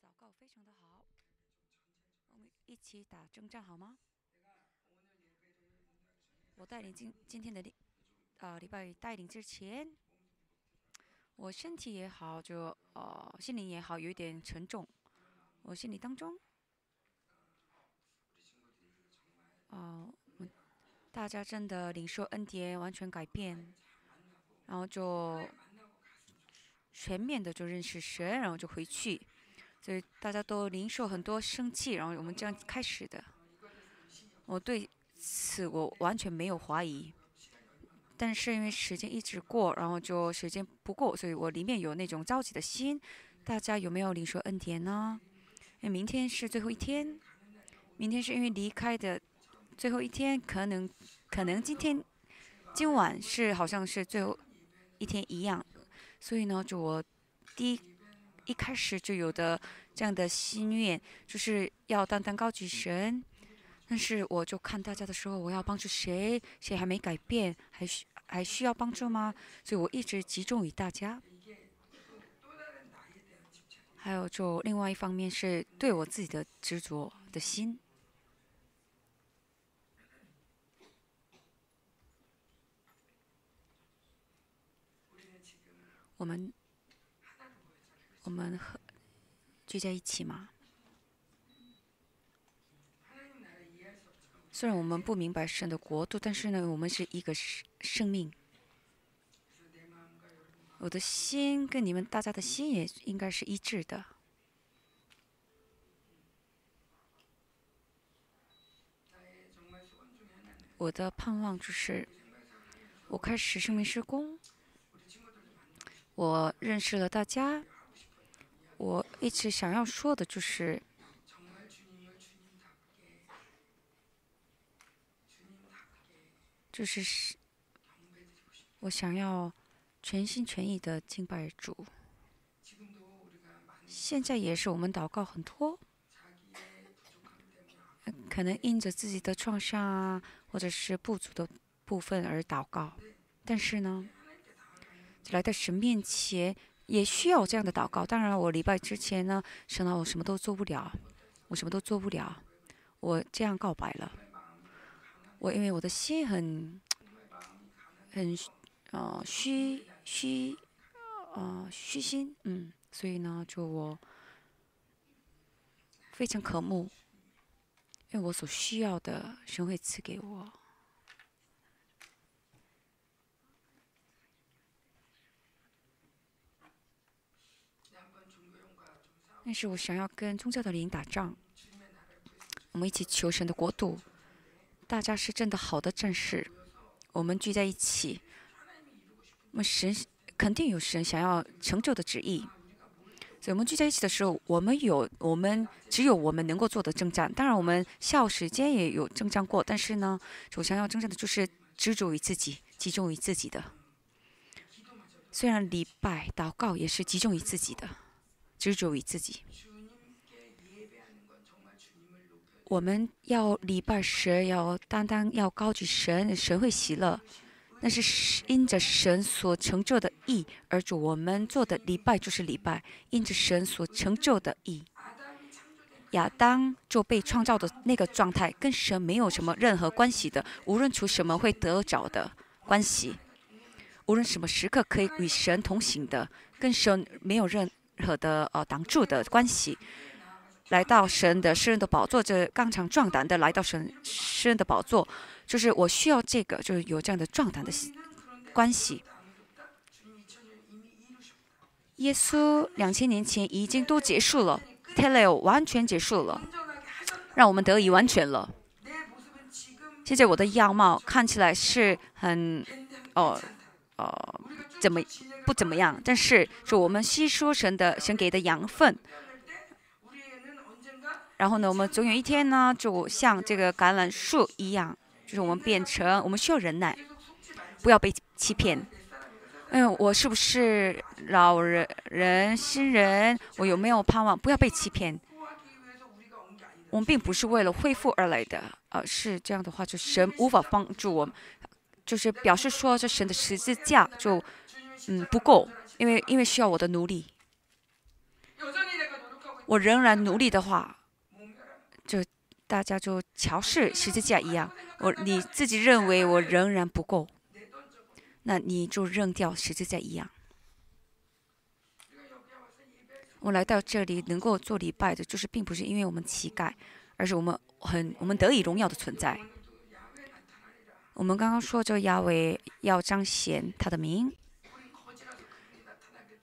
祷告非常的好，我们一起打征战好吗？我带领今今天的礼啊礼拜带领之前，我身体也好，就呃心灵也好，有一点沉重。我心里当中，哦，大家真的领受恩典，完全改变，然后就全面的就认识神，然后就回去。所以大家都领受很多生气，然后我们这样开始的。我对此我完全没有怀疑，但是因为时间一直过，然后就时间不够，所以我里面有那种着急的心。大家有没有领受恩典呢？因为明天是最后一天，明天是因为离开的最后一天，可能可能今天今晚是好像是最后一天一样，所以呢，就我第一。一开始就有的这样的心愿，就是要单单高举神。但是我就看大家的时候，我要帮助谁？谁还没改变？还需还需要帮助吗？所以我一直集中于大家。还有就另外一方面是对我自己的执着的心。我们。我们和聚在一起嘛。虽然我们不明白神的国度，但是呢，我们是一个生生命。我的心跟你们大家的心也应该是一致的。我的盼望就是，我开始生命施工，我认识了大家。我一直想要说的就是，就是是，我想要全心全意的敬拜主。现在也是我们祷告很多，可能因着自己的创伤啊，或者是不足的部分而祷告，但是呢，来到神面前。也需要这样的祷告。当然，我礼拜之前呢，神啊，我什么都做不了，我什么都做不了。我这样告白了。我因为我的心很很呃虚虚呃虚心，嗯，所以呢，就我非常渴慕，因为我所需要的神会赐给我。但是我想要跟宗教的灵打仗，我们一起求神的国度。大家是真的好的战士，我们聚在一起，我们神肯定有神想要成就的旨意。所以我们聚在一起的时候，我们有我们只有我们能够做的征战。当然，我们下午时间也有征战过，但是呢，我想要征战的就是执着于自己，集中于自己的。虽然礼拜祷告也是集中于自己的。执着于自己，我们要礼拜神，要单单要高举神，神会喜乐。那是因着神所成就的义而做。我们做的礼拜就是礼拜，因着神所成就的义。亚当就被创造的那个状态，跟神没有什么任何关系的，无论出什么会得着的关系，无论什么时刻可以与神同行的，跟神没有任。和的呃挡住的关系，来到神的诗人的宝座，这刚强壮胆的来到神诗人的宝座，就是我需要这个，就是有这样的壮胆的关系。耶稣两千年前已经都结束了 t e l e 完全结束了，让我们得以完全了。现在我的样貌看起来是很哦哦怎么？不怎么样，但是就我们吸收神的神给的养分，然后呢，我们总有一天呢，就像这个橄榄树一样，就是我们变成我们需要忍耐，不要被欺骗。嗯，我是不是老人人新人？我有没有盼望？不要被欺骗。我们并不是为了恢复而来的，而，是这样的话，就神无法帮助我们，就是表示说这神的十字架就。嗯，不够，因为因为需要我的努力。我仍然努力的话，就大家就瞧是十字架一样。我你自己认为我仍然不够，那你就扔掉十字架一样。我来到这里能够做礼拜的，就是并不是因为我们乞丐，而是我们很我们得以荣耀的存在。我们刚刚说这个亚伟要彰显他的名，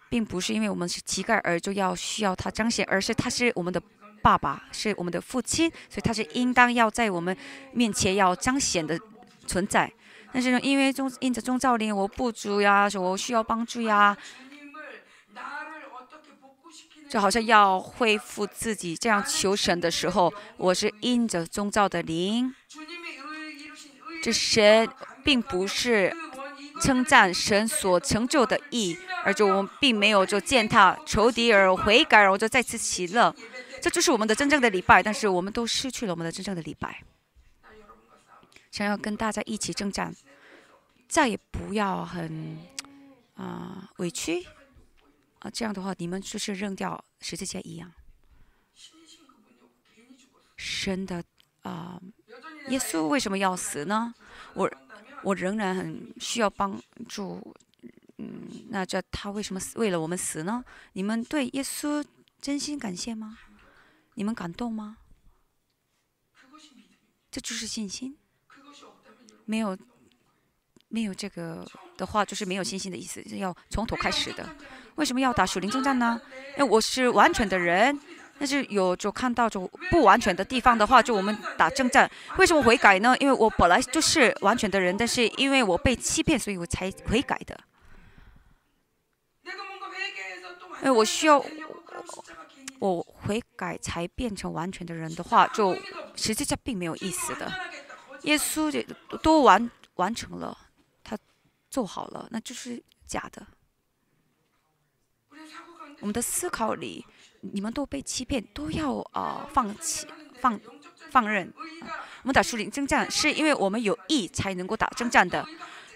并不是因为我们是乞丐而就要需要他彰显，而是他是我们的爸爸，是我们的父亲，所以他是应当要在我们面前要彰显的存在。但是呢，因为宗因着宗教令我不足呀，我需要帮助呀。就好像要恢复自己这样求神的时候，我是因着宗教的灵。这神并不是称赞神所成就的义，而就我们并没有就践踏仇敌而悔改，然后就再次喜乐。这就是我们的真正的礼拜，但是我们都失去了我们的真正的礼拜。想要跟大家一起征战，再也不要很啊委屈。啊，这样的话，你们就是扔掉十字架一样。神的啊，耶稣为什么要死呢？我我仍然很需要帮助。嗯，那这他为什么？为了我们死呢？你们对耶稣真心感谢吗？你们感动吗？这就是信心。没有没有这个的话，就是没有信心的意思，要从头开始的。为什么要打属灵征战呢？因为我是完全的人，但是有就看到就不完全的地方的话，就我们打征战。为什么悔改呢？因为我本来就是完全的人，但是因为我被欺骗，所以我才悔改的。因为我需要我悔改才变成完全的人的话，就实际上并没有意思的。耶稣就都完完成了，他做好了，那就是假的。我们的思考里，你们都被欺骗，都要啊放弃、放放任。我们打树林征战，是因为我们有义才能够打征战的。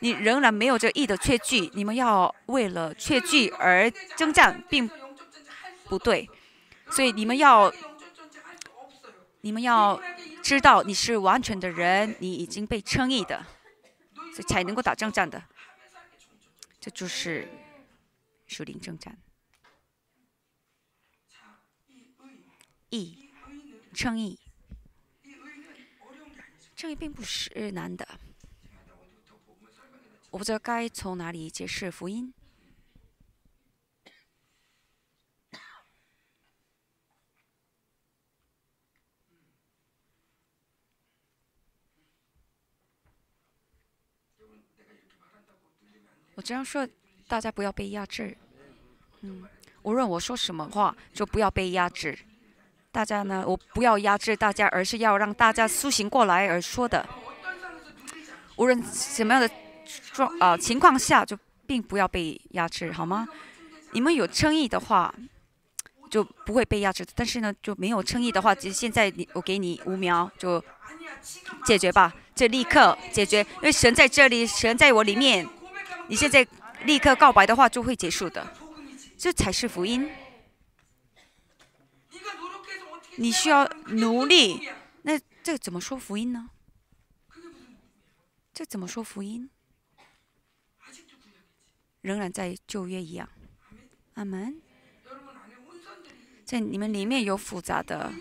你仍然没有这义的确据，你们要为了确据而征战，并不对。所以你们要，你们要知道你是完全的人，你已经被称义的，所以才能够打征战的。这就是属灵征战。义，称义，称义并不是难的。我不知道该从哪里解释福音。我这样说，大家不要被压制。嗯，无论我说什么话，就不要被压制。大家呢，我不要压制大家，而是要让大家苏醒过来而说的。无论什么样的状啊情况下，就并不要被压制，好吗？你们有诚意的话，就不会被压制。但是呢，就没有诚意的话，就现在你我给你五秒，就解决吧，就立刻解决。因为神在这里，神在我里面。你现在立刻告白的话，就会结束的。这才是福音。你需要努力，那这怎么说福音呢？这怎么说福音？仍然在旧约一样。阿门。在你们里面有复杂的、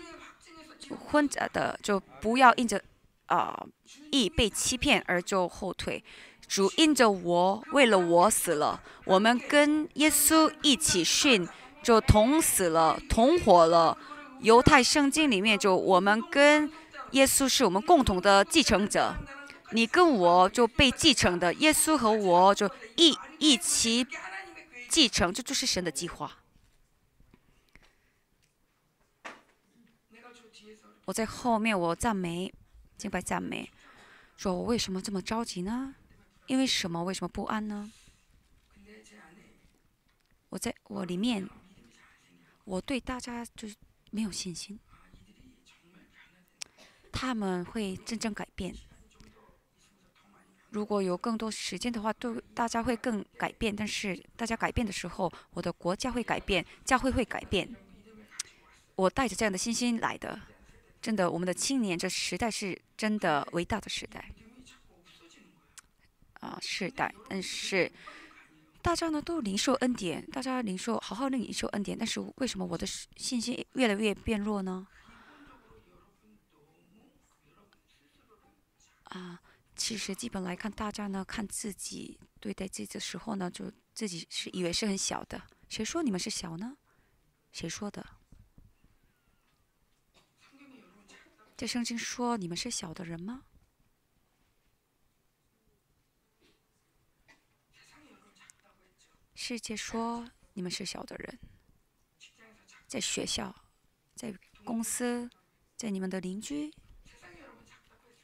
混杂的，就不要因着啊意被欺骗而就后退。主因着我，为了我死了，我们跟耶稣一起殉，就同死了，同活了。犹太圣经里面，就我们跟耶稣是我们共同的继承者，你跟我就被继承的，耶稣和我就一一起继承，这就是神的计划。我在后面，我赞美，敬拜赞美，说我为什么这么着急呢？因为什么？为什么不安呢？我在我里面，我对大家就是。没有信心，他们会真正改变。如果有更多时间的话，对大家会更改变。但是大家改变的时候，我的国家会改变，教会会改变。我带着这样的信心来的。真的，我们的青年这时代是真的伟大的时代啊，时代。但是大家呢都领受恩典，大家领受好好领受恩典。但是为什么我的信心越来越变弱呢？啊，其实基本来看，大家呢看自己对待自己的时候呢，就自己是以为是很小的。谁说你们是小呢？谁说的？这圣经说你们是小的人吗？世界说你们是小的人，在学校，在公司，在你们的邻居，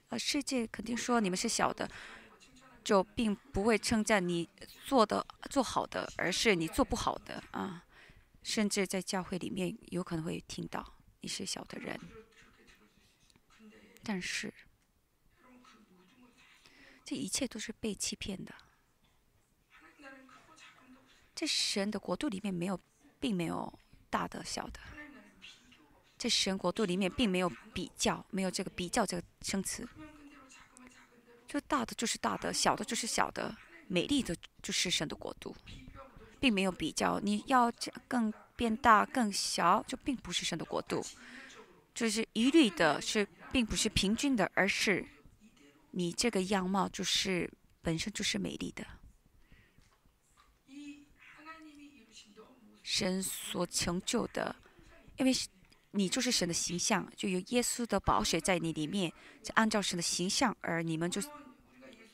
呃，世界肯定说你们是小的，就并不会称赞你做的做好的，而是你做不好的啊。甚至在教会里面有可能会听到你是小的人。但是，这一切都是被欺骗的。在神的国度里面，没有，并没有大的、小的。在神国度里面，并没有比较，没有这个比较这个生词。就大的就是大的，小的就是小的，美丽的就是神的国度，并没有比较。你要更变大、更小，就并不是神的国度。就是一律的，是并不是平均的，而是你这个样貌就是本身就是美丽的。神所成就的，因为你就是神的形象，就有耶稣的宝血在你里面，就按照神的形象而你们就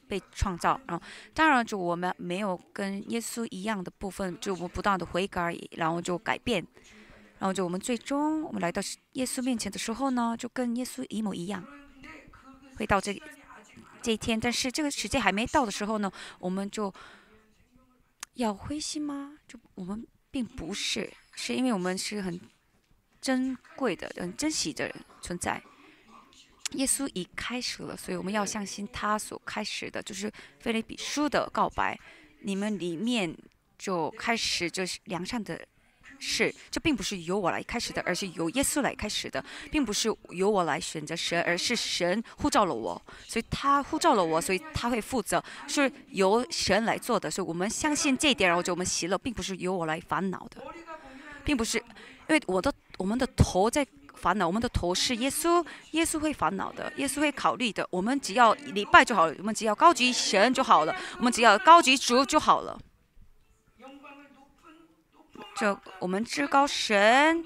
被创造。然后，当然就我们没有跟耶稣一样的部分，就我们不断的悔改，然后就改变。然后就我们最终我们来到耶稣面前的时候呢，就跟耶稣一模一样，会到这这一天。但是这个时间还没到的时候呢，我们就要灰心吗？就我们并不是，是因为我们是很珍贵的、很珍惜的人存在。耶稣已开始了，所以我们要相信他所开始的，就是菲利比书的告白。你们里面就开始就是良善的。事，这并不是由我来开始的，而是由耶稣来开始的，并不是由我来选择神，而是神呼召了我，所以他呼召了我，所以他会负责，是由神来做的，所以我们相信这一点，然后就我们喜乐，并不是由我来烦恼的，并不是，因为我的我们的头在烦恼，我们的头是耶稣，耶稣会烦恼的，耶稣会考虑的，我们只要礼拜就好了，我们只要高举神就好了，我们只要高举主就好了。就我们至高神、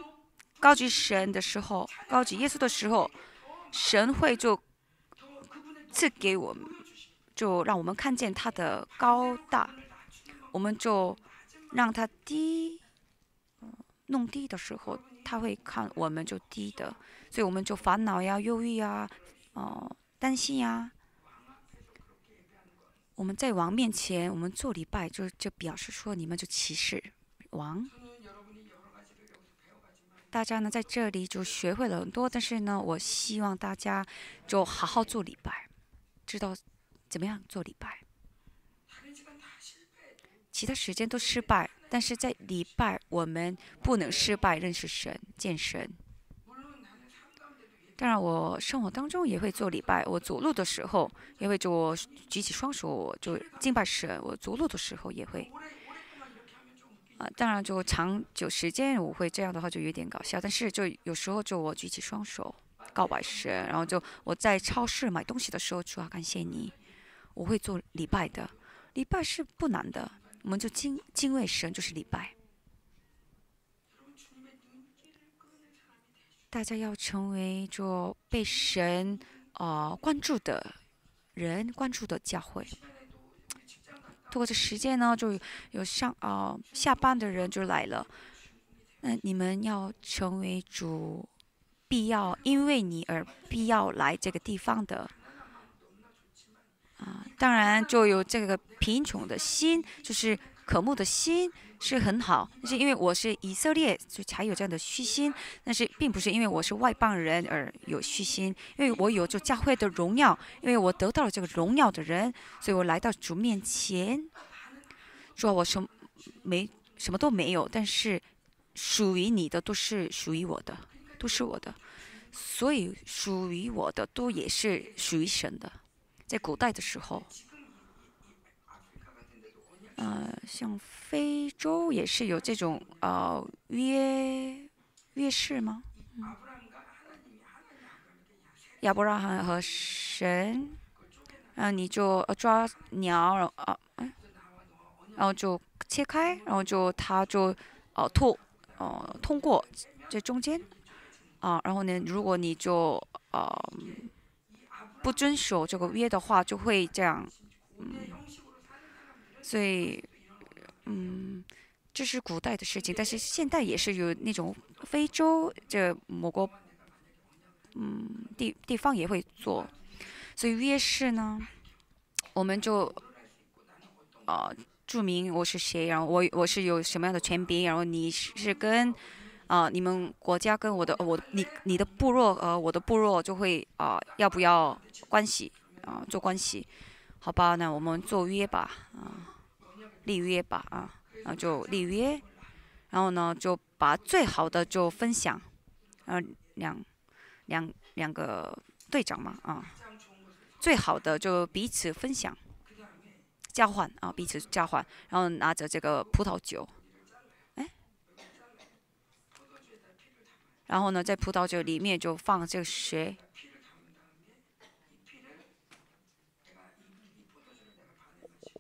高举神的时候，高举耶稣的时候，神会就赐给我们，就让我们看见他的高大，我们就让他低，弄低的时候，他会看我们就低的，所以我们就烦恼呀、忧郁呀、哦、担心呀。我们在王面前，我们做礼拜，就就表示说，你们就歧视王。大家呢在这里就学会了很多，但是呢，我希望大家就好好做礼拜，知道怎么样做礼拜。其他时间都失败，但是在礼拜我们不能失败，认识神、见神。当然，我生活当中也会做礼拜，我走路的时候也会做，举起双手就敬拜神。我走路的时候也会。啊，当然，就长久时间我会这样的话就有点搞笑，但是就有时候就我举起双手告白神，然后就我在超市买东西的时候主要感谢你，我会做礼拜的，礼拜是不难的，我们就敬敬畏神就是礼拜。大家要成为就被神呃关注的人，关注的教会。通过这时间呢，就有上啊下班的人就来了。那你们要成为主必要因为你而必要来这个地方的，当然就有这个贫穷的心，就是渴慕的心。是很好，是因为我是以色列，就才有这样的虚心。但是并不是因为我是外邦人而有虚心，因为我有就教会的荣耀，因为我得到了这个荣耀的人，所以我来到主面前，说我什么没什么都没有，但是属于你的都是属于我的。都是我的，所以属于我的都也是属于神的。在古代的时候，呃，像非洲也是有这种呃约约誓吗？嗯亚伯拉罕和神，然后你就抓鸟，然后啊，然后就切开，然后就他就哦通哦通过这中间啊，然后呢，如果你就呃不遵守这个约的话，就会这样，嗯，所以嗯这是古代的事情，但是现代也是有那种非洲这某个。嗯，地地方也会做，所以约是呢，我们就啊注明我是谁，然后我我是有什么样的权柄，然后你是跟啊你们国家跟我的我你你的部落呃我的部落就会啊要不要关系啊做关系，好吧，那我们做约吧啊立约吧啊，然后就立约，然后呢就把最好的就分享，呃两。两两个队长嘛，啊，最好的就彼此分享、交换啊，彼此交换，然后拿着这个葡萄酒，然后呢，在葡萄酒里面就放这个水，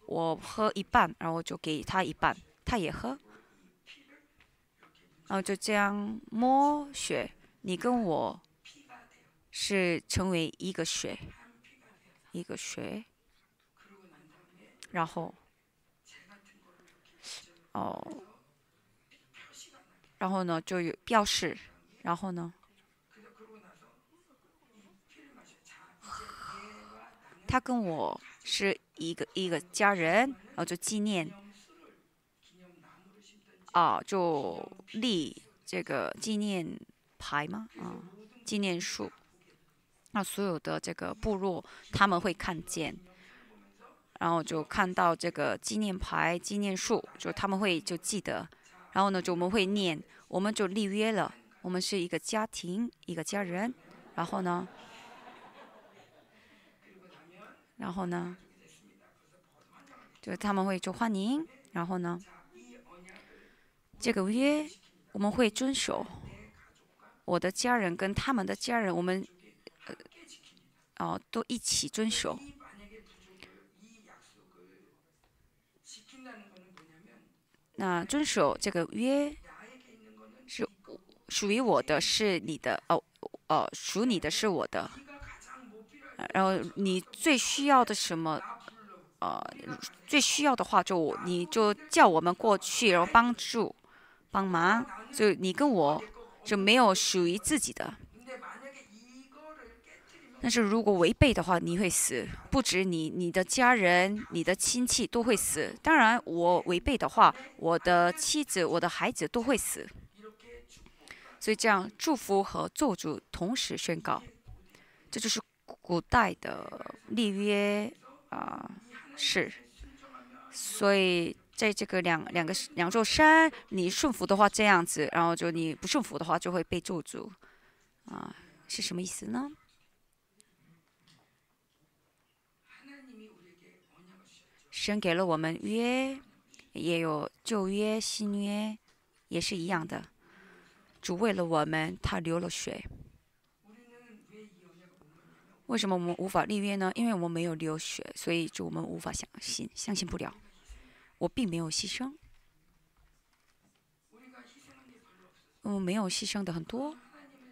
我喝一半，然后就给他一半，他也喝，然后就这样摸血，你跟我。是成为一个水，一个水，然后，哦，然后呢就有标识，然后呢，他跟我是一个一个家人，然后就纪念，啊，就立这个纪念牌吗？啊，纪念树。那所有的这个部落他们会看见，然后就看到这个纪念牌、纪念树，就他们会就记得，然后呢，就我们会念，我们就立约了，我们是一个家庭，一个家人，然后呢，然后呢，就他们会就欢迎，然后呢，这个约我们会遵守，我的家人跟他们的家人，我们呃。哦，都一起遵守。那遵守这个约属于我的，是你的哦哦，属你的是我的。然后你最需要的什么？呃，最需要的话就我你就叫我们过去，然后帮助帮忙。就你跟我就没有属于自己的。但是如果违背的话，你会死，不止你，你的家人、你的亲戚都会死。当然，我违背的话，我的妻子、我的孩子都会死。所以这样祝福和咒诅同时宣告，这就是古代的立约啊，是。所以在这个两两个两座山，你顺服的话这样子，然后就你不顺服的话就会被咒诅，啊，是什么意思呢？神给了我们约，也有旧约、新约，也是一样的。主为了我们，他流了血。为什么我们无法立约呢？因为我们没有流血，所以就我们无法相信，相信不了。我并没有牺牲，我们没有牺牲的很多，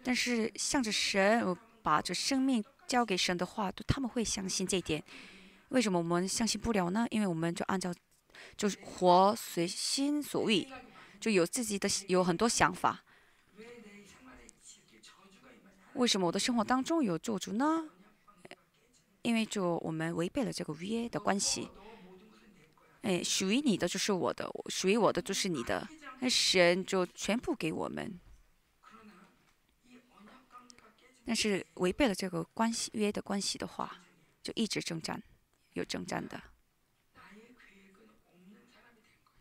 但是向着神，我把这生命交给神的话，他们会相信这点。为什么我们相信不了呢？因为我们就按照，就是活随心所欲，就有自己的有很多想法。为什么我的生活当中有做主呢？因为就我们违背了这个约的关系。哎，属于你的就是我的，属于我的就是你的。那神就全部给我们。但是违背了这个关系约的关系的话，就一直征战。有征战的，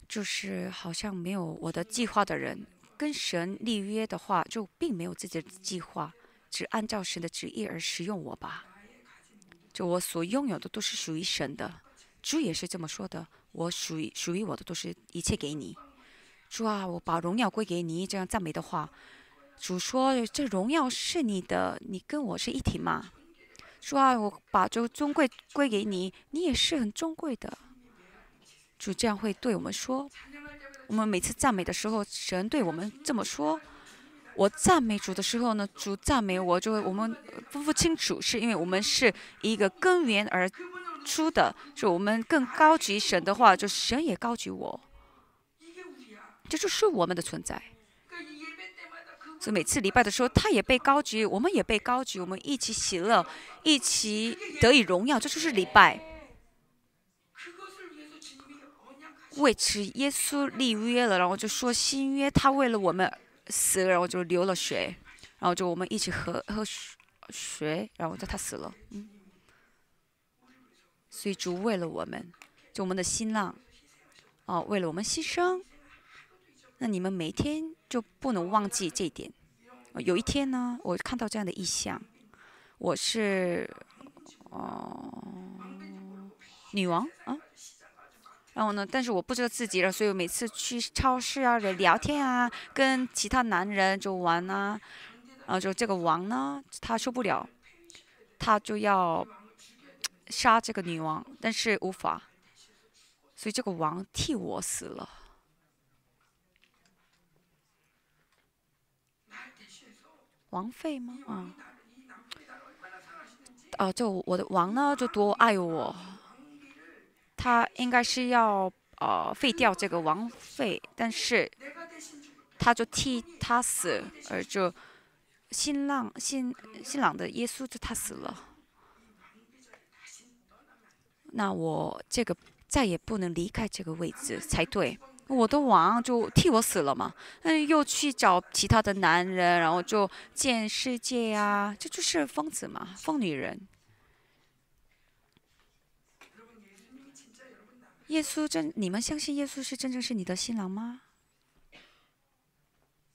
就是好像没有我的计划的人，跟神立约的话，就并没有自己的计划，只按照神的旨意而使用我吧。就我所拥有的都是属于神的，主也是这么说的。我属于属于我的都是一切给你。主啊，我把荣耀归给你，这样赞美的话，主说这荣耀是你的，你跟我是一体嘛。主啊，我把这尊贵归给你，你也是很尊贵的。主这样会对我们说，我们每次赞美的时候，神对我们这么说。我赞美主的时候呢，主赞美我，就会我们分不清楚，是因为我们是一个根源而出的，就我们更高举神的话，就神也高举我，这就是我们的存在。所以每次礼拜的时候，他也被高举，我们也被高举，我们一起喜乐，一起得以荣耀，这就是礼拜。为此，耶稣立约了，然后就说新约，他为了我们。死了，然后就流了血，然后就我们一起喝喝水，然后就他死了。嗯，所以主为了我们，就我们的新浪，哦，为了我们牺牲。那你们每天就不能忘记这一点。有一天呢，我看到这样的意象，我是哦女王啊。然后呢？但是我不知道自己了，所以我每次去超市啊，聊天啊，跟其他男人就玩啊，然后就这个王呢，他受不了，他就要杀这个女王，但是无法，所以这个王替我死了。王妃吗？啊，哦，就我的王呢，就多爱我。他应该是要呃废掉这个王妃，但是他就替他死，而就新郎新新郎的耶稣就他死了。那我这个再也不能离开这个位置才对。我的王就替我死了嘛，嗯又去找其他的男人，然后就见世界呀，这就是疯子嘛，疯女人。耶稣真，你们相信耶稣是真正是你的新郎吗？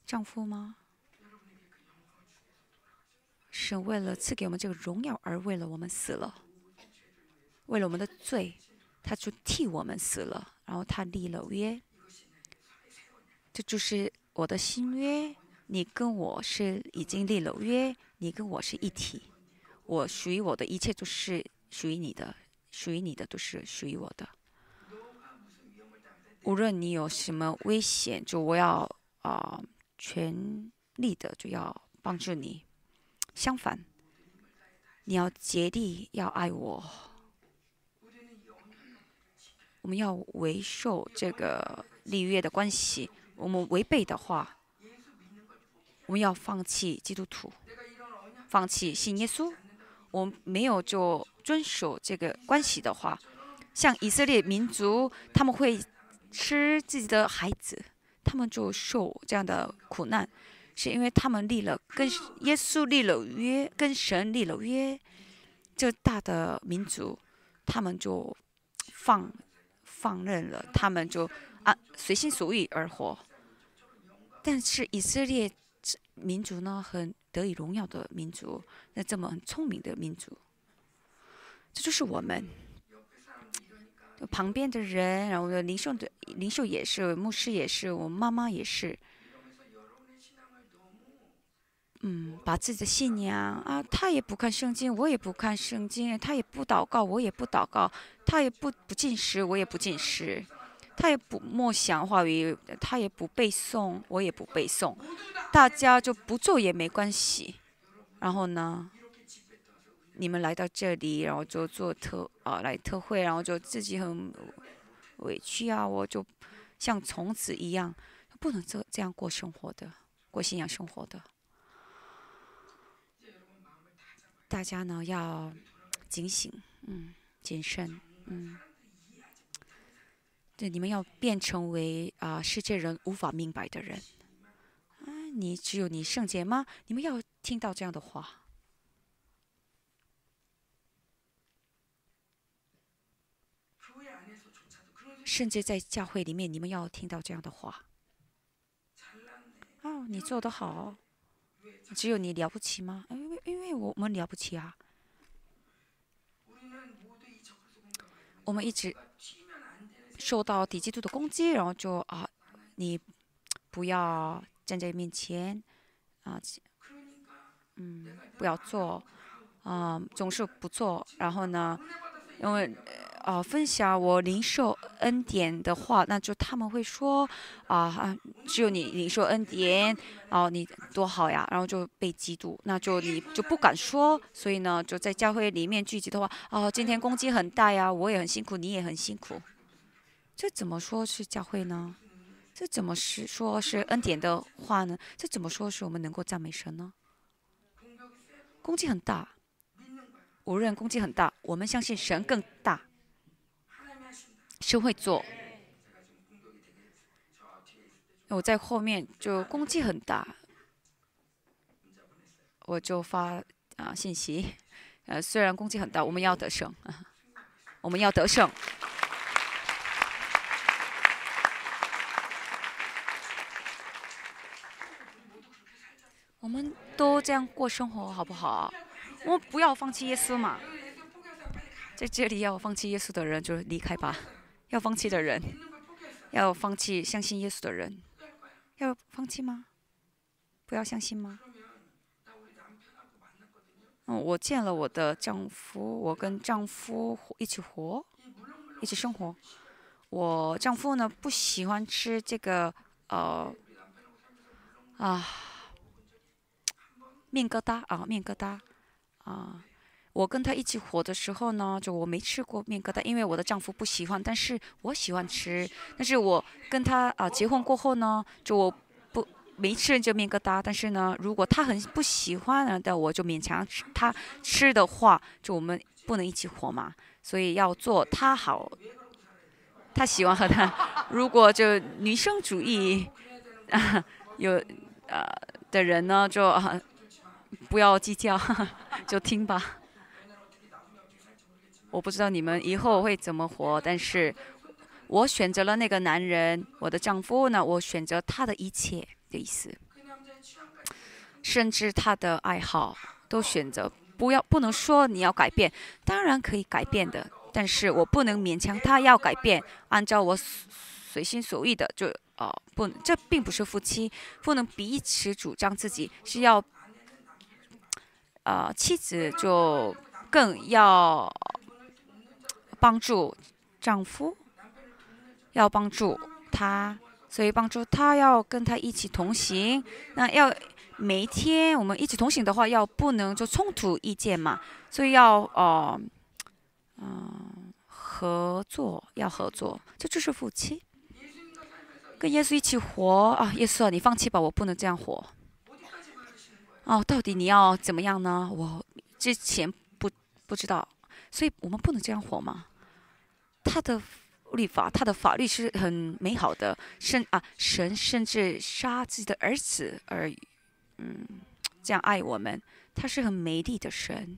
丈夫吗？是为了赐给我们这个荣耀而为了我们死了，为了我们的罪，他就替我们死了，然后他立了约，这就是我的新约。你跟我是已经立了约，你跟我是一体，我属于我的一切都是属于你的，属于你的都是属于我的。无论你有什么危险，就我要啊全力的就要帮助你。相反，你要竭力要爱我。我们要维受这个立约的关系。我们违背的话，我们要放弃基督徒，放弃信耶稣。我们没有就遵守这个关系的话，像以色列民族，他们会。吃自己的孩子，他们就受这样的苦难，是因为他们立了跟耶稣立了约，跟神立了约。这大的民族，他们就放放任了，他们就啊随心所欲而活。但是以色列民族呢，很得以荣耀的民族，那这么很聪明的民族，这就是我们。旁边的人，然后领袖的领袖也是，牧师也是，我妈妈也是。嗯，把自己的信仰啊，他也不看圣经，我也不看圣经，他也不祷告，我也不祷告，他也不不进食，我也不进食，他也不默想话语，他也不背诵，我也不背诵，大家就不做也没关系。然后呢？你们来到这里，然后就做特啊来特会，然后就自己很委屈啊，我就像从此一样，不能这这样过生活的，过信仰生活的。大家呢要警醒，嗯，谨慎，嗯，对，你们要变成为啊世界人无法明白的人。啊，你只有你圣洁吗？你们要听到这样的话。甚至在教会里面，你们要听到这样的话：哦，你做得好，只有你了不起吗？因为因为我们了不起啊。我们一直受到敌基督的攻击，然后就啊，你不要站在面前啊，嗯，不要做啊，总是不做。然后呢，因为啊，分享我领受恩典的话，那就他们会说啊，只有你领受恩典哦，你多好呀，然后就被嫉妒，那就你就不敢说。所以呢，就在教会里面聚集的话，哦，今天攻击很大呀，我也很辛苦，你也很辛苦。这怎么说是教会呢？这怎么是说是恩典的话呢？这怎么说是我们能够赞美神呢？攻击很大，无论攻击很大，我们相信神更大，是会做。我在后面就攻击很大，我就发啊信息，呃，虽然攻击很大，我们要得胜，我们要得胜。我们都这样过生活好不好？我们不要放弃耶稣嘛。在这里要放弃耶稣的人就离开吧。要放弃的人，要放弃相信耶稣的人，要放弃吗？不要相信吗？嗯，我见了我的丈夫，我跟丈夫一起活，一起生活。我丈夫呢不喜欢吃这个呃啊。面疙瘩啊，面疙瘩啊！我跟他一起活的时候呢，就我没吃过面疙瘩，因为我的丈夫不喜欢，但是我喜欢吃。但是我跟他啊结婚过后呢，就我不没吃这面疙瘩。但是呢，如果他很不喜欢的，我就勉强吃他吃的话，就我们不能一起活嘛。所以要做他好，他喜欢和他。如果就女生主义啊 有呃的人呢，就。不要计较，就听吧。我不知道你们以后会怎么活，但是我选择了那个男人，我的丈夫呢？我选择他的一切的意思，甚至他的爱好都选择。不要不能说你要改变，当然可以改变的，但是我不能勉强他要改变，按照我随心所欲的就哦不，这并不是夫妻，不能彼此主张自己是要。呃，妻子就更要帮助丈夫，要帮助他，所以帮助他要跟他一起同行。那要每一天我们一起同行的话，要不能就冲突意见嘛，所以要呃嗯合作，要合作，这就是夫妻。跟耶稣一起活啊，耶稣啊，你放弃吧，我不能这样活。哦，到底你要怎么样呢？我之前不不知道，所以我们不能这样活吗？他的律法，他的法律是很美好的，甚啊，神甚至杀自己的儿子而嗯这样爱我们，他是很美丽的神。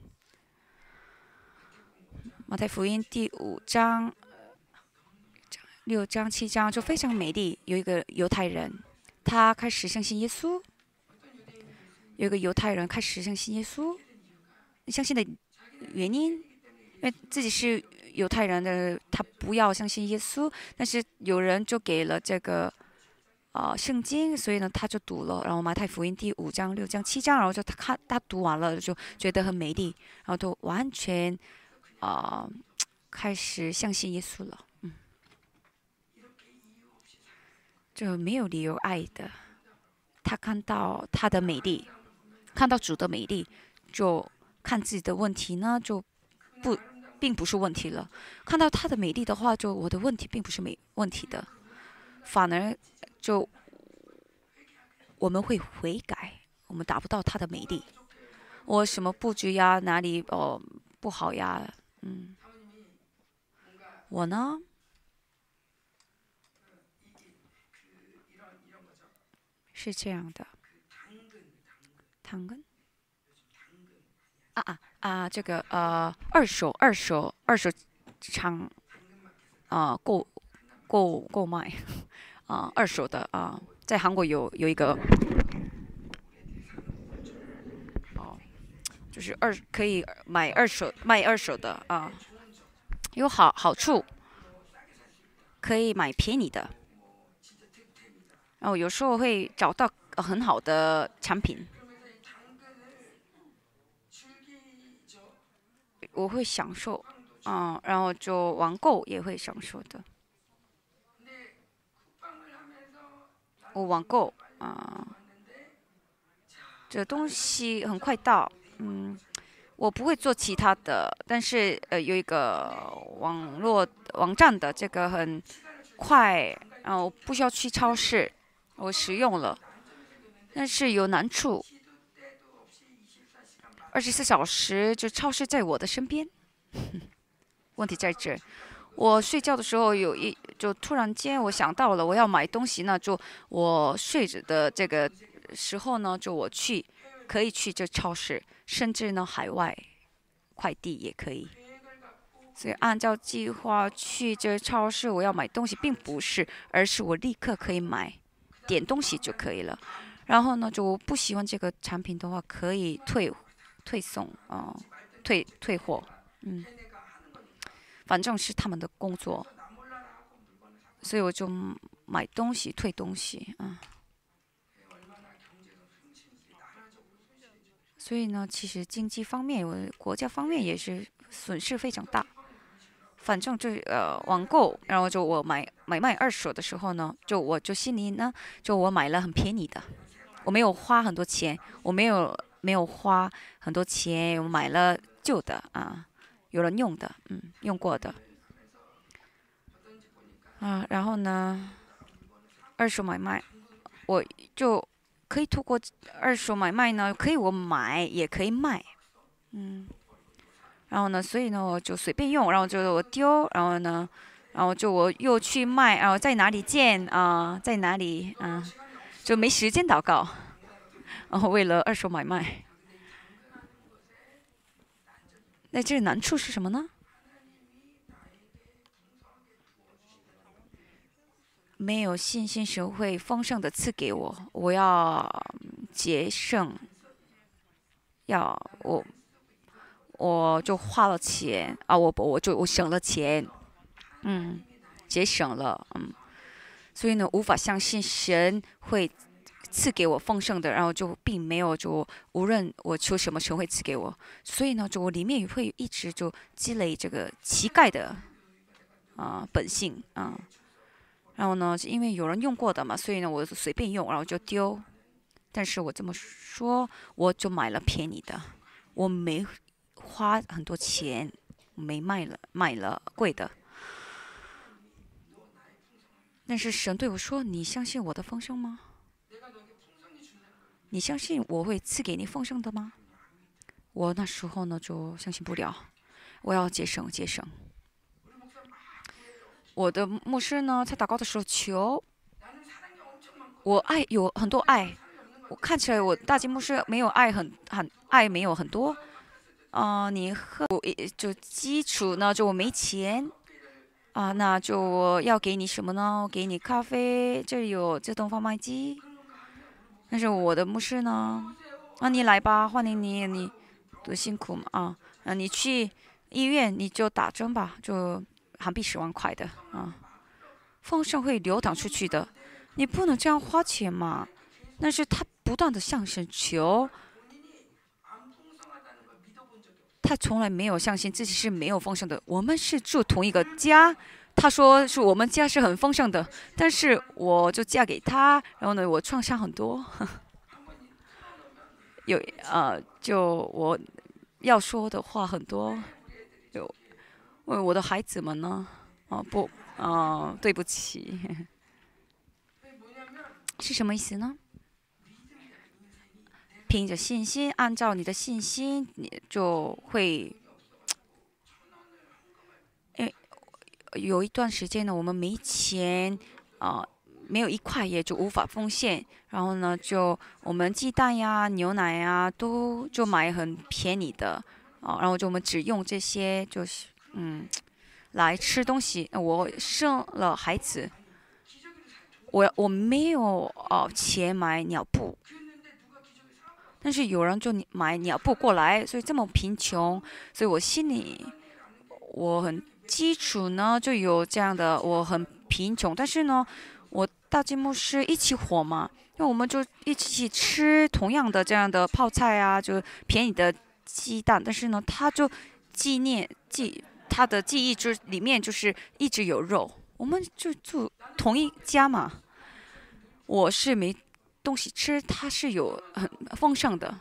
马太福音第五章、六章、七章就非常美丽，有一个犹太人，他开始相信耶稣。有一个犹太人开始相信耶稣，相信的原因，因为自己是犹太人的，他不要相信耶稣，但是有人就给了这个啊圣经，所以呢他就读了，然后马太福音第五章、六章、七章，然后就他看他读完了就觉得很美丽，然后都完全啊开始相信耶稣了，嗯，就没有理由爱的，他看到他的美丽。看到主的美丽，就看自己的问题呢，就不并不是问题了。看到他的美丽的话，就我的问题并不是没问题的，反而就我们会悔改，我们达不到他的美丽。我什么布局呀，哪里哦不好呀？嗯，我呢是这样的。당근啊啊啊！这个呃，二手二手二手厂啊，购购购买啊，二手的啊，在韩国有有一个，哦，就是二可以买二手卖二手的啊，有好好处，可以买便宜的，然后有时候会找到很好的产品，我会享受，嗯，然后就网购也会享受的。我网购啊，这东西很快到，嗯，我不会做其他的，但是呃有一个网络网站的这个很快，然后不需要去超市，我使用了，但是有难处，二十四小时就超市在我的身边，问题在这。我睡觉的时候有一就突然间我想到了我要买东西呢，就我睡着的这个时候呢，就我去可以去这超市，甚至呢海外快递也可以。所以按照计划去这超市，我要买东西并不是，而是我立刻可以买，点东西就可以了。然后呢，就不喜欢这个产品的话，可以退退送啊，退退货，嗯。反正是他们的工作，所以我就买东西退东西啊。所以呢，其实经济方面，我国家方面也是损失非常大。反正这呃网购，然后就我买买卖二手的时候呢，就我就心里呢，就我买了很便宜的，我没有花很多钱，我没有没有花很多钱，我买了旧的啊。有人用的，嗯，用过的，啊，然后呢，二手买卖，我就可以通过二手买卖呢，可以我买也可以卖，嗯，然后呢，所以呢，我就随便用，然后就我丢，然后呢，然后就我又去卖，然后在哪里见啊，在哪里啊，就没时间祷告，然后为了二手买卖。那这难处是什么呢？没有信心，神会丰盛的赐给我。我要节省，要我，我就花了钱啊！我我就我省了钱，嗯，节省了，嗯，所以呢，无法相信神会。赐给我丰盛的，然后就并没有就无论我求什么，神会赐给我。所以呢，就我里面也会一直就积累这个乞丐的啊本性啊。然后呢，因为有人用过的嘛，所以呢，我就随便用，然后就丢。但是我这么说，我就买了便宜的，我没花很多钱，没卖了，买了贵的。但是神对我说：“你相信我的丰盛吗？”你相信我会赐给你丰盛的吗？我那时候呢就相信不了，我要节省节省。我的牧师呢在祷告的时候求，我爱有很多爱，我看起来我大金牧师没有爱很很爱没有很多，啊，你喝就基础呢就我没钱，啊，那就我要给你什么呢？给你咖啡，这里有自动贩卖机。但是我的牧师呢？啊，你来吧，欢迎你，你多辛苦嘛啊！啊，你去医院你就打针吧，就韩币十万块的啊，丰盛会流淌出去的，你不能这样花钱嘛。但是他不断的向神求，他从来没有相信自己是没有丰盛的。我们是住同一个家。他说是我们家是很丰盛的，但是我就嫁给他，然后呢，我创伤很多。有呃，就我要说的话很多，有问我的孩子们呢，啊不，啊对不起，是什么意思呢？凭着信心，按照你的信心，你就会。有一段时间呢，我们没钱，啊，没有一块也就无法奉献。然后呢，就我们鸡蛋呀、牛奶呀，都就买很便宜的，啊，然后就我们只用这些，就是嗯，来吃东西。我生了孩子，我我没有哦钱买尿布，但是有人就买尿布过来，所以这么贫穷，所以我心里我很基础呢就有这样的，我很贫穷，但是呢，我大金木是一起火嘛，因为我们就一起吃同样的这样的泡菜啊，就便宜的鸡蛋，但是呢，他就纪念记他的记忆就里面就是一直有肉，我们就住同一家嘛，我是没。东西吃，他是有很丰盛的，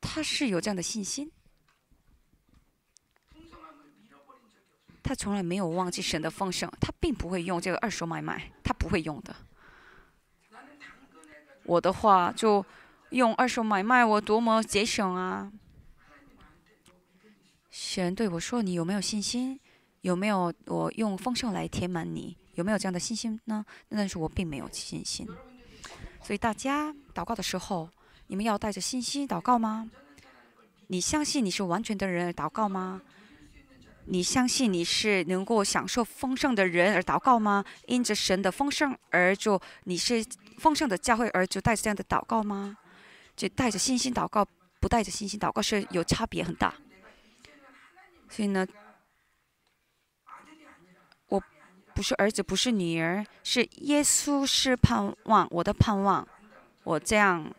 他是有这样的信心，他从来没有忘记神的丰盛，他并不会用这个二手买卖，他不会用的。我的话就用二手买卖，我多么节省啊！神对我说：“你有没有信心？有没有我用丰盛来填满你？”有没有这样的信心呢？但是我并没有信心。所以大家祷告的时候，你们要带着信心祷告吗？你相信你是完全的人祷告吗？你相信你是能够享受丰盛的人而祷告吗？因着神的丰盛而就你是丰盛的教会而就带着这样的祷告吗？就带着信心祷告，不带着信心祷告是有差别很大。所以呢？我不是儿子，不是女儿，是耶稣是盼望我的盼望。我这样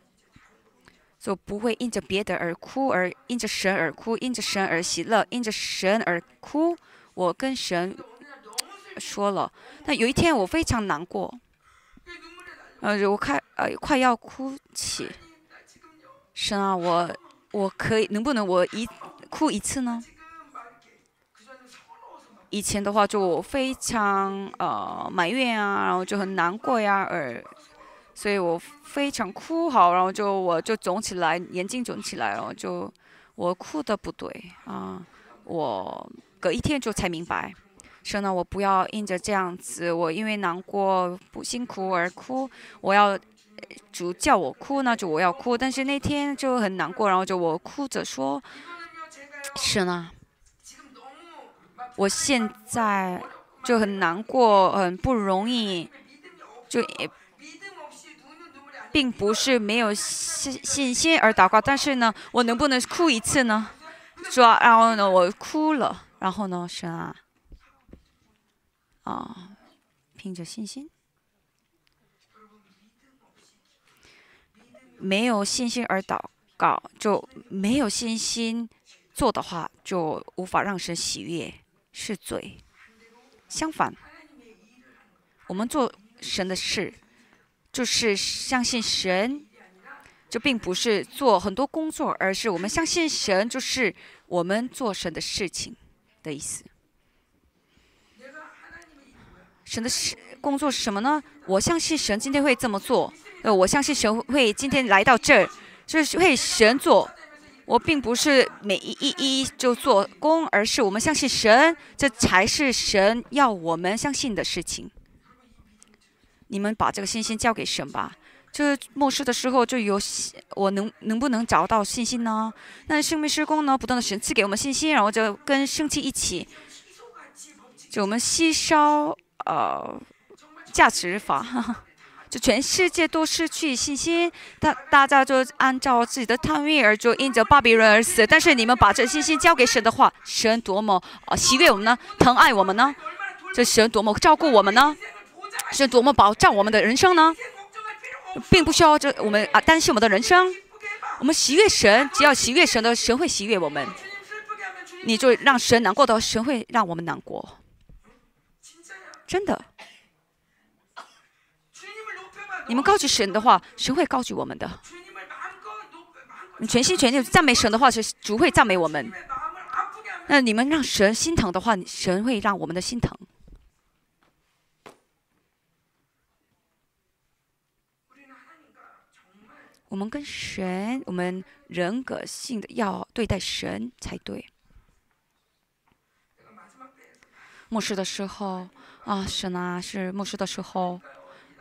就不会因着别的而哭，而因着神而哭，因着神而喜乐，因着神而哭。我跟神说了，但有一天我非常难过，呃，我快呃快要哭泣。神啊，我我可以能不能我一哭一次呢？以前的话就非常呃埋怨啊，然后就很难过呀，而所以我非常哭好，然后就我就肿起来，眼睛肿起来了，就我哭的不对啊，我隔一天就才明白，说呢我不要因着这样子，我因为难过不辛苦而哭，我要主叫我哭呢就我要哭，但是那天就很难过，然后就我哭着说，是呢。我现在就很难过，很不容易，就也并不是没有信信心而祷告，但是呢，我能不能哭一次呢？说，然后呢，我哭了，然后呢，神啊，啊，凭着信心，没有信心而祷告，就没有信心做的话，就无法让神喜悦。是罪。相反，我们做神的事，就是相信神，这并不是做很多工作，而是我们相信神，就是我们做神的事情的意思。神的事工作是什么呢？我相信神今天会这么做。呃，我相信神会今天来到这儿，就是为神做。我并不是每一一一就做工，而是我们相信神，这才是神要我们相信的事情。你们把这个信心交给神吧。就是末世的时候就有，我能能不能找到信心呢？那生命施工呢？不断的神赐给我们信心，然后就跟生气一起，就我们吸烧呃价值法。就全世界都失去信心，大大家就按照自己的贪欲而就因着巴比伦而死。但是你们把这信心交给神的话，神多么啊喜悦我们呢？疼爱我们呢？这神多么照顾我们呢？是多么保障我们的人生呢？并不需要这我们啊担心我们的人生。我们喜悦神，只要喜悦神的神会喜悦我们。你就让神难过的神会让我们难过，真的。你们高举神的话，神会高举我们的。你全心全意赞美神的话，是主会赞美我们。那你们让神心疼的话，神会让我们的心疼。我们跟神，我们人格性的要对待神才对。末世的时候啊，神啊，是末世的时候。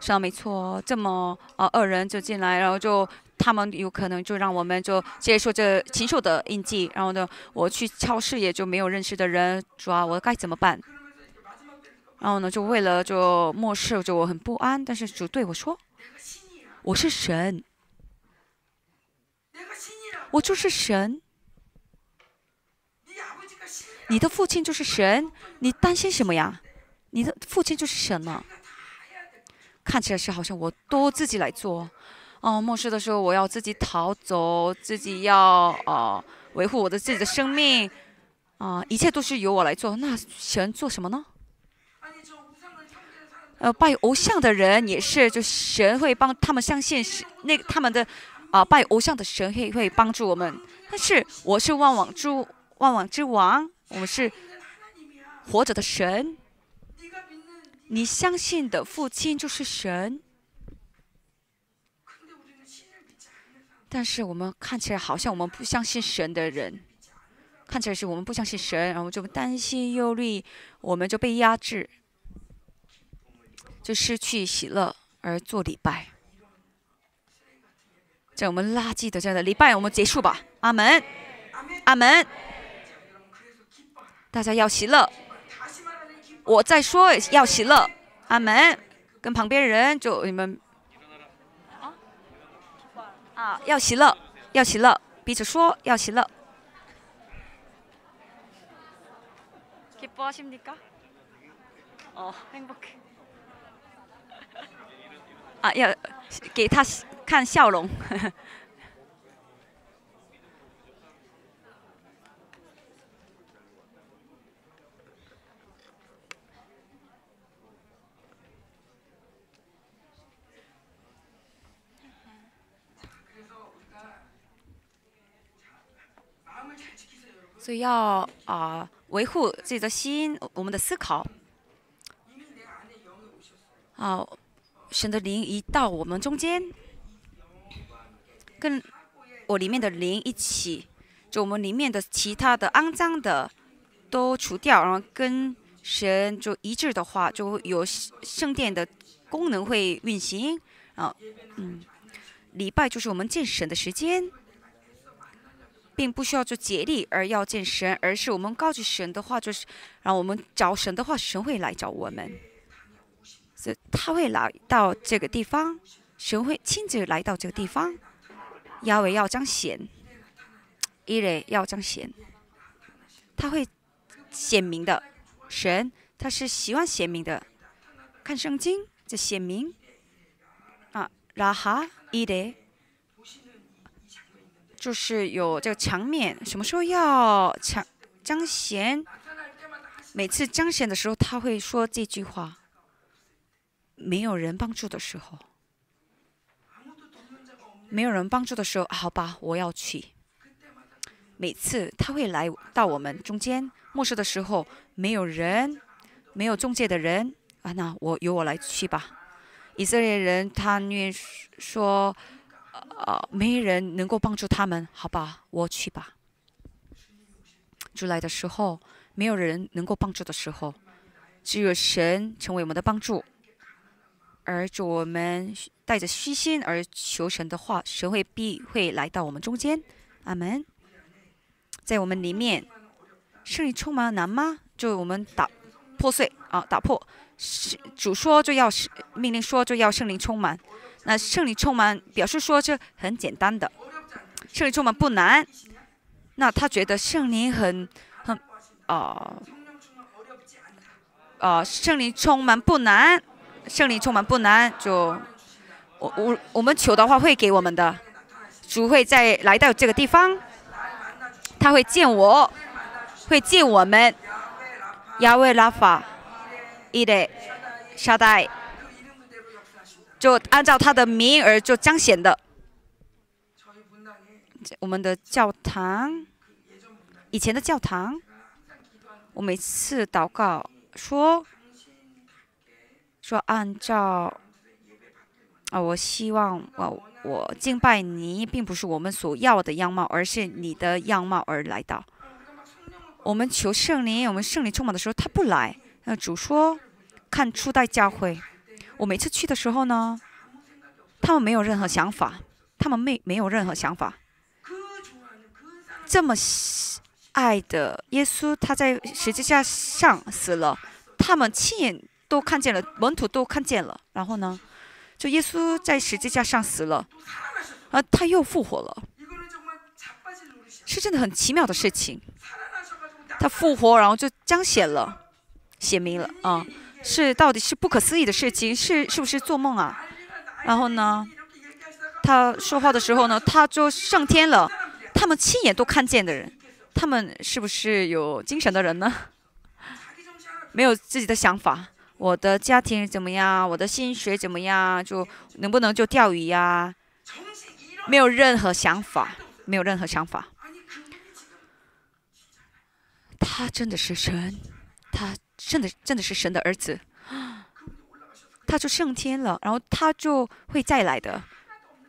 是啊，没错，这么啊，二人就进来，然后就他们有可能就让我们就接受这禽兽的印记，然后呢，我去超市也就没有认识的人，主啊，我该怎么办？然后呢，就为了就末世，就我很不安。但是主对我说：“我是神，我就是神。你的父亲就是神，你担心什么呀？你的父亲就是神呢。看起来是好像我都自己来做。哦，末世的时候我要自己逃走，自己要哦维护我的自己的生命，啊，一切都是由我来做。那神做什么呢？”呃，拜偶像的人也是，就神会帮他们相信是那他们的啊，拜偶像的神会会帮助我们。但是我是万王之万王之王，我们是活着的神。你相信的父亲就是神，但是我们看起来好像我们不相信神的人，看起来是我们不相信神，然后就担心忧虑，我们就被压制。就失去喜乐而做礼拜，在我们垃圾的这样的礼拜，我们结束吧。阿门，阿门。大家要喜乐，我再说要喜乐。阿门。跟旁边人就你们啊，要喜乐，要喜乐，彼此说要喜乐。기뻐하십니 까？ 哦，행복 해。 啊，要给他 看笑容。所以要啊维护自己的心，我们的思考。啊。神的灵一到我们中间，跟我里面的灵一起，就我们里面的其他的肮脏的都除掉，然后跟神就一致的话，就有圣殿的功能会运行。啊，嗯，礼拜就是我们见神的时间，并不需要做竭力而要见神，而是我们告诉神的话，就是让我们找神的话，神会来找我们。所以他会来到这个地方，神会亲自来到这个地方。亚伟要彰显，伊雷要彰显，他会显明的。神他是喜欢显明的，看圣经这显明啊，拉哈伊雷就是有这个墙面，什么时候要强彰显？每次彰显的时候，他会说这句话。没有人帮助的时候，没有人帮助的时候，好吧，我要去。每次他会来到我们中间，末世的时候，没有人，没有中介的人啊，那我由我来去吧。以色列人他愿说，呃，没人能够帮助他们，好吧，我去吧。出来的时候，没有人能够帮助的时候，只有神成为我们的帮助。而就我们带着虚心而求神的话，神会必会来到我们中间。阿门。在我们里面，圣灵充满难吗？就我们打破碎啊，打破。主说就要命令说就要圣灵充满。那圣灵充满表示说这很简单的，圣灵充满不难。那他觉得圣灵很很啊啊，圣灵充满不难。圣灵充满不难，就我我我们求的话会给我们的，主会在来到这个地方，他会见我，会见我们，亚威拉法，伊德，沙代，就按照他的名而就彰显的。我们的教堂，以前的教堂，我每次祷告说。说按照啊，我希望我我敬拜你，并不是我们所要的样貌，而是你的样貌而来到。我们求圣灵，我们圣灵充满的时候，他不来。那主说，看初代教会，我每次去的时候呢，他们没有任何想法，他们没没有任何想法。这么爱的耶稣，他在十字架上死了。他们亲眼都看见了，门徒都看见了。然后呢，就耶稣在十字架上死了，啊，他又复活了，是真的很奇妙的事情。他复活，然后就彰显了，写明了啊，是到底是不可思议的事情，是是不是做梦啊？然后呢，他说话的时候呢，他就上天了，他们亲眼都看见的人，他们是不是有精神的人呢？没有自己的想法，我的家庭怎么样？我的薪水怎么样？就能不能就钓鱼呀？没有任何想法，没有任何想法。他真的是神，他真的真的是神的儿子，他就升天了，然后他就会再来的。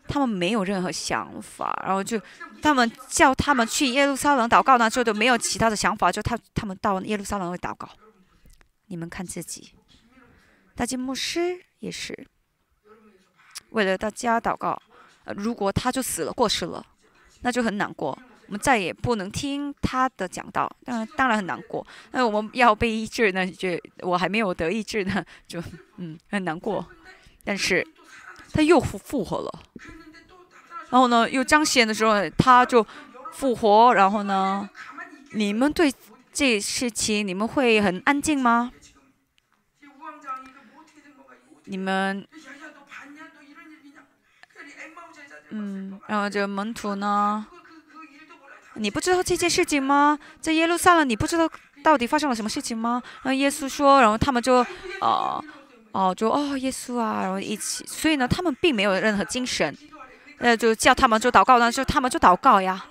他们没有任何想法，然后就他们叫他们去耶路撒冷祷告呢，就都没有其他的想法，就他他们到耶路撒冷会祷告。你们看自己，大金牧师也是为了大家祷告。呃如果他就死了过世了，那就很难过。我们再也不能听他的讲道，当然当然很难过。那我们要被医治呢，就我还没有得医治呢，就嗯很难过。但是他又复复活了，然后呢又彰显的时候他就复活，然后呢你们对这事情你们会很安静吗？你们，嗯，然后这门徒呢？你不知道这件事情吗？在耶路撒冷，你不知道到底发生了什么事情吗？然后耶稣说，然后他们就，哦，哦，就哦，耶稣啊，然后一起，所以呢，他们并没有任何精神，呃，就叫他们就祷告呢，就他们就祷告呀，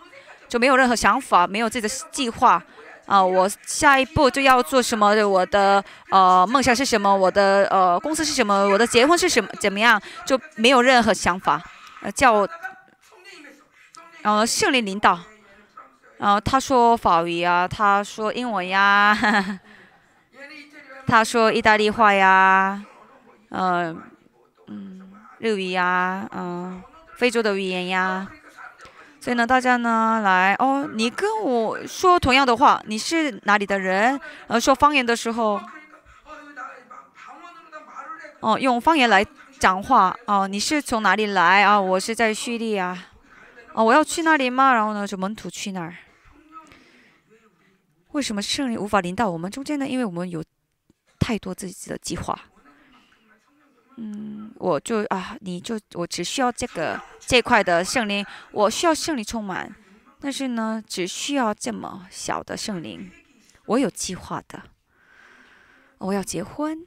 就没有任何想法，没有自己的计划。啊，我下一步就要做什么？我的呃梦想是什么？我的呃公司是什么？我的结婚是什么？怎么样？就没有任何想法。呃，叫，然后圣灵领导，然后他说法语呀，他说英文呀，他说意大利话呀，嗯嗯，日语呀，嗯，非洲的语言呀。所以呢，大家呢来哦，你跟我说同样的话，你是哪里的人？呃，说方言的时候，哦，用方言来讲话哦，你是从哪里来啊？我是在叙利亚，哦，我要去那里吗？然后呢，就门徒去那儿。为什么圣灵无法临到我们中间呢？因为我们有太多自己的计划。嗯，我就啊，你就我只需要这个这块的圣灵，我需要圣灵充满，但是呢，只需要这么小的圣灵，我有计划的，我要结婚，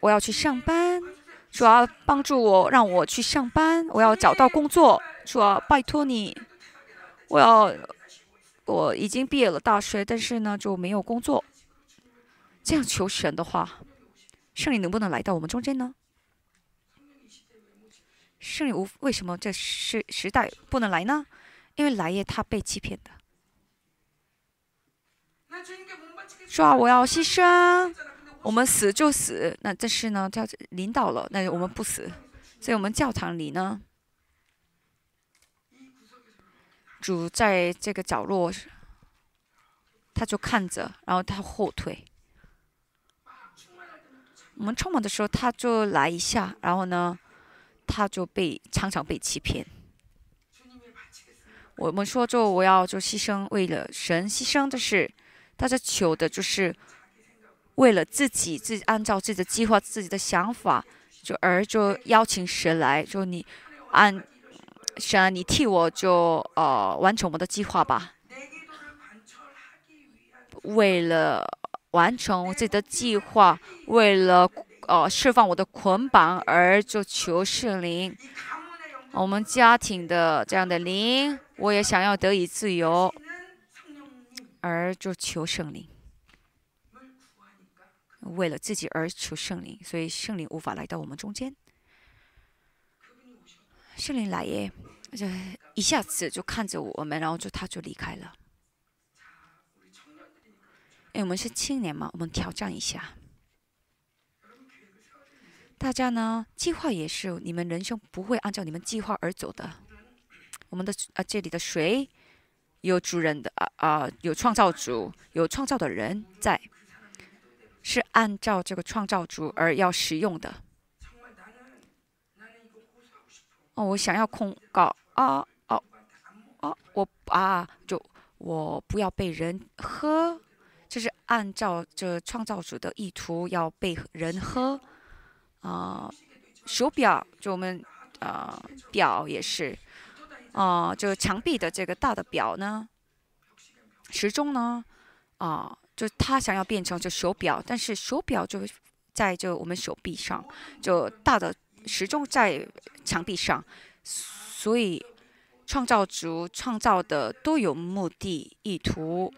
我要去上班，主要帮助我让我去上班，我要找到工作，主要拜托你，我要我已经毕业了大学，但是呢就没有工作，这样求神的话。圣灵能不能来到我们中间呢？圣灵无为什么这时时代不能来呢？因为来也他被欺骗的。说啊，我要牺牲，我们死就死。那这是呢，叫领导了，那我们不死。所以我们教堂里呢，主在这个角落，他就看着，然后他后退。我们充满的时候，他就来一下，然后呢，他就被常常被欺骗。我们说，就我要就牺牲，为了神牺牲的是，大家求的就是为了自己，自己按照自己的计划、自己的想法，就而就邀请神来，就你按神，你替我就呃完成我的计划吧，为了。完成我自己的计划，为了呃释放我的捆绑而就求圣灵，我们家庭的这样的灵，我也想要得以自由，而就求圣灵，为了自己而求圣灵，所以圣灵无法来到我们中间。圣灵来耶，就一下子就看着我们，然后就他就离开了。哎我们是青年嘛，我们挑战一下。大家呢，计划也是你们人生不会按照你们计划而走的。我们的啊，这里的水有主人的啊啊，有创造主，有创造的人在。是按照这个创造主而要使用的。哦，我想要控告啊哦哦，我啊就我不要被人喝，就是按照这创造主的意图要被人喝啊。手表就我们啊表也是啊，就墙壁的这个大的表呢，时钟呢啊，就他想要变成就手表，但是手表就在就我们手臂上，就大的时钟在墙壁上，所以创造主创造的都有目的意图，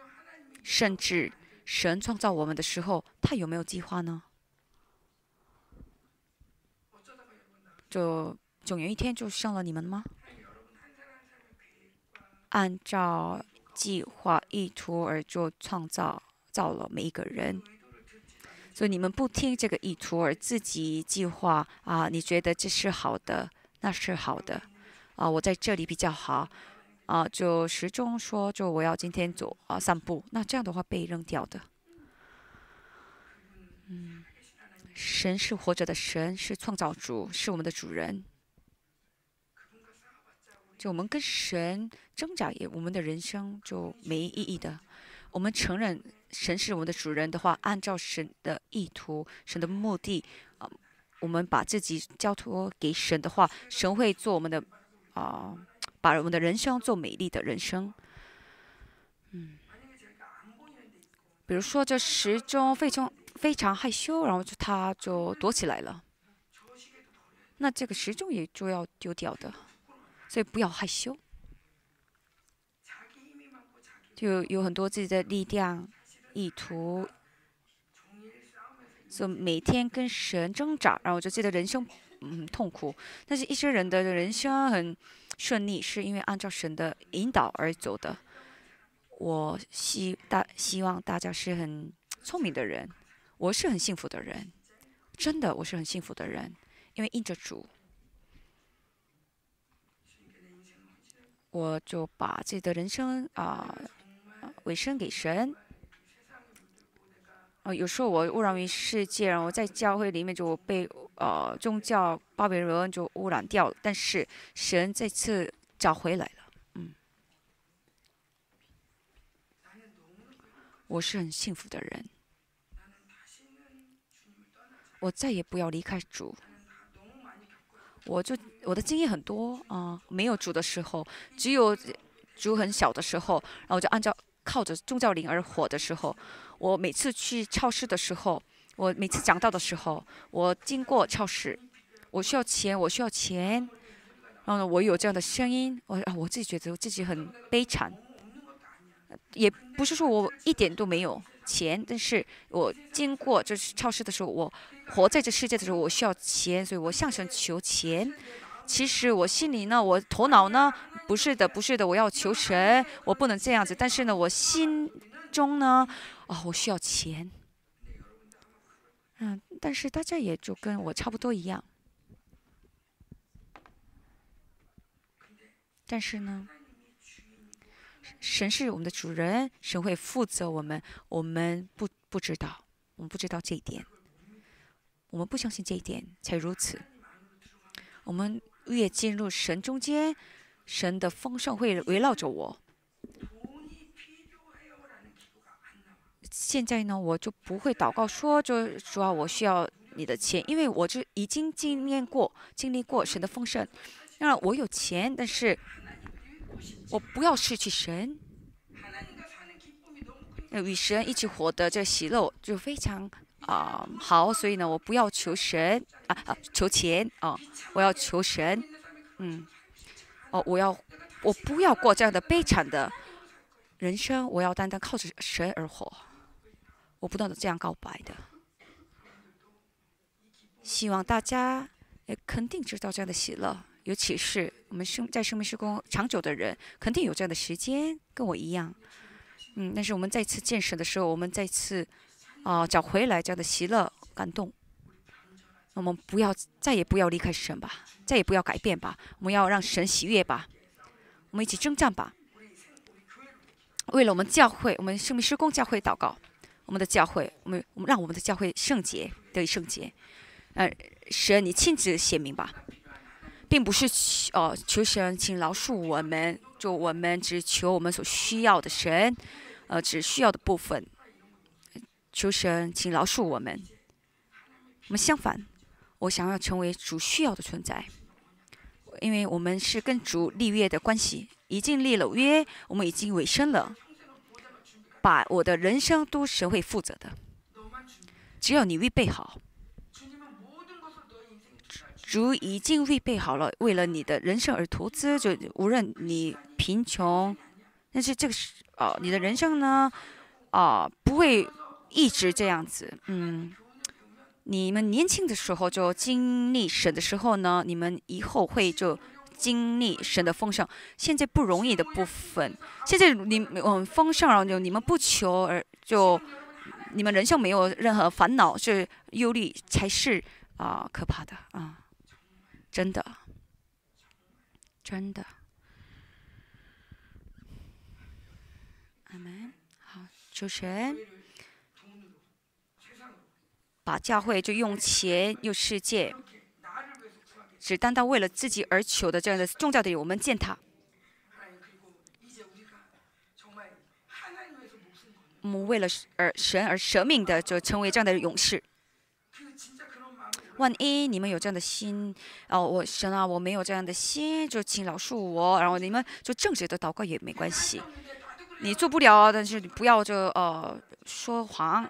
甚至神创造我们的时候，他有没有计划呢？就总有一天就生了你们吗？按照计划意图而做创造，造了每一个人。所以你们不听这个意图而自己计划啊？你觉得这是好的，那是好的啊？我在这里比较好啊？就时钟说，就我要今天走啊散步，那这样的话被扔掉的。嗯。神是活着的神，是创造主，是我们的主人。就我们跟神挣扎，也我们的人生就没意义的。我们承认神是我们的主人的话，按照神的意图、神的目的啊，我们把自己交托给神的话，神会做我们的啊，把我们的人生做美丽的人生。嗯，比如说这时钟非常。非常害羞，然后就他就躲起来了。那这个时钟也就要丢掉的，所以不要害羞。就有很多自己的力量、意图，就每天跟神挣扎，然后就觉得人生嗯痛苦。但是一些人的人生很顺利，是因为按照神的引导而走的。我希大希望大家是很聪明的人。我是很幸福的人，真的，我是很幸福的人，因为印着主，我就把自己的人生啊委身给神。啊，有时候我污染于世界，然后在教会里面就被呃宗教巴比伦就污染掉了，但是神这次找回来了，嗯，我是很幸福的人。我再也不要离开主。我就我的经验很多啊，没有主的时候，只有主很小的时候，然后就按照靠着宗教灵而活的时候。我每次去超市的时候，我每次讲到的时候，我经过超市，我需要钱，我需要钱，然后呢，我有这样的声音，我啊，我自己觉得我自己很悲惨，也不是说我一点都没有钱，但是我经过就是超市的时候，我。活在这世界的时候，我需要钱，所以我向神求钱。其实我心里呢，我头脑呢，不是的，不是的，我要求神，我不能这样子。但是呢，我心中呢，哦，我需要钱。嗯，但是大家也就跟我差不多一样。但是呢，神是我们的主人，神会负责我们，我们不不知道，我们不知道这一点。我们不相信这一点，才如此。我们越进入神中间，神的丰盛会围绕着我。现在呢，我就不会祷告说，就说我需要你的钱，因为我就已经经验过、经历过神的丰盛。那我有钱，但是我不要失去神。与神一起活的这喜乐就非常。啊，好，所以呢，我不要求神啊啊，求钱啊，我要求神，嗯，哦，我要，我不要过这样的悲惨的人生，我要单单靠着神而活，我不断的这样告白的，希望大家也肯定知道这样的喜乐，尤其是我们生在生命时光长久的人，肯定有这样的时间，跟我一样，嗯，但是我们再次见识的时候，我们再次。啊，找回来这样的喜乐、感动。我们不要再也不要离开神吧，再也不要改变吧。我们要让神喜悦吧。我们一起征战吧。为了我们教会，我们生命施工教会祷告。我们的教会，我们我们让我们的教会圣洁得以圣洁。呃，神，你亲自显明吧，并不是哦，求神请饶恕我们，就我们只求我们所需要的神，呃，只需要的部分。求神请饶恕我们。我们相反，我想要成为主需要的存在，因为我们是跟主立约的关系，已经立了约，我们已经委身了，把我的人生都神会负责的。只要你预备好。主已经预备好了，为了你的人生而投资。就无论你贫穷，但是这个是哦，你的人生呢，啊，不会一直这样子。嗯，你们年轻的时候就经历神的时候呢，你们以后会就经历神的丰盛。现在不容易的部分，现在你嗯丰盛了，就你们不求而就你们人生没有任何烦恼，是忧虑才是啊可怕的啊。真的，真的，阿门。好，主神把教会就用钱、用世界，只单单为了自己而求的这样的宗教的我们践踏。我们为了而神而舍命的，就成为这样的勇士。万一你们有这样的心，哦，我神啊，我没有这样的心，就请饶恕我。然后你们就正直的祷告也没关系。你做不了，但是你不要就呃说谎，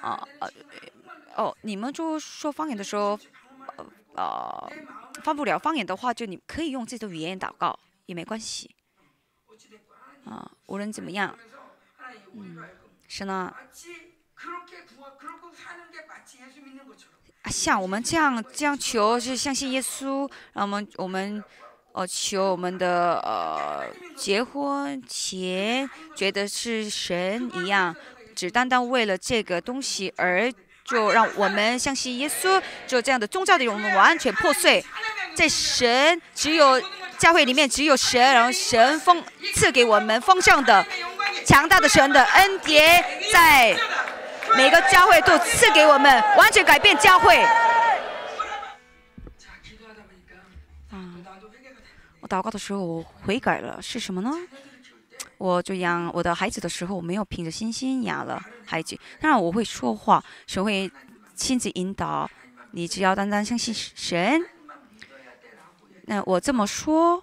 啊呃哦，你们就说方言的时候，呃放不了方言的话，就你可以用自己的语言祷告也没关系。啊，无论怎么样，嗯，神啊。像我们这样这样求，是相信耶稣，让我们我们呃求我们的呃结婚前觉得是神一样，只单单为了这个东西而就让我们相信耶稣，就这样的宗教的我们完全破碎，在神只有教会里面只有神，然后神风赐给我们丰盛的强大的神的恩典在。每个教会都赐给我们，完全改变教会。啊，我祷告的时候我悔改了，是什么呢？我就养我的孩子的时候，我没有凭着信心养了孩子。当然我会说话，神会亲自引导。你只要单单相信神。那我这么说，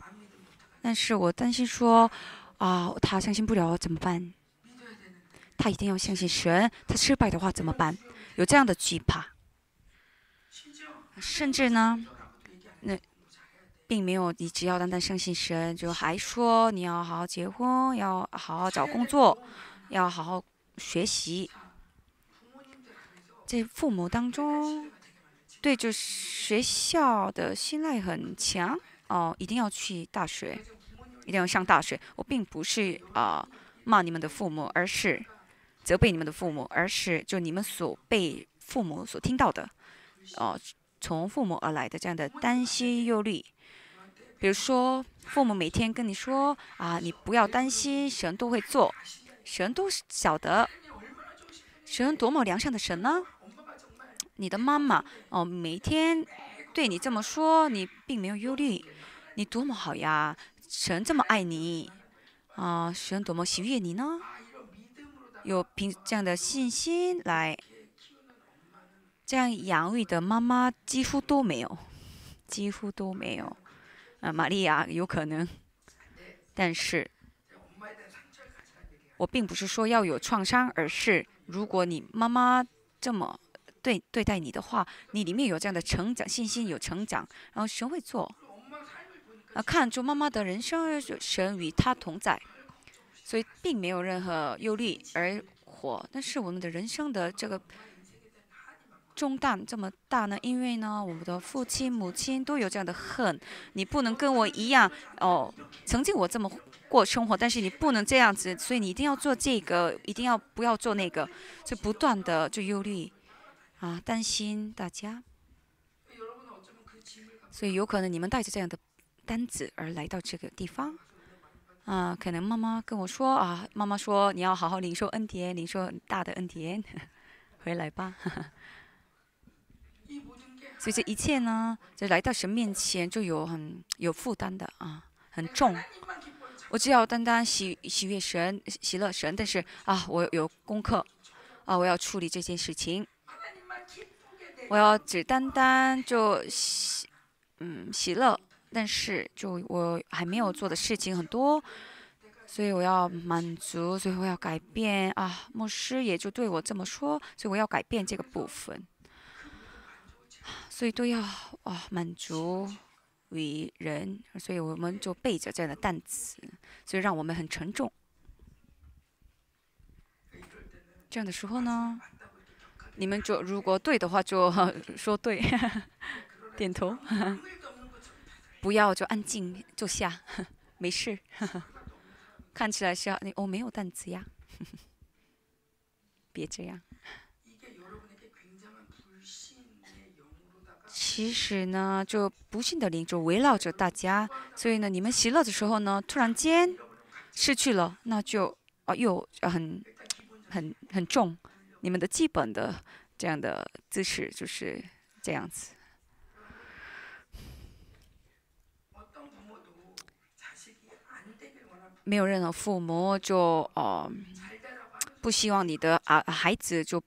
但是我担心说，啊，他相信不了怎么办？他一定要相信神，他失败的话怎么办？有这样的惧怕，甚至呢，那并没有。你只要单单相信神，就还说你要好好结婚，要好好找工作，要好好学习。在父母当中，对就学校的信赖很强哦，一定要去大学，一定要上大学。我并不是啊骂你们的父母，而是。责备你们的父母，而是就你们所被父母所听到的，哦，从父母而来的这样的担心忧虑。比如说，父母每天跟你说啊，你不要担心，神都会做，神都晓得，神多么良善的神呢？你的妈妈哦，每天对你这么说，你并没有忧虑，你多么好呀，神这么爱你，啊，神多么喜悦你呢？有凭这样的信心来这样养育的妈妈几乎都没有，几乎都没有。啊，玛利亚有可能，但是，我并不是说要有创伤，而是如果你妈妈这么对对待你的话，你里面有这样的成长信心，有成长，然后神会做。啊，看出妈妈的人生，神与她同在。所以并没有任何忧虑而活，但是我们的人生的这个重担这么大呢？因为呢，我们的父亲、母亲都有这样的恨，你不能跟我一样哦。曾经我这么过生活，但是你不能这样子，所以你一定要做这个，一定要不要做那个，就不断的就忧虑啊，担心大家。所以有可能你们带着这样的单子而来到这个地方。啊，可能妈妈跟我说啊，妈妈说你要好好领受恩典，领受大的恩典，回来吧。所以这一切呢，就来到神面前就有很有负担的啊，很重。我只要单单喜喜悦神、喜乐神，但是啊，我有功课啊，我要处理这件事情。我要只单单就喜嗯喜乐，但是就我还没有做的事情很多，所以我要满足，所以我要改变啊。牧师也就对我这么说，所以我要改变这个部分。所以都要啊满足于人，所以我们就背着这样的担子，所以让我们很沉重。这样的时候呢，你们就如果对的话就 说对，点头，不要就安静坐下，没事。看起来是你我没有担子呀，别这样。其实呢，就不幸的灵就围绕着大家，所以呢，你们喜乐的时候呢，突然间失去了，那就啊又很很很重，你们的基本的这样的姿势就是这样子。没有任何父母就哦不希望你的啊孩子就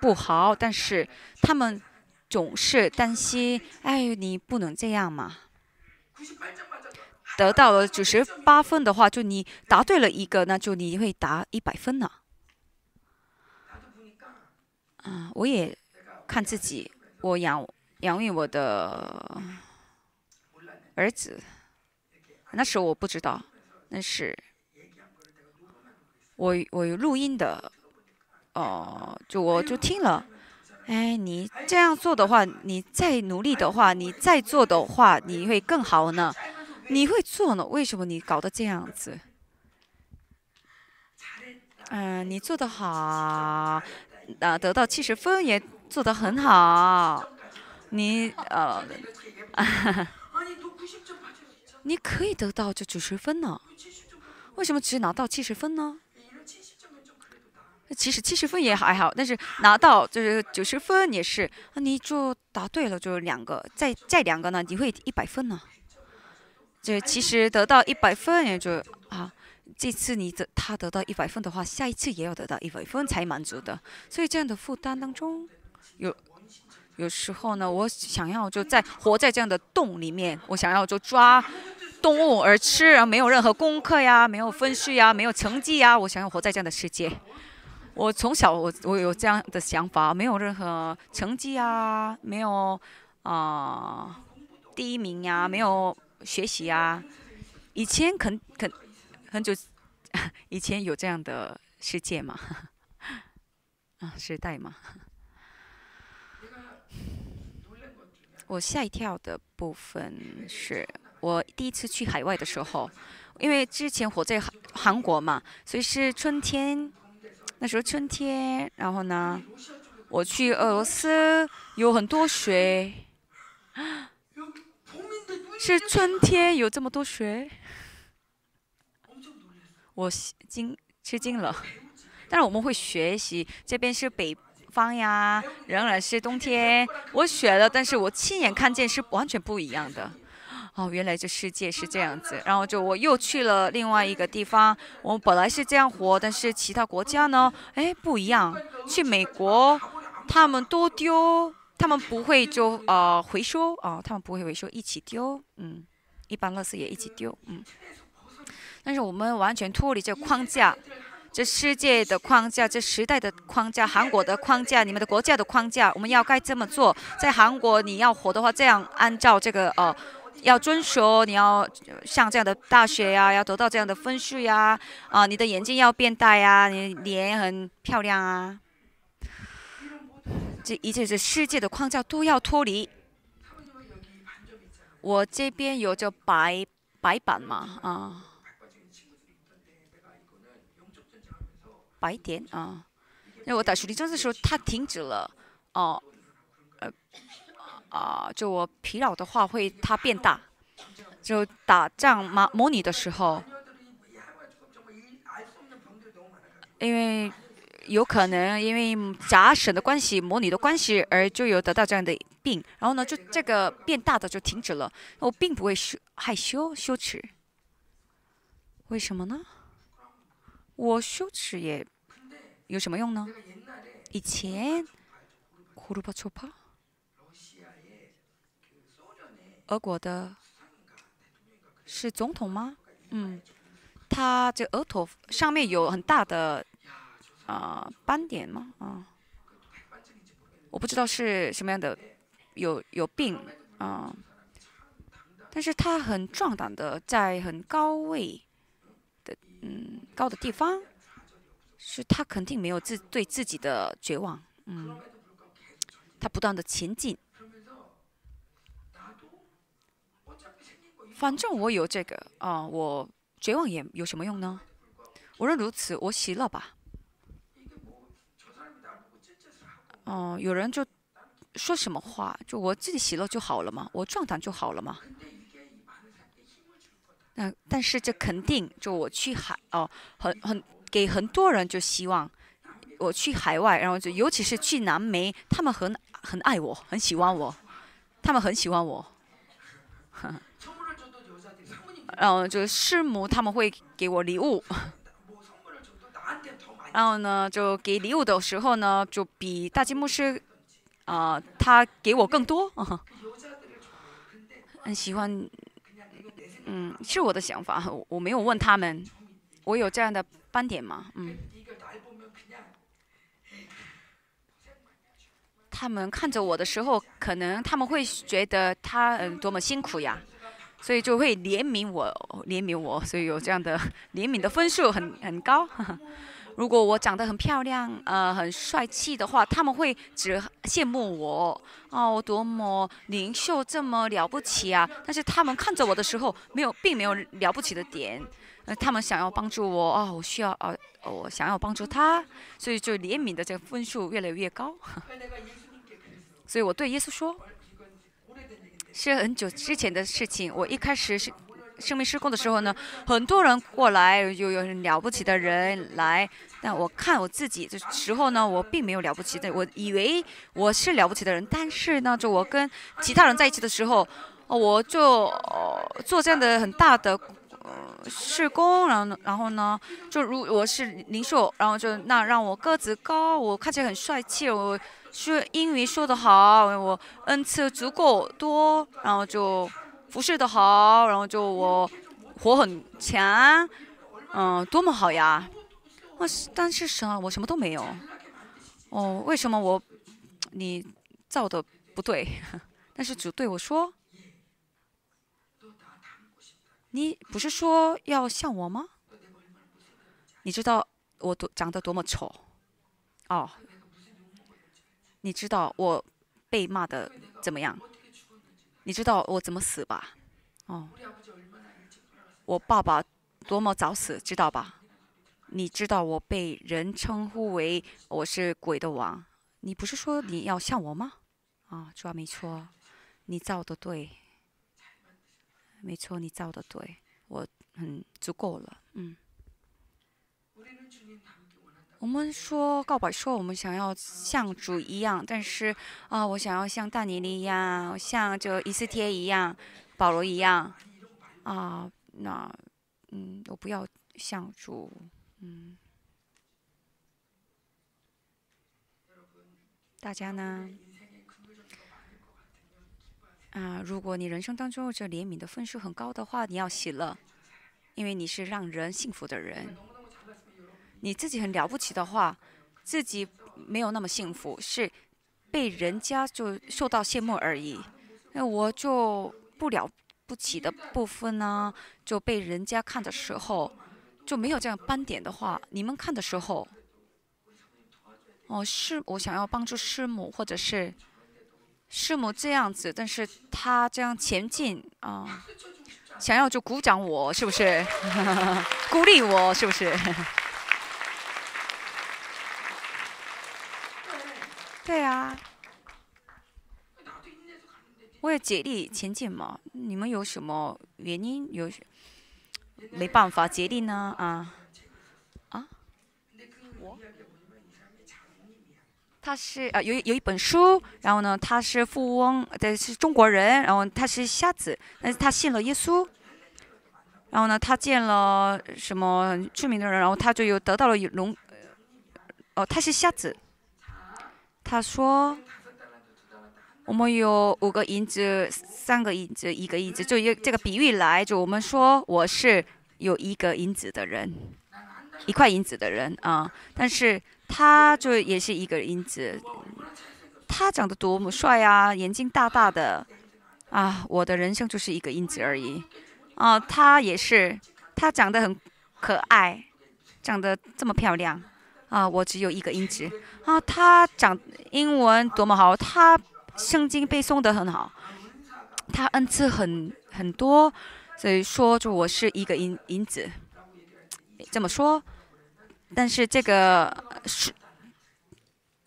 不好，但是他们。总是担心，哎，你不能这样嘛。得到了九十八分的话，就你答对了一个，那就你会答一百分了。啊，我也看自己，我养养育我的儿子，那时候我不知道，那是我我有录音的，哦，就我就听了。哎，你这样做的话，你再努力的话，你再做的话，你会更好呢。你会做呢？为什么你搞得这样子？嗯，你做的好，啊，得到七十分也做得很好。你呃，你可以得到这九十分呢？为什么只拿到七十分呢？其实七十分也还好，但是拿到就是九十分也是，那你就答对了，就两个，再再两个呢，你会一百分呢。就其实得到一百分也就啊，这次你得他得到一百分的话，下一次也要得到一百分才满足的。所以这样的负担当中，有有时候呢，我想要就在活在这样的洞里面，我想要就抓动物而吃，然后没有任何功课呀，没有分数呀，没有成绩呀，我想要活在这样的世界。我从小我我有这样的想法，没有任何成绩啊，没有啊第一名呀，没有学习呀。以前肯肯很久以前有这样的世界嘛？啊，时代嘛。我吓一跳的部分是我第一次去海外的时候，因为之前活在韩韩国嘛，所以是春天。那时候春天，然后呢，我去俄罗斯有很多雪，是春天有这么多雪，我惊吃惊了。但是我们会学习，这边是北方呀，仍然是冬天。我学了，但是我亲眼看见是完全不一样的。哦，原来这世界是这样子，然后就我又去了另外一个地方。我本来是这样活，但是其他国家呢，哎，不一样。去美国，他们都丢，他们不会就呃回收啊，他们不会回收，一起丢，嗯，一般垃圾也一起丢，嗯。但是我们完全脱离这框架，这世界的框架，这时代的框架，韩国的框架，你们的国家的框架，我们要该这么做。在韩国，你要活的话，这样按照这个呃。要遵守，你要上这样的大学呀，要得到这样的分数呀，啊，你的眼睛要变大呀，你脸很漂亮啊，这一切这世界的框架都要脱离。我这边有着白白板嘛，啊，白点啊，那我打数理针的时候，它停止了，哦，呃。啊，就我疲劳的话，会它变大。就打仗嘛，模拟的时候，因为有可能因为假神的关系、模拟的关系而就有得到这样的病，然后呢，就这个变大的就停止了。我并不会羞害羞羞耻，为什么呢？我羞耻也有什么用呢？以前，库鲁巴丘帕，俄国的，是总统吗？嗯，他这额头上面有很大的啊斑点吗？啊，我不知道是什么样的，有有病啊，但是他很壮胆的在很高位的嗯高的地方，是他肯定没有自对自己的绝望，嗯，他不断的前进。反正我有这个啊，我绝望也有什么用呢？无论如此，我喜乐吧。哦，有人就说什么话，就我自己喜乐就好了嘛，我壮胆就好了嘛。那但是这肯定就我去海哦，很很给很多人就希望我去海外，然后就尤其是去南美，他们很很爱我，很喜欢我，他们很喜欢我。后就师母他们会给我礼物，然后呢，就给礼物的时候呢，就比大金牧师，啊，他给我更多，很喜欢，嗯，是我的想法，我没有问他们，我有这样的斑点吗？嗯，他们看着我的时候，可能他们会觉得他嗯多么辛苦呀。所以就会怜悯我，怜悯我，所以有这样的 怜悯的分数很很高。如果我长得很漂亮，呃，很帅气的话，他们会只羡慕我，哦，多么灵秀这么了不起啊！但是他们看着我的时候，没有，并没有了不起的点，呃，他们想要帮助我，哦，我需要，哦，我想要帮助他，所以就怜悯的这个分数越来越高。所以我对耶稣说。是很久之前的事情。我一开始是生命施工的时候呢，很多人过来，有有了不起的人来。但我看我自己的时候呢，我并没有了不起的。我以为我是了不起的人，但是呢，就我跟其他人在一起的时候，我就做这样的很大的施工，然后然后呢，就如我是零售，然后就那让我个子高，我看起来很帅气，我。说英语说得好，我恩赐足够多，然后就服侍得好，然后就我火很强，嗯，多么好呀！啊，但是什么？我什么都没有。哦，为什么我你造的不对？但是主对我说：“你不是说要像我吗？你知道我多长得多么丑？哦。”你知道我被骂的怎么样？你知道我怎么死吧？哦，我爸爸多么早死，知道吧？你知道我被人称呼为我是鬼的王？你不是说你要像我吗？啊，主要没错，你造的对，没错，你造的对，我很足够了，嗯。我们说告白说我们想要像主一样，但是啊，我想要像大尼利一样，像就以斯帖一样，保罗一样，啊，那嗯，我不要像主，嗯，大家呢？啊，如果你人生当中这怜悯的分数很高的话，你要喜乐，因为你是让人幸福的人。你自己很了不起的话，自己没有那么幸福，是被人家就受到羡慕而已。那我就不了不起的部分呢，就被人家看的时候就没有这样斑点的话，你们看的时候，哦，是我想要帮助师母，或者是师母这样子，但是他这样前进啊，想要就鼓掌我，是不是？鼓励我，是不是？对啊，我也竭力前进嘛。你们有什么原因？有没办法竭力呢？啊。啊，我。他是啊，有有一本书，然后呢，他是富翁，对，是中国人，然后他是瞎子，但是他信了耶稣，然后呢，他见了什么著名的人，然后他就又得到了龙，哦，他是瞎子，他说，我们有五个银子，三个银子，一个银子，就一这个比喻来，就我们说我是有一个银子的人，一块银子的人啊，但是。他就也是一个银子，他长得多么帅啊，眼睛大大的，啊，我的人生就是一个银子而已，啊，他也是，他长得很可爱，长得这么漂亮，啊，我只有一个因子，啊，他讲英文多么好，他圣经背诵的很好，他恩赐很很多，所以说就我是一个因因子，这么说。但是这个是，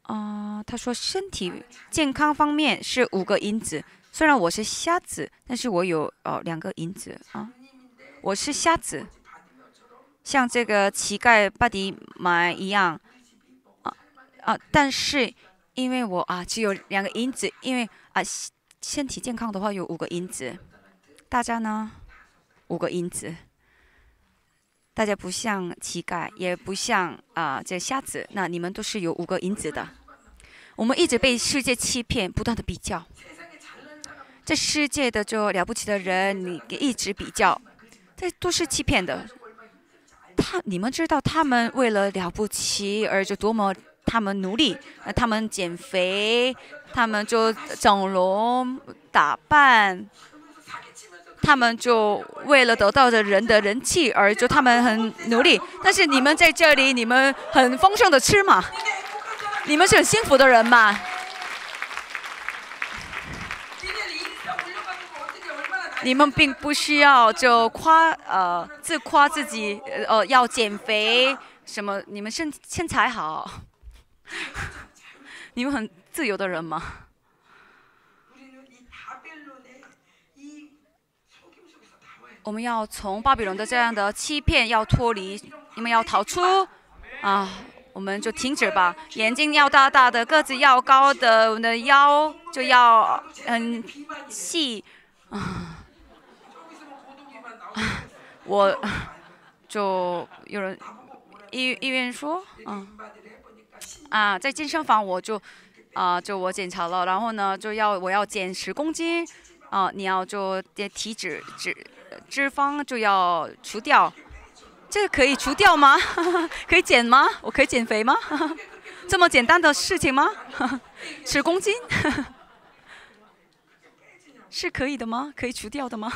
啊，他说身体健康方面是五个因子。虽然我是瞎子，但是我有哦两个因子啊。我是瞎子，像这个乞丐巴迪买一样，啊啊，但是因为我啊只有两个因子，因为啊身体健康的话有五个因子，大家呢五个因子。大家不像乞丐，也不像啊这瞎子，那你们都是有五个因子的。我们一直被世界欺骗，不断的比较。这世界的就了不起的人，你一直比较，这都是欺骗的。他你们知道他们为了了不起而就多么他们努力，他们减肥，他们就整容打扮。他们就为了得到的人的人气而就他们很努力，但是你们在这里，你们很丰盛的吃嘛，你们是很幸福的人嘛。你们并不需要就夸呃自夸自己呃要减肥什么，你们身身材好，你们很自由的人吗？我们要从巴比伦的这样的欺骗要脱离，你们要逃出啊！我们就停止吧。眼睛要大大的，个子要高的，我们的腰就要很细啊！我就有人医医院说，嗯啊，在健身房我就啊就我检查了，然后呢就要我要减十公斤啊，你要就点体脂脂。脂肪就要除掉，这个可以除掉吗？可以减吗？我可以减肥吗？这么简单的事情吗？十公斤是可以的吗？可以除掉的吗？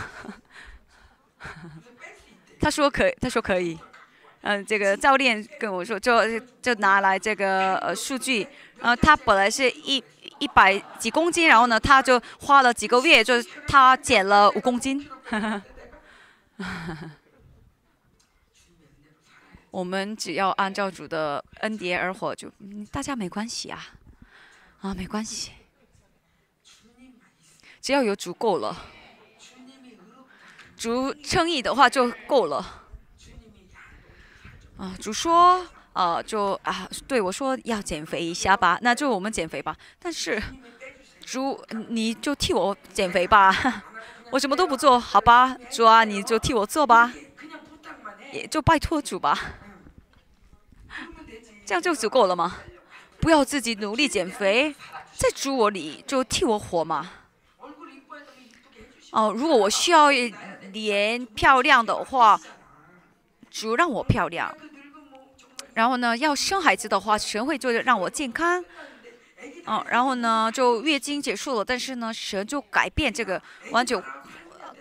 他说可，他说可以。嗯，这个教练跟我说，就就拿来这个呃数据，然后他本来是一一百几公斤，然后呢，他就花了几个月，就他减了五公斤。我们只要按照主的恩典而活，就大家没关系啊，啊，没关系，只要有足够了，主称义的话就够了。啊，主说，啊，就啊，对我说要减肥一下吧，那就我们减肥吧。但是，主，你就替我减肥吧。我什么都不做，好吧，主啊，你就替我做吧，也就拜托主吧，这样就足够了吗？不要自己努力减肥，在主我里就替我活嘛。哦，如果我需要脸漂亮的话，主让我漂亮。然后呢，要生孩子的话，神会就让我健康。哦，然后呢，就月经结束了，但是呢，神就改变这个，完全。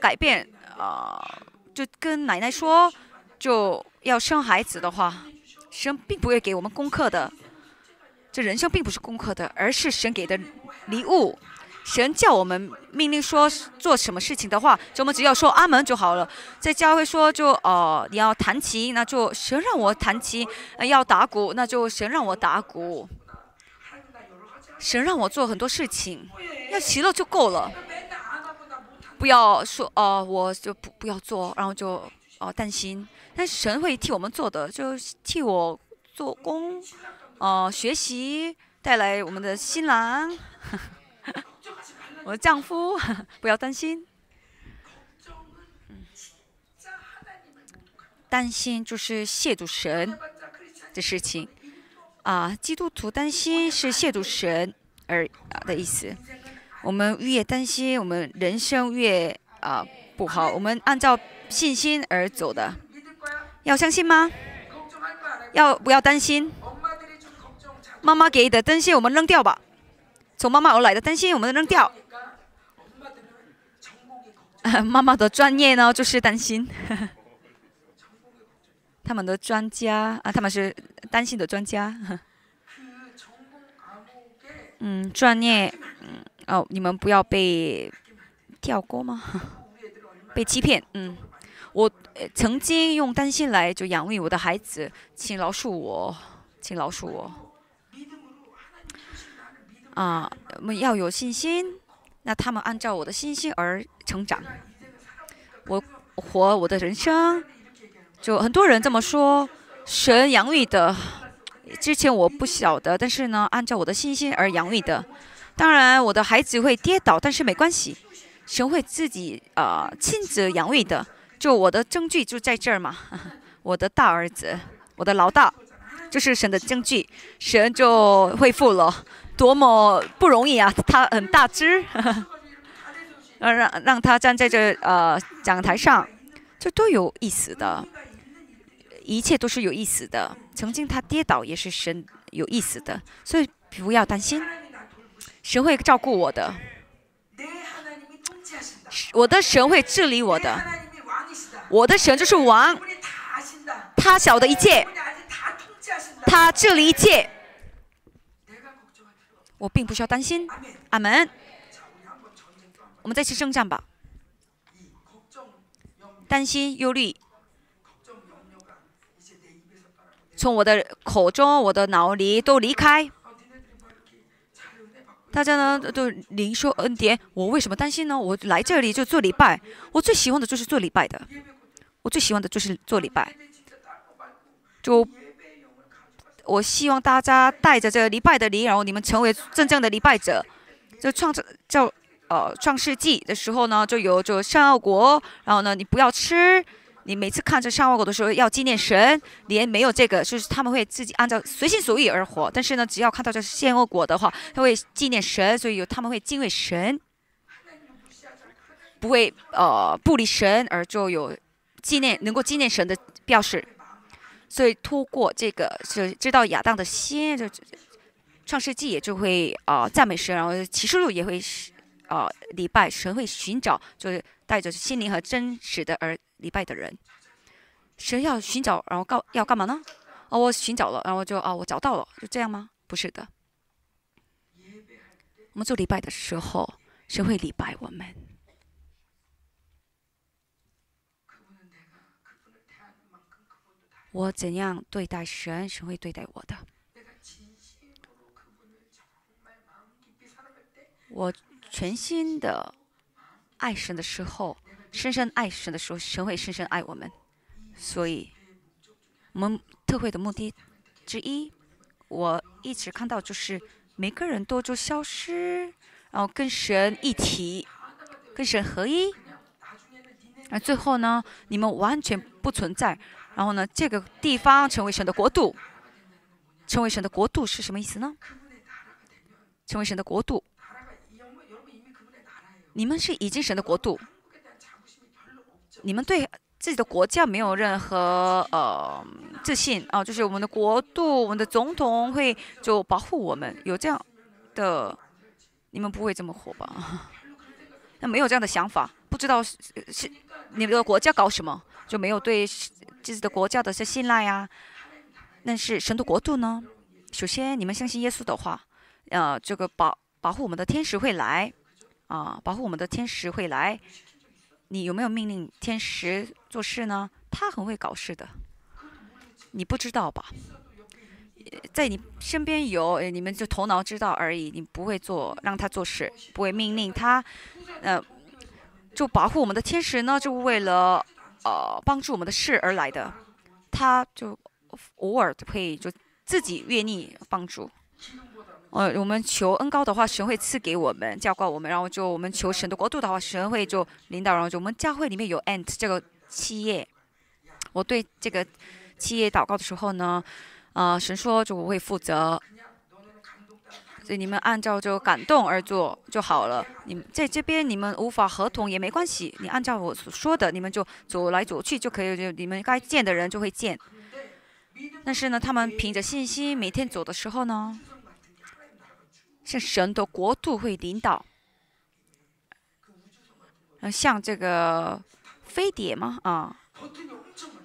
改变啊，就跟奶奶说，就要生孩子的话，神并不会给我们功课的。这人生并不是功课的，而是神给的礼物。神叫我们命令说做什么事情的话，就我们只要说阿门就好了。在教会说就哦，你要弹琴，那就神让我弹琴；要打鼓，那就神让我打鼓。神让我做很多事情，要齐了就够了。不要说哦，我就不不要做，然后就哦担心。但神会替我们做的，就替我做工，呃，学习，带来我们的新郎，我丈夫，不要担心。担心就是亵渎神的事情，啊，基督徒担心是亵渎神而的意思。我们越担心，我们人生越啊不好。我们按照信心而走的，要相信吗？要不要担心？妈妈给的担心我们扔掉吧，从妈妈而来的担心我们扔掉。妈妈的专业呢，就是担心。他们的专家啊，他们是担心的专家。嗯，专业，嗯，哦，你们不要被跳过吗？被欺骗，嗯，我曾经用担心来就养育我的孩子，请饶恕我，请饶恕我。啊，我们要有信心，那他们按照我的信心而成长。我活我的人生。就很多人这么说，神养育的，之前我不晓得，但是呢，按照我的信心而养育的。当然，我的孩子会跌倒，但是没关系，神会自己啊亲自养育的。就我的证据就在这儿嘛，我的大儿子，我的老大，就是神的证据，神就恢复了，多么不容易啊！他很大只，让让让他站在这呃讲台上，这都有意思的。一切都是有意思的。曾经他跌倒也是神有意思的，所以不要担心，神会照顾我的。我的神会治理我的，我的神就是王，他晓得一切，他治理一切，我并不需要担心。阿门。我们再去征战吧。担心、忧虑。从我的口中、我的脑里都离开。大家呢都灵说恩典，我为什么担心呢？我来这里就做礼拜，我最喜欢的就是做礼拜的，我最喜欢的就是做礼拜。就我希望大家带着这个礼拜的灵，然后你们成为真正的礼拜者。就创造叫呃创世纪的时候呢，就有就善恶果，然后呢你不要吃。你每次看着善恶果的时候，要纪念神，连没有这个，就是他们会自己按照随心所欲而活。但是呢，只要看到这善恶果的话，他会纪念神，所以有他们会敬畏神，不会呃不离神，而就有纪念能够纪念神的标识。所以通过这个是知道亚当的心，就创世纪也就会啊赞美神，然后启示录也会啊礼拜神，会寻找就是带着心灵和真实的而。礼拜的人，神要寻找，然后告要干嘛呢？哦，我寻找了，然后就啊，我找到了，就这样吗？不是的。我们做礼拜的时候，神会礼拜我们。我怎样对待神，神会对待我的。我全心的爱神的时候。深深爱神的时候，神会深深爱我们。所以，我们特会的目的之一，我一直看到就是每个人都就消失，然后跟神一体，跟神合一。而最后呢，你们完全不存在。然后呢，这个地方成为神的国度。成为神的国度是什么意思呢？成为神的国度，你们是已经神的国度。你们对自己的国家没有任何呃自信啊？就是我们的国度，我们的总统会就保护我们，有这样的，你们不会这么活吧？那没有这样的想法，不知道是是你们的国家搞什么，就没有对自己的国家的些信赖啊？但是神的国度呢？首先，你们相信耶稣的话，呃，这个保保护我们的天使会来啊，保护我们的天使会来。你有没有命令天使做事呢？他很会搞事的，你不知道吧？在你身边有，你们就头脑知道而已。你不会做，让他做事，不会命令他。呃，就保护我们的天使呢，就为了呃帮助我们的事而来的。他就偶尔会就自己愿意帮助。呃，我们求恩高的话，神会赐给我们，教告我们，然后就我们求神的国度的话，神会就领导，然后就我们教会里面有 ant 这个企业，我对这个企业祷告的时候呢，呃，神说就我会负责，所以你们按照就感动而做就好了。你们在这边你们无法合同也没关系，你按照我所说的，你们就走来走去就可以，就你们该见的人就会见。但是呢，他们凭着信心每天走的时候呢。像神的国度会领导，像这个飞碟吗？啊，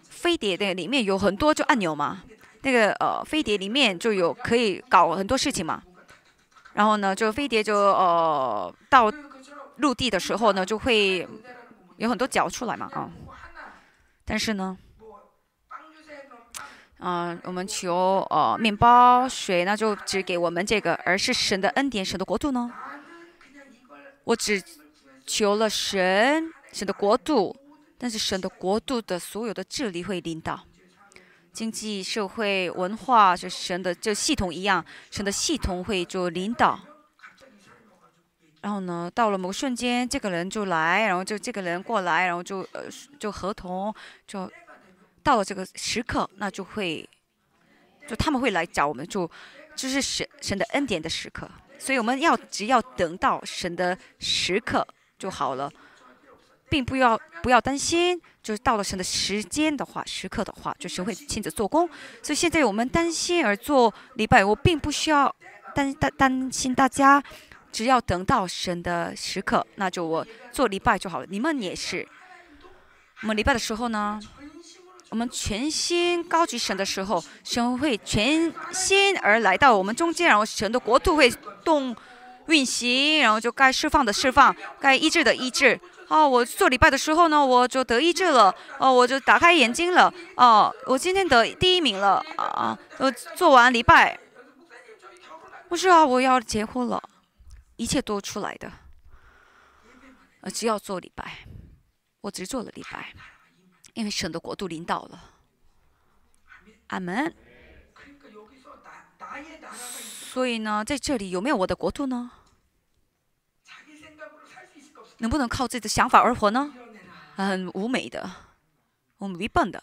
飞碟的里面有很多就按钮嘛，那个呃飞碟里面就有可以搞很多事情嘛。然后呢，就飞碟就呃到陆地的时候呢，就会有很多脚出来嘛，啊。但是呢。嗯，我们求呃面包、水，那就只给我们这个，而是神的恩典、神的国度呢？我只求了神、神的国度，但是神的国度的所有的治理会领导经济社会文化，就神的这系统一样，神的系统会就领导。然后呢，到了某个瞬间，这个人就来，然后就这个人过来，然后就呃就合同就。到了这个时刻，那就会，就他们会来找我们，就就是神神的恩典的时刻。所以我们要只要等到神的时刻就好了，并不要不要担心，就是到了神的时间的话，时刻的话，就神会亲自做工。所以现在我们担心而做礼拜，我并不需要担担担心大家，只要等到神的时刻，那就我做礼拜就好了。你们也是，我们礼拜的时候呢？我们全心高举神的时候，神会全心而来到我们中间，然后神的国度会动运行，然后就该释放的释放，该医治的医治。哦，我做礼拜的时候呢，我就得医治了。哦，我就打开眼睛了。哦，我今天得第一名了。啊，我做完礼拜，不是啊，我要结婚了，一切都出来的。呃，只要做礼拜，我只做了礼拜。因为神的国度领导了，阿门。所以呢，在这里有没有我的国度呢？能不能靠自己的想法而活呢？很无美的，我们愚笨的。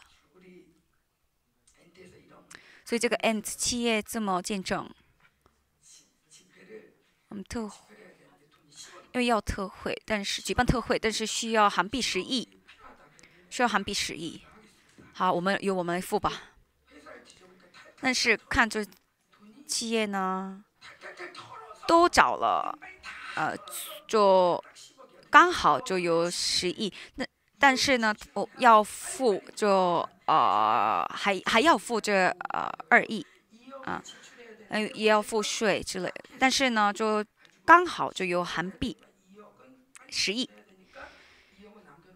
所以这个 Ant 企业这么见证，我们特因为要特会，但是举办特会，但是需要韩币十亿。需要韩币十亿，好，我们由我们来付吧。但是看这企业呢，都找了，呃，就刚好就有十亿。那但是呢，我要付就呃还还要付这呃二亿，啊，呃也要付税之类。但是呢，就刚好就有韩币十亿。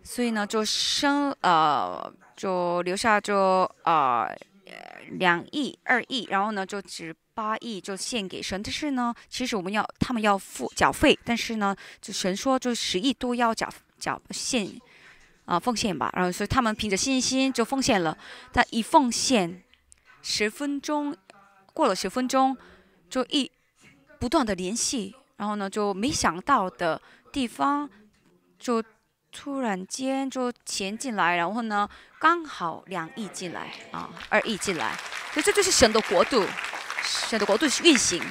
所以呢，就生呃，就留下就呃两亿二亿，然后呢就只八亿就献给神。但是呢，其实我们要他们要付缴费，但是呢，就神说就十亿都要缴缴献啊奉献吧。然后所以他们凭着信心就奉献了。但一奉献十分钟，过了十分钟就一不断的联系，然后呢就没想到的地方就。突然间就钱进来，然后呢，刚好两亿进来啊，二亿进来，所以这就是神的国度，神的国度运行。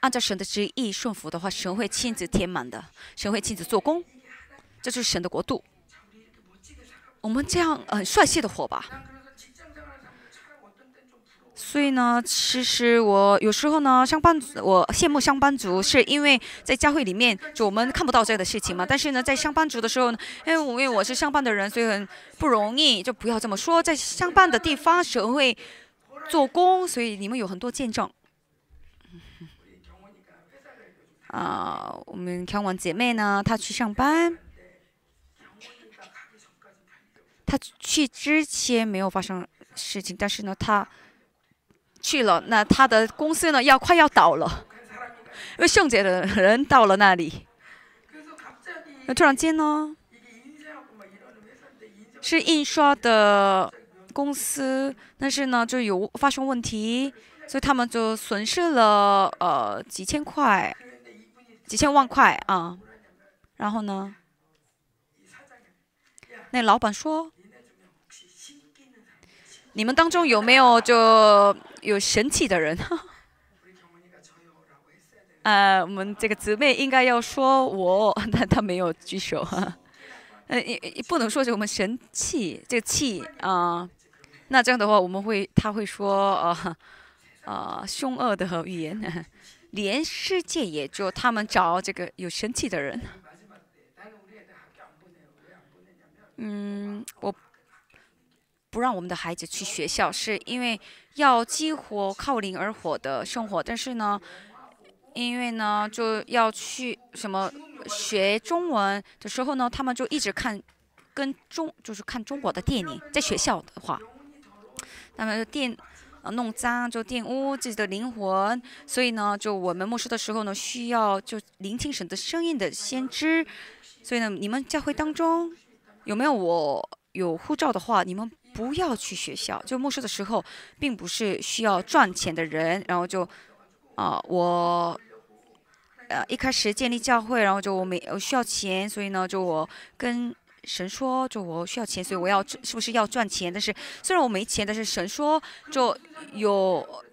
按照神的旨意顺服的话，神会亲自填满的，神会亲自做工，这就是神的国度。我们这样很帅气的活吧。所以呢，其实我有时候呢，上班族我羡慕上班族，是因为在教会里面就我们看不到这样的事情嘛。但是呢，在上班族的时候呢，因为我因为我是上班的人，所以很不容易，就不要这么说。在上班的地方，神会做工，所以你们有很多见证。啊，我们看完姐妹呢，她去上班，她去之前没有发生事情，但是呢，她。去了，那他的公司呢要快要倒了，因为圣洁的人到了那里。那突然间呢，是印刷的公司，但是呢就有发生问题，所以他们就损失了呃几千块、几千万块啊。然后呢，那老板说：“你们当中有没有就有神气的人？” 呃，我们这个姊妹应该要说我，但她没有举手。呃，也也不能说是我们神气，这个气啊，那这样的话我们会，他会说呃，呃，凶恶的语言，连世界也就他们找这个有神气的人。嗯，我不让我们的孩子去学校，是因为要激活靠灵而活的生活，但是呢。因为呢，就要去什么学中文的时候呢，他们就一直看跟中，就是看中国的电影。在学校的话，那么电呃弄脏就玷污自己的灵魂，所以呢，就我们牧师的时候呢，需要就聆听神的声音的先知。所以呢，你们教会当中有没有我有护照的话，你们不要去学校。就牧师的时候，并不是需要赚钱的人，然后就。啊，我呃一开始建立教会，然后就我没我需要钱，所以呢，就我跟神说，就我需要钱，所以我要是不是要赚钱？但是虽然我没钱，但是神说就有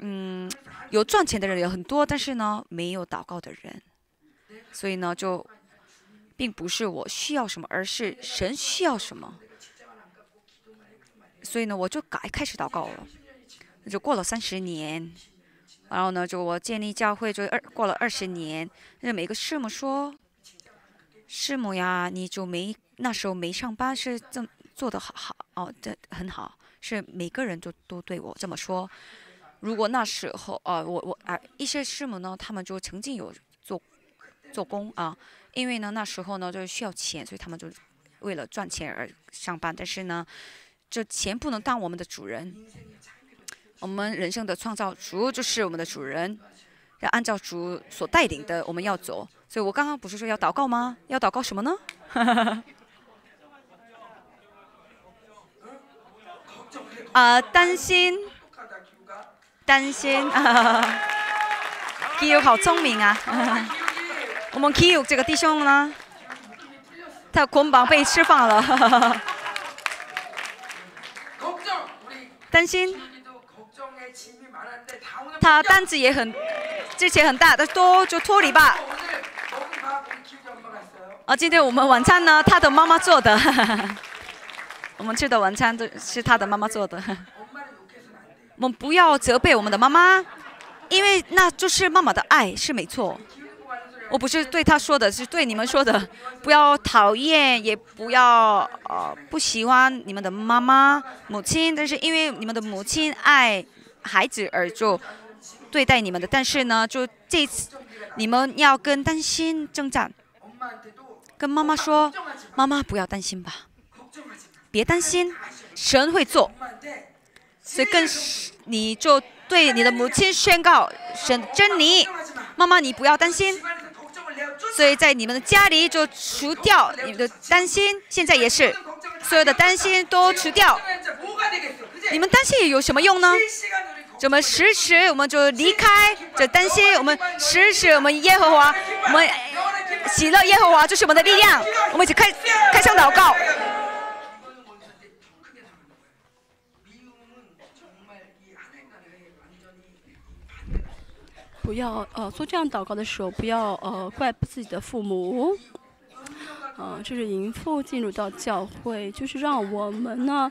嗯有赚钱的人有很多，但是呢没有祷告的人，所以呢就并不是我需要什么，而是神需要什么，所以呢我就改开始祷告了，就过了三十年。然后呢，就我建立教会就二过了二十年，那每个师母说，师母呀，你就没那时候没上班是这做的好好哦，这很好，是每个人都都对我这么说。如果那时候啊，我我啊一些师母呢，他们就曾经有做做工啊，因为呢那时候呢就需要钱，所以他们就为了赚钱而上班。但是呢，这钱不能当我们的主人。我们人生的创造主就是我们的主人，要按照主所带领的，我们要走。所以我刚刚不是说要祷告吗？要祷告什么呢？啊，担心，担心啊！基友好聪明啊！我们基友这个弟兄呢，他捆绑被释放了，担心。他担子也很，之前很大，的多就脱离吧。啊，今天我们晚餐呢，他的妈妈做的。我们吃的晚餐都是他的妈妈做的。我们不要责备我们的妈妈，因为那就是妈妈的爱，是没错。我不是对他说的，是对你们说的。不要讨厌，也不要呃不喜欢你们的妈妈、母亲，但是因为你们的母亲爱孩子而就。对待你们的，但是呢，就这次你们要跟担心征战，跟妈妈说，妈妈不要担心吧，别担心，神会做。所以跟你就对你的母亲宣告神真理，妈妈你不要担心。所以在你们的家里就除掉你们的担心，现在也是，所有的担心都除掉。你们担心有什么用呢？怎么时时我们就离开，这担心我们时时我们耶和华，我们喜乐耶和华就是我们的力量。我们一起开开箱祷告。不要呃做这样祷告的时候，不要呃怪自己的父母。嗯，这是淫妇进入到教会，就是让我们呢。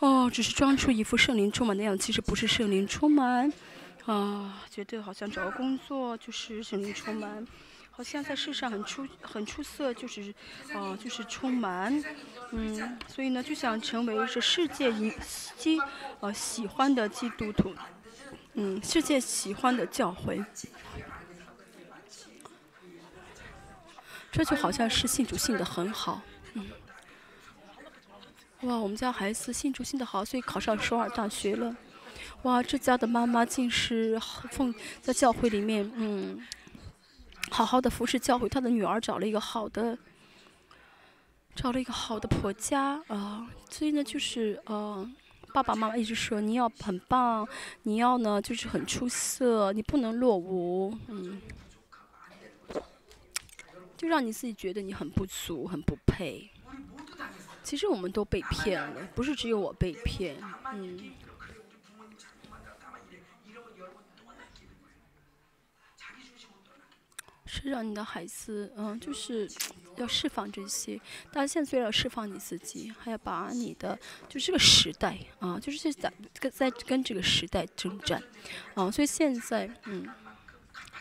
哦，只是装出一副圣灵充满的样子，其实不是圣灵充满。啊，觉得好像找个工作就是圣灵充满，好像在世上很出很出色，就是啊，就是充满。嗯，所以呢，就想成为这世界一基呃喜欢的基督徒，嗯，世界喜欢的教会。这就好像是信主信的很好，嗯。哇，我们家孩子信主信的好，所以考上首尔大学了。哇，这家的妈妈竟是奉在教会里面，嗯，好好的服侍教会。她的女儿找了一个好的找了一个好的婆家啊，所以呢，就是呃，爸爸妈妈一直说你要很棒，你要呢就是很出色，你不能落伍，嗯，就让你自己觉得你很不足，很不配。其实我们都被骗了，不是只有我被骗，嗯。是让你的孩子，嗯，就是要释放这些。但现在虽然要释放你自己，还要把你的，就这个时代啊，就是在跟在跟这个时代征战，啊，所以现在，嗯，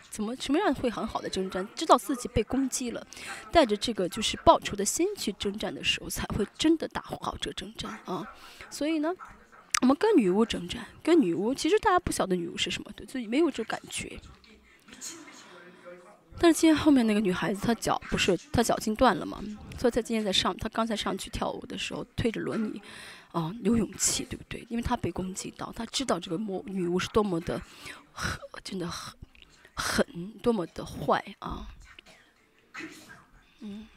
怎么什么样会很好的征战？知道自己被攻击了，带着这个就是报仇的心去征战的时候，才会真的打好这个征战啊。所以呢，我们跟女巫征战，跟女巫，其实大家不晓得女巫是什么，对，所以没有这感觉。但是今天后面那个女孩子，她脚不是她脚筋断了嘛？所以她今天在上，她刚才上去跳舞的时候推着轮椅，哦，有勇气，对不对？因为她被攻击到，她知道这个魔女巫是多么的狠，真的很狠，多么的坏啊！嗯。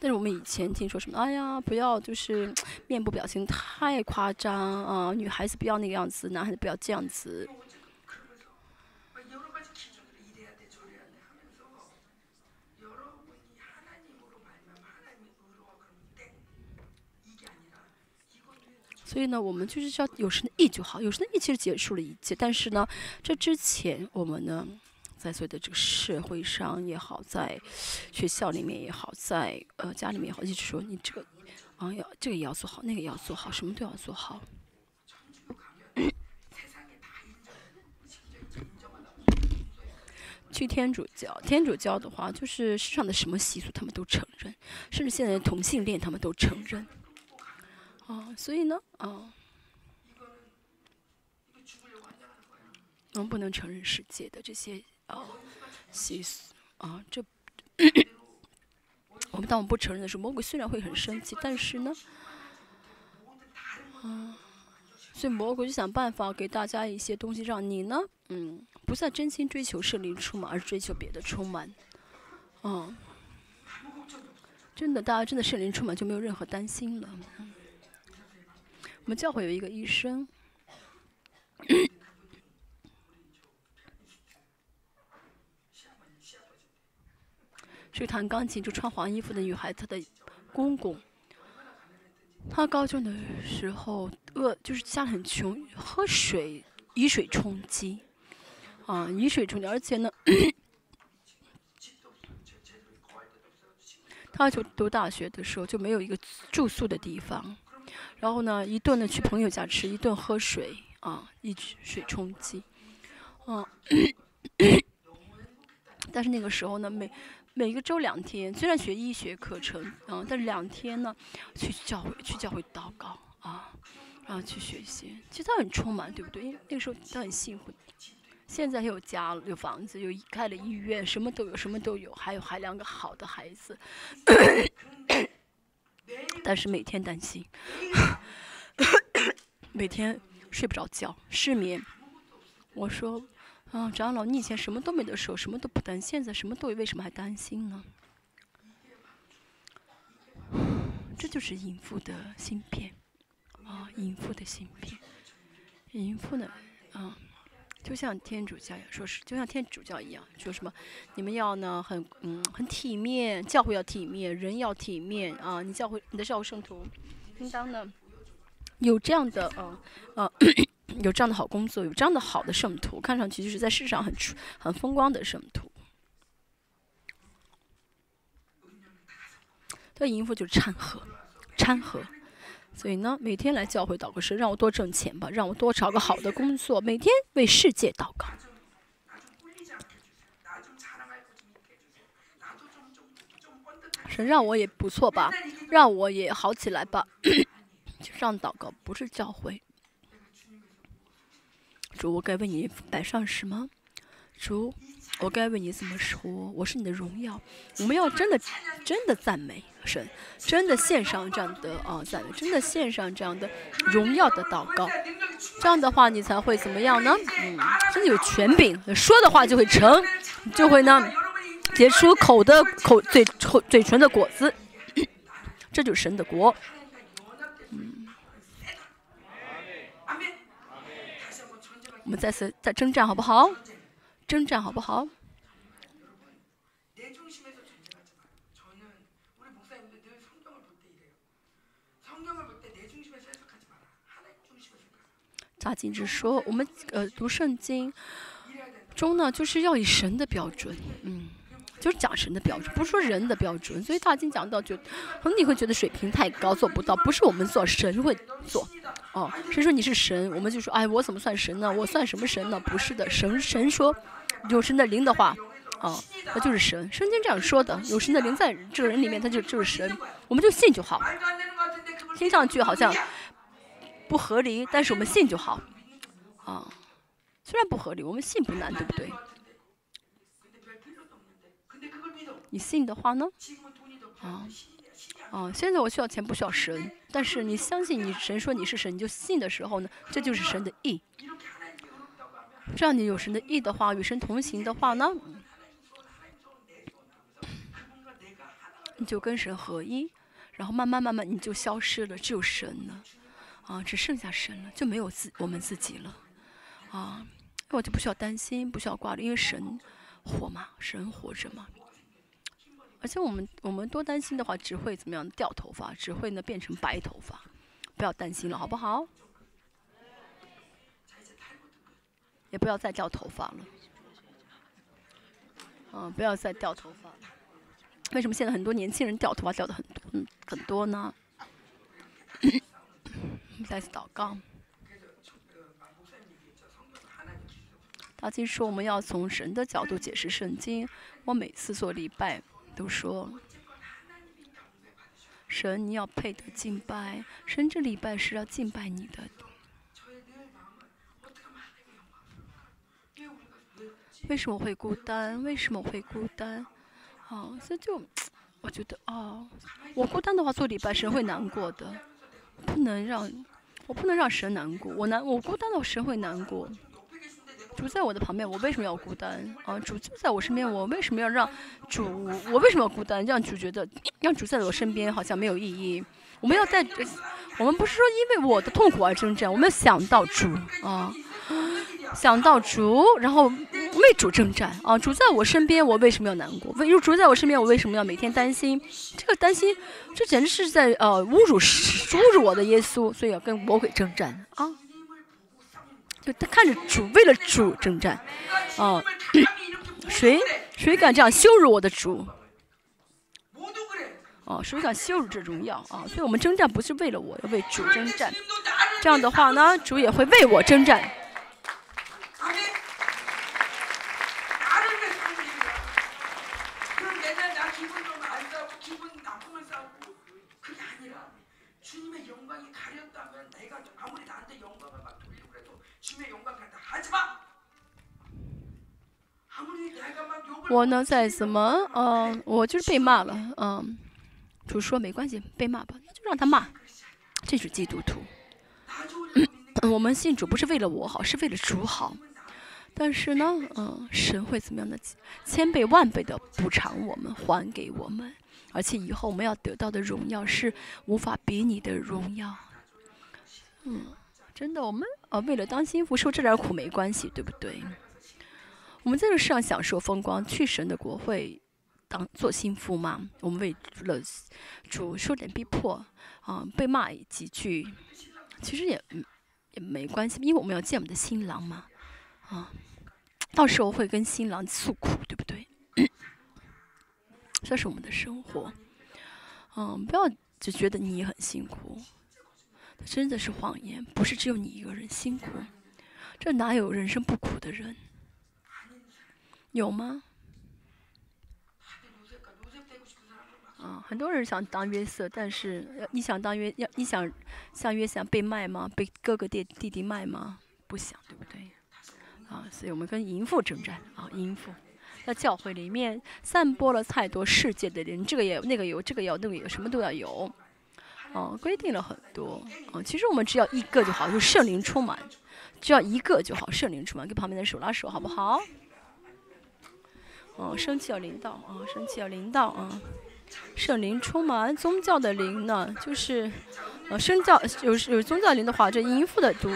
但是我们以前听说什么？哎呀，不要就是 面部表情太夸张啊！女孩子不要那个样子，男孩子不要这样子。所以呢，我们就是要有神的意就好，有神的意其实结束了一切。但是呢，这之前我们呢，在所有的这个社会上也好，在学校里面也好，在呃家里面也好，一直说你这个啊要这个也要做好，那个也要做好，什么都要做好。去天主教，天主教的话，就是世上的什么习俗他们都承认，甚至现在同性恋他们都承认。啊，所以呢，啊，我们不能承认世界的这些啊习俗？啊，这 我们当我们不承认的时候，魔鬼虽然会很生气，但是呢，啊，所以魔鬼就想办法给大家一些东西，让你呢，嗯，不再真心追求圣灵充满，而追求别的充满，啊，真的，大家真的圣灵充满就没有任何担心了。我们教会有一个医生，是弹钢琴就穿黄衣服的女孩，她的公公。他高中的时候饿，就是家里很穷，喝水以水充饥，啊，以水充饥，而且呢，他就读大学的时候就没有一个住宿的地方。然后呢，一顿呢去朋友家吃，一顿喝水啊，一水充饥，嗯。但是那个时候呢，每每个周两天，虽然学医学课程，嗯，但两天呢，去教会去教会祷告啊，然后去学习。其实他很充满，对不对？因为那个时候他很幸福。现在有家有房子，有开了医院，什么都有，什么都有，还有还两个好的孩子。但是每天担心，每天睡不着觉，失眠。我说，啊，长老，你以前什么都没得说，什么都不担心，现在什么都，为什么还担心呢？这就是淫妇的芯片，啊，淫妇的芯片，淫妇呢，啊。就像天主教一样说是，就像天主教一样，说什么，你们要呢很嗯很体面，教会要体面，人要体面啊！你教会你的教会圣徒，应当呢有这样的呃呃 有这样的好工作，有这样的好的圣徒，看上去就是在世上很出很风光的圣徒。他淫妇就是掺和，掺和。所以呢，每天来教会祷告时，让我多挣钱吧，让我多找个好的工作，每天为世界祷告。神让我也不错吧，让我也好起来吧。上祷告不是教会。主，我该为你摆上什么？主。我该为你怎么说？我是你的荣耀。我们要真的、真的赞美神，真的献上这样的啊赞美，真的献上这样的荣耀的祷告。这样的话，你才会怎么样呢？嗯，真的有权柄，说的话就会成，就会呢，结出口的口嘴口嘴唇的果子，这就是神的国。嗯，我们再次再征战好不好？征战好不好？大经之说，我们呃读圣经中呢，就是要以神的标准，嗯，就是讲神的标准，不是说人的标准。所以大经讲到，就可能你会觉得水平太高，做不到，不是我们做，神会做。哦，神说你是神，我们就说，哎，我怎么算神呢？我算什么神呢？不是的，神神说有神的灵的话，哦，那就是神。圣经这样说的，有神的灵在这个人里面，他就就是神，我们就信就好。听上去好像。不合理，但是我们信就好，啊，虽然不合理，我们信不难，对不对？你信的话呢？啊，啊，现在我需要钱，不需要神，但是你相信你神说你是神，你就信的时候呢，这就是神的意。这样你有神的意的话，与神同行的话呢，你就跟神合一，然后慢慢慢慢你就消失了，只有神了。啊，只剩下神了，就没有自我们自己了，啊，我就不需要担心，不需要挂虑，因为神活嘛，神活着嘛。而且我们我们多担心的话，只会怎么样掉头发，只会呢变成白头发。不要担心了，好不好？也不要再掉头发了。嗯，不要再掉头发。为什么现在很多年轻人掉头发掉的很多，嗯，很多呢？再次祷告。大金说我们要从神的角度解释圣经。我每次做礼拜都说，神你要配得敬拜，神这礼拜是要敬拜你的。为什么会孤单？为什么会孤单？啊，这就我觉得啊，我孤单的话做礼拜神会难过的，不能让。我不能让神难过，我难，我孤单的神会难过。主在我的旁边，我为什么要孤单？啊，主就在我身边，我为什么要让主？我为什么要孤单？让主觉得，让主在我身边好像没有意义。我们要在，我们不是说因为我的痛苦而征战，我们想到主啊。想到主，然后为主征战啊！主在我身边，我为什么要难过？为主在我身边，我为什么要每天担心？这个担心，这简直是在呃侮辱侮辱我的耶稣，所以要跟魔鬼征战啊！就他看着主，为了主征战哦！谁谁敢这样羞辱我的主？哦，谁敢羞辱这荣耀啊？所以我们征战不是为了我，要为主征战。这样的话呢，主也会为我征战。我呢，再怎么，嗯，我就是被骂了，嗯，主说没关系，被骂吧，那就让他骂，这是基督徒。我们信主不是为了我好，是为了主好。但是呢，嗯，神会怎么样的千倍万倍的补偿我们，还给我们，而且以后我们要得到的荣耀是无法比拟的荣耀。嗯，真的，我们呃为了当心福受这点苦没关系，对不对？我们在这世上享受风光，去神的国会当做心腹吗？我们为了主受点逼迫啊，被骂几句，其实也也没关系，因为我们要见我们的新郎嘛，啊，到时候会跟新郎诉苦，对不对？这是我们的生活，嗯，不要只觉得你很辛苦，真的是谎言，不是只有你一个人辛苦，这哪有人生不苦的人？有吗？啊，很多人想当约瑟，但是你想当约要你想像约瑟被卖吗？被哥哥弟弟弟卖吗？不想，对不对？啊，所以我们跟淫妇征战啊，淫妇在教会里面散播了太多世界的人，这个也那个有，这个有那个有，什么都要有，啊，规定了很多啊。其实我们只要一个就好，就圣灵充满，只要一个就好，圣灵充满，跟旁边的人手拉手，好不好？哦，生气要领导啊，生气要领导啊，圣灵充满宗教的灵呢，就是呃，圣教有有宗教灵的话，这淫妇的毒，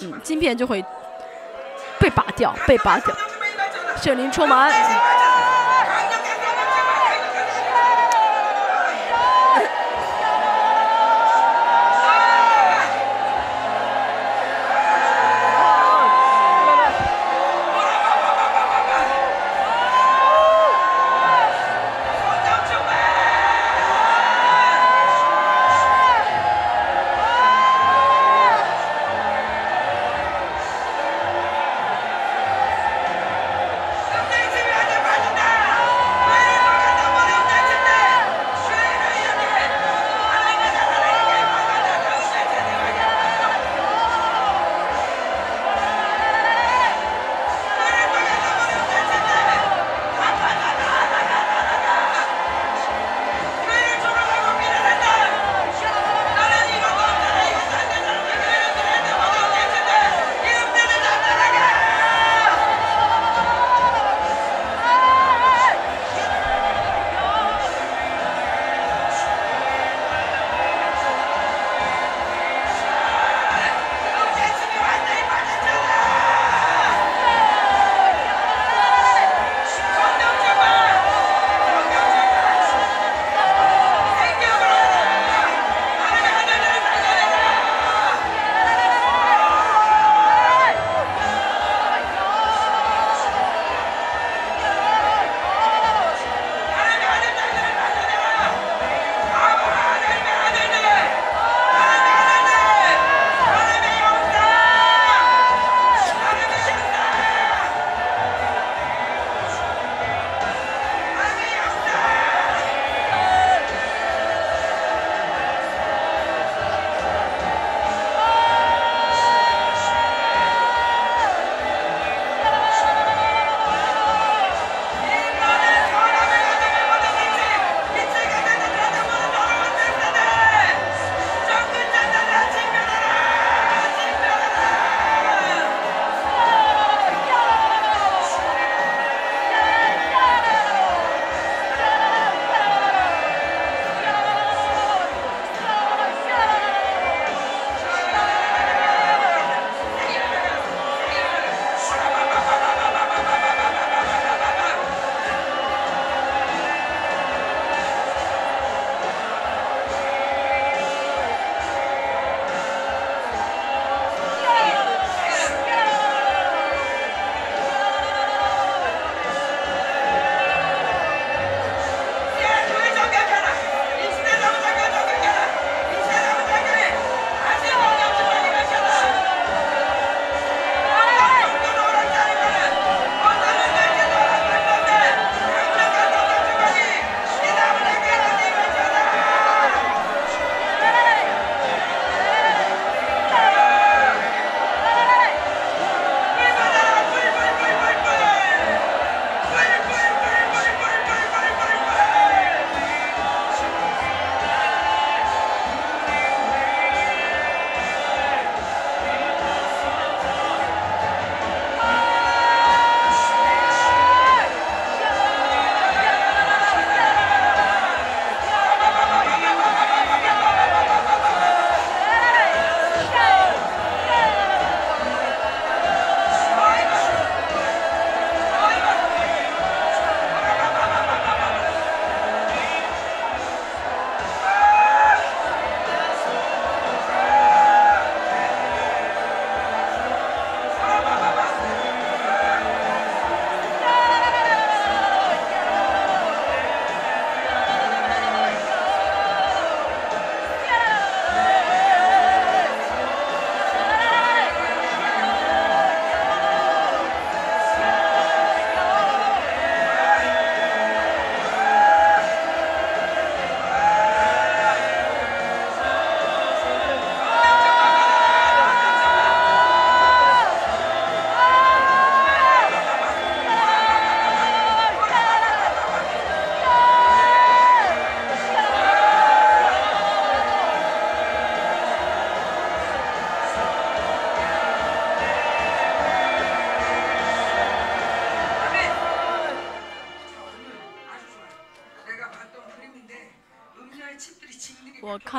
嗯，晶片就会被拔掉，被拔掉，圣灵充满。嗯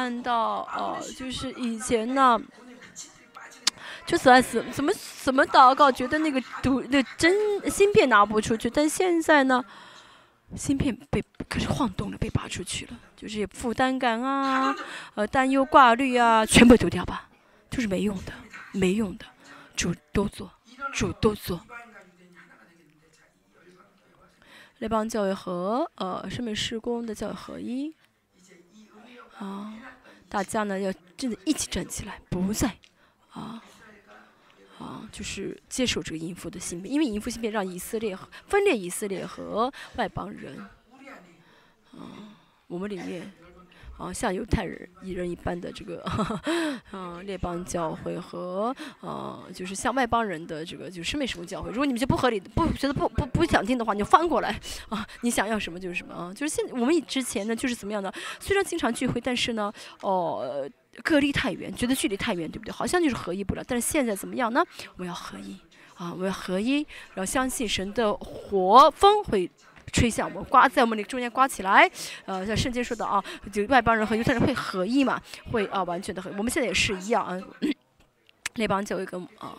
看到呃，就是以前呢，就死爱死怎么怎么祷告，觉得那个毒那针芯片拿不出去，但现在呢，芯片被开始晃动了，被拔出去了，就是负担感啊，呃，担忧挂虑啊，全部丢掉吧，就是没用的，没用的，主都做，主都做。列邦教育和呃圣美施工的教育合一，啊，大家呢要真的一起站起来，不再啊啊，就是接受这个淫妇的性别，因为淫妇性别让以色列分裂以色列和外邦人，啊，我们里面。啊，像犹太人、一人一般的这个，嗯，列邦教会和呃，就是像外邦人的这个，就是美什么教会。如果你们觉得不合理、不觉得不不不想听的话，你就翻过来啊，你想要什么就是什么啊。就是现我们之前呢，就是怎么样的？虽然经常聚会，但是呢，哦，隔离太远，觉得距离太远，对不对？好像就是合一不了。但是现在怎么样呢？我们要合一啊，我们要合一，然后相信神的活风会。吹向我们，刮在我们那中间刮起来，呃，像圣经说的啊，就外邦人和犹太人会合一嘛，会啊完全的合。我们现在也是一样啊，那帮教会跟啊，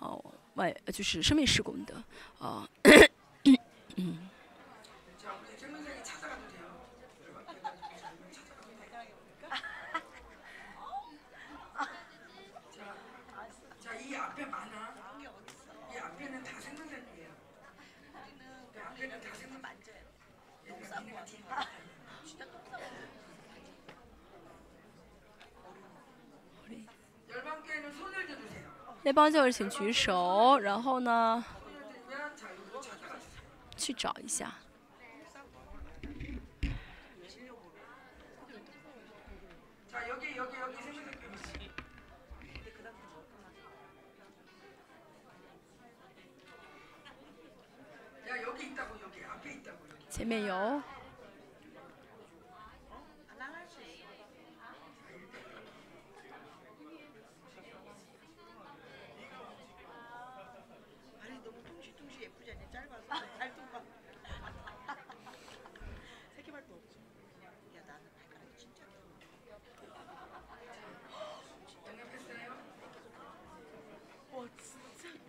哦外就是生命施工的啊，嗯。那帮就是请举手，然后呢，去找一下。前面有。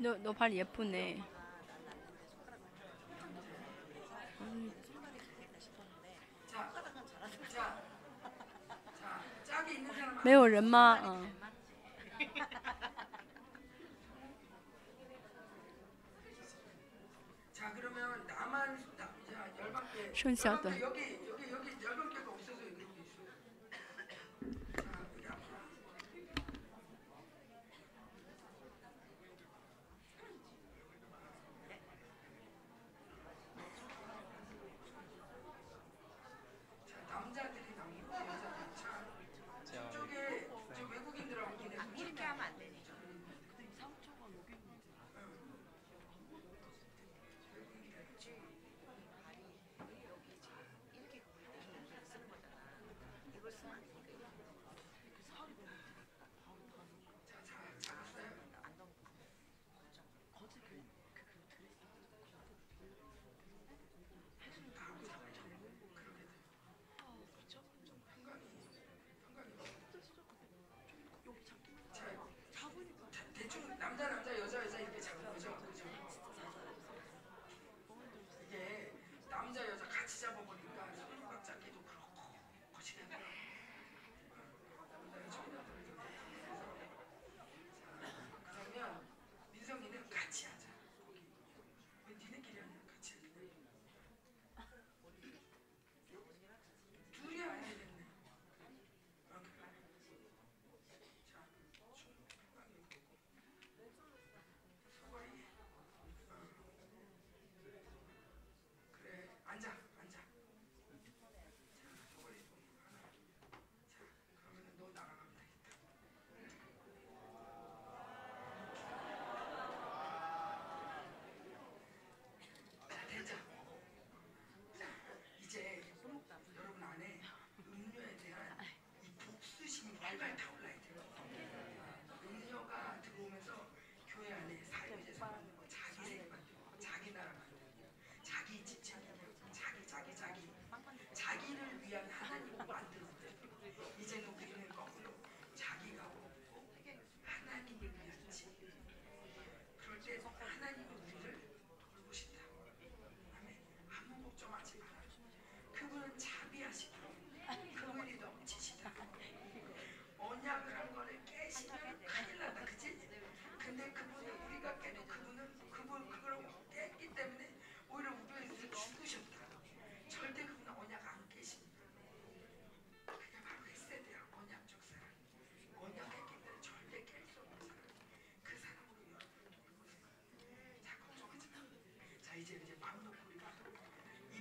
너, 너발 예쁘네. 음. 没有人吗？嗯。剩下的。 이방인과 유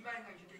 几万个人去。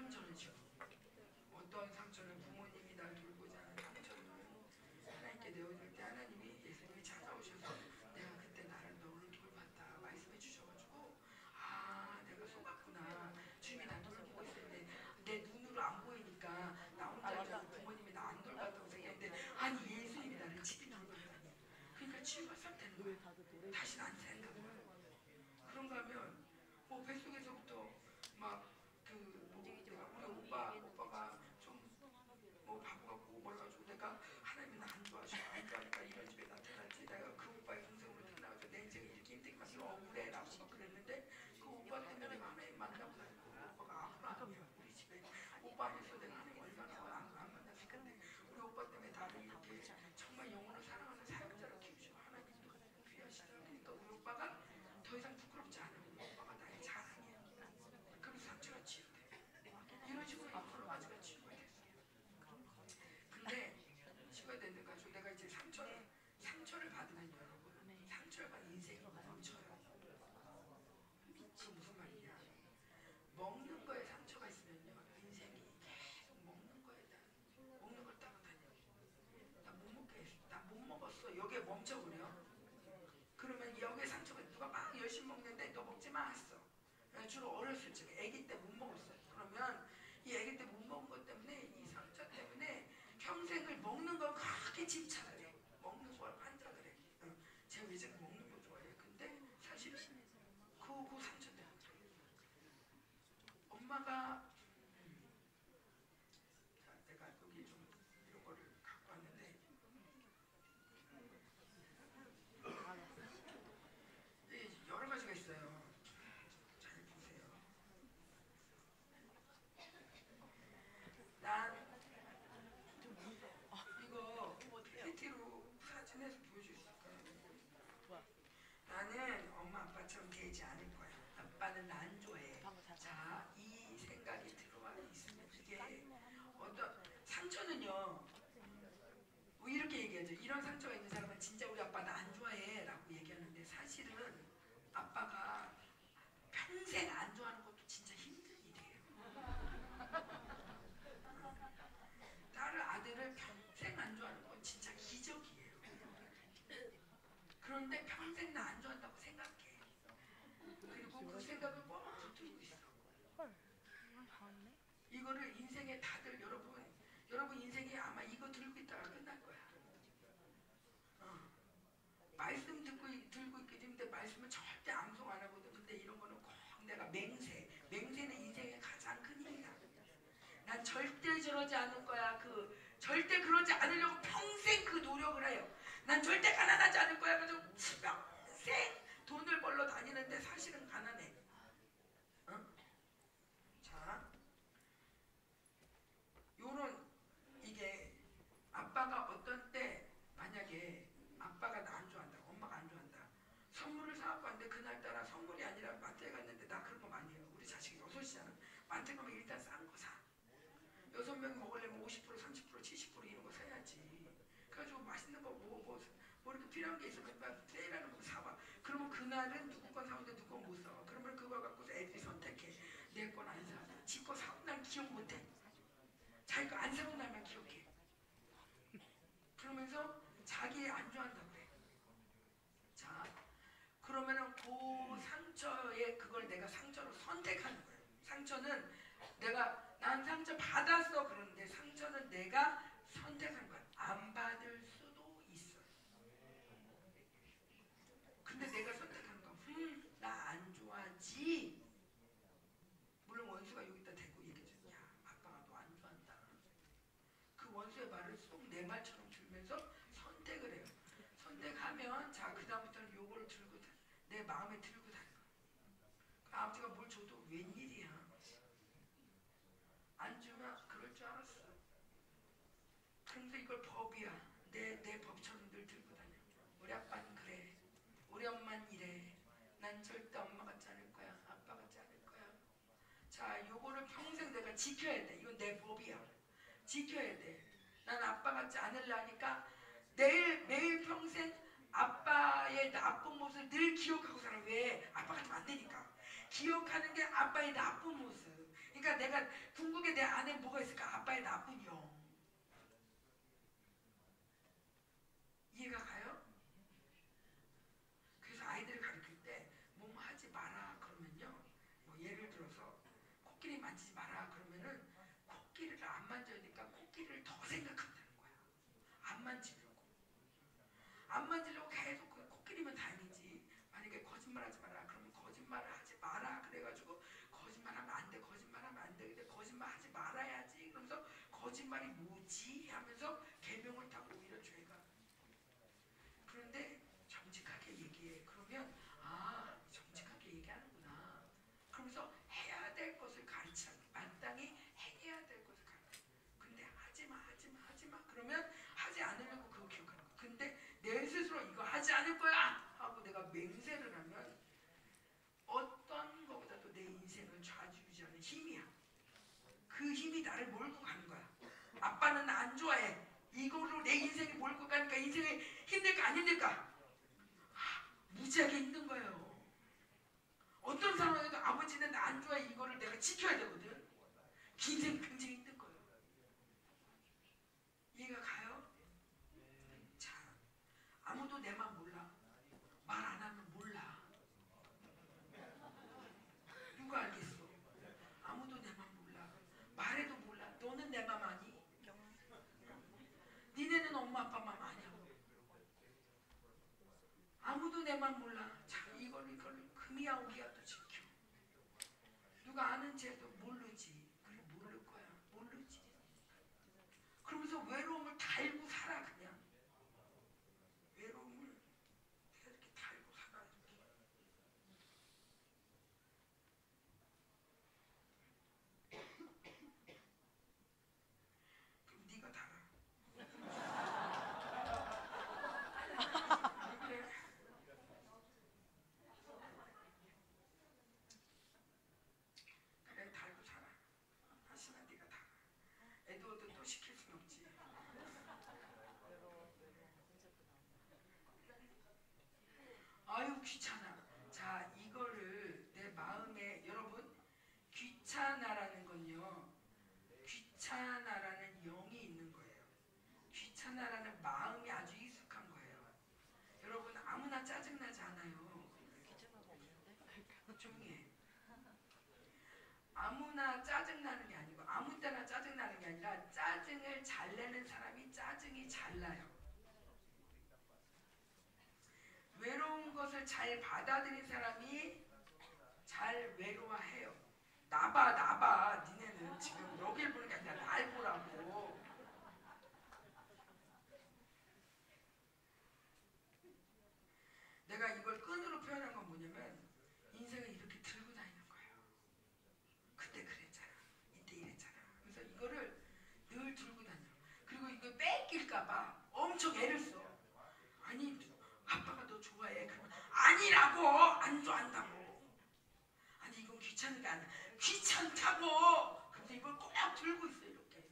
이런저런 식으로. 어떤 상처는 부모님이 날 돌보지 않은 상처는 하나님께 내어줄 때 하나님이 예수님이 찾아오셔서 내가 그때 나를 너를 돌봤다 말씀해 주셔가지고 아 내가 속았구나. 주님이 나 돌보고 있었는데 내 눈으로 안 보이니까 나 혼자 알고 부모님이 나 안 돌봤다고 생각했는데 아니 예수님이 나를 집이 돌봤다니. 그러니까 치유가 싹 되는 거야. 다시는 안그런가 하면 뭐 뱃속에서부터 막그뭐 내가 우리 오빠 오빠가 좀 뭐 바보 같고 뭐라가지고 내가 하나님이 나안 좋아하셔 안 좋아하니까 이런 집에 나타났지 내가 그 오빠의 동생으로 태어나가지고 내 인생이 이렇게 힘들게 만들어 억울해라고 막 그랬는데 그 오빠 때문에 내가 하나님 만나고 다니고 오빠가 아무나 우리 집에 오빠 안에서 내가 하나님 얼마나 안, 안 만났을 건데 우리 오빠 때문에 나를 이렇게 정말 영혼을 사랑하는 사역자로 키우시고 하나님도 귀하시다 그러니까 우리 오빠가 더 이상 부끄럽지 않아 우리 오빠가 나의 자랑이야 그래서 상처가 치유돼 이런 식으로 여러 가지가 치유가 됐어요 근데 치유가 되는 가지고 내가 이제 상처를 상처를 받으면 여러분 상처를 받은 인생이 멈춰요 그 무슨 말이냐 먹는 거에 상처가 있으면요 인생이 계속 먹는 거에 대한 먹는 걸 따라다녀 나못 먹게 했어 나못 먹었어 여기에 멈춰버려 그러면 여기에 상처가 누가 막 열심히 먹는데 너 먹지 마 했어 주로 어렸을 적에 아기 때 못 먹었어요 그러면 이 아기 때 못 먹은 것 때문에 이 상처 때문에 평생을 먹는 걸 그렇게 집착을 해 먹는 걸 환장을 해 어, 제가 왜 자꾸 먹는 거 좋아해요 근데 사실 그, 그 상처 때문에 엄마가 자, 내가 여기 좀 이런 거를 갖고 왔는데 이 여러 가지가 있어요. 잘 보세요. 난 이거 PPT로 사진에서 보여줄 수 있을까요? 나는 엄마 아빠처럼 되지 않을 거야. 아빠는 나안 좋아해. 자, 이 생각이 들어와 있으면 이게 어떤 상처는요. 뭐 이렇게 얘기하죠. 이런 상처가 있는 사람은 진짜 우리 아빠 나 안 좋아해라고 얘기하는데 사실은 아빠가 평생 안 좋아하는 것도 진짜 힘든 일이에요. 딸을 아들을 평생 안 좋아하는 건 진짜 기적이에요. 그런데 평생 나 안 좋아한다고 생각해. 그리고 그 생각을 꼭 붙들고 있어. 이거를 인생에 다들 여러분 여러분 인생에 아마 이거 들고 있다가 끝날 거야. 어. 말씀 듣고 있- 들고 있게 되는데 말씀은 절대 암송 안 하거든. 근데 이런 거는 꼭 내가 맹세. 맹세는 인생의 가장 큰 힘이다. 난 절대 저러지 않을 거야. 그 절대 그러지 않으려고 평생 그 노력을 해요. 난 절대 가난하지 않을 거야. 그래서 평생 돈을 벌러 다니는데 사실은 가난해. 어? 자, 요런 이게 아빠가 어떤 때 만약에 아빠가 나 안 좋아한다, 엄마가 안 좋아한다. 선물을 사갖고 왔는데 그날따라 선물이 아니라 마트에 갔는데 나 그런 거 많이 해요. 우리 자식이 여섯이잖아. 마트 가면 일단 싼 거 사. 여섯 명이 먹으려면 50% 30% 70% 이런 거 사야지. 그래가지고 맛있는 거 뭐 뭐 뭐 이렇게 필요한 게 있으면 막 세일하는 거 사와. 그날은 누구 건 사오는데 누구 건못 사와. 그러면 그거 갖고서 애들이 선택해. 내 건 안 사. 지거 사온 날 기억 못 해. 자기 거 안 사온 날만 기억해. 그러면서 자기 안 좋아한다고 그래. 자, 그러면은 그 상처에 그걸 내가 상처로 선택하는 거예요. 상처는 내가 난 상처 받았어 그러는데 상처는 내가 선택한 거야. 안 받을 수도 있어. 근데 내가 선택한 거, 음, 나 안 좋아하지. 물론 원수가 여기다 대고 얘기해줘. 야, 아빠가 너 안 좋아한다. 그 원수의 말을 쏙 내 말처럼 들면서 선택을 해요. 선택하면 자 그다음부터는 요거를 들고 다- 내 마음에 들고 다는 거야. 그 아버지가 뭘 줘도 웬일이야. 안 주면 그럴 줄 알았어. 그런데 이걸 법이야. 내, 내 법처럼 늘 들고 다녀. 우리 아빠는 그래. 우리 엄마는 이래. 난 절대 엄마 같지 않을 거야. 아빠 같지 않을 거야. 자, 요거를 평생 내가 지켜야 돼. 이건 내 법이야. 지켜야 돼. 난 아빠 같지 않으려니까 내일 매일 평생 아빠의 나쁜 모습을 늘 기억하고 살아. 왜? 아빠 같으면 안 되니까. 기억하는 게 아빠의 나쁜 모습. 그러니까 내가 궁극에 내 안에 뭐가 있을까? 아빠의 나쁜 영. 이해가 가요? 그래서 아이들을 가르칠 때 뭐뭐 하지 마라 그러면요. 뭐 예를 들어서 코끼리 만지지 마라 그러면은 코끼리를 안 만져야 되니까 코끼리를 더 생각한다는 거야. 안 만지려고. 안 만지려고 계속 그 코끼리면 다행이지. 만약에 거짓말하지 마라 그러면 거짓말을 하지 마라 그래가지고 거짓말하면 안 돼. 거짓말하면 안 돼. 근데 거짓말하지 말아야지. 그러면서 거짓말이 뭐지 하면서 개명을 타고 오히려 죄가. 그런데 정직하게 얘기해. 그러면 아 정직하게 얘기하는구나. 그러면서 해야 될 것을 가르쳐. 마땅히 해야 될 것을 가르쳐. 근데 하지마 하지마 하지마 그러면 하지 않으려고 그거 기억하는 거야. 근데 내 스스로 이거 하지 않을 거야 하고 내가 맹세를 하면 어떤 것보다도 내 인생을 좌지우지하는 힘이야. 그 힘이 나를 몰고 가는 거야. 아빠는 나 안 좋아해. 이걸로 내 인생이 몰고 가니까 인생이 힘들까 안 힘들까? 아, 무지하게 힘든 거예요. 어떤 상황에도 아버지는 나 안 좋아해 이거를 내가 지켜야 되거든. 인생 굉장히 Bana 짜증나지 않아요. 조용히 해. 아무나 짜증나는 게 아니고 아무 때나 짜증나는 게 아니라 짜증을 잘 내는 사람이 짜증이 잘 나요. 외로운 것을 잘 받아들인 사람이 잘 외로워해요. 나봐 나봐 니네는 지금 여길 보는 게 아니라 날 보라고. 내가 이걸 끈으로 표현한 건 뭐냐면 인생을 이렇게 들고 다니는 거예요. 그때 그랬잖아. 이때 이랬잖아. 그래서 이거를 늘 들고 다녀. 그리고 이거 엄청 애를 써. 아니 아빠가 너 좋아해. 그러면 아니라고 안 좋아한다고. 아니 이건 아니야. 귀찮다고. 근데 이걸 꼭 들고 있어 이렇게.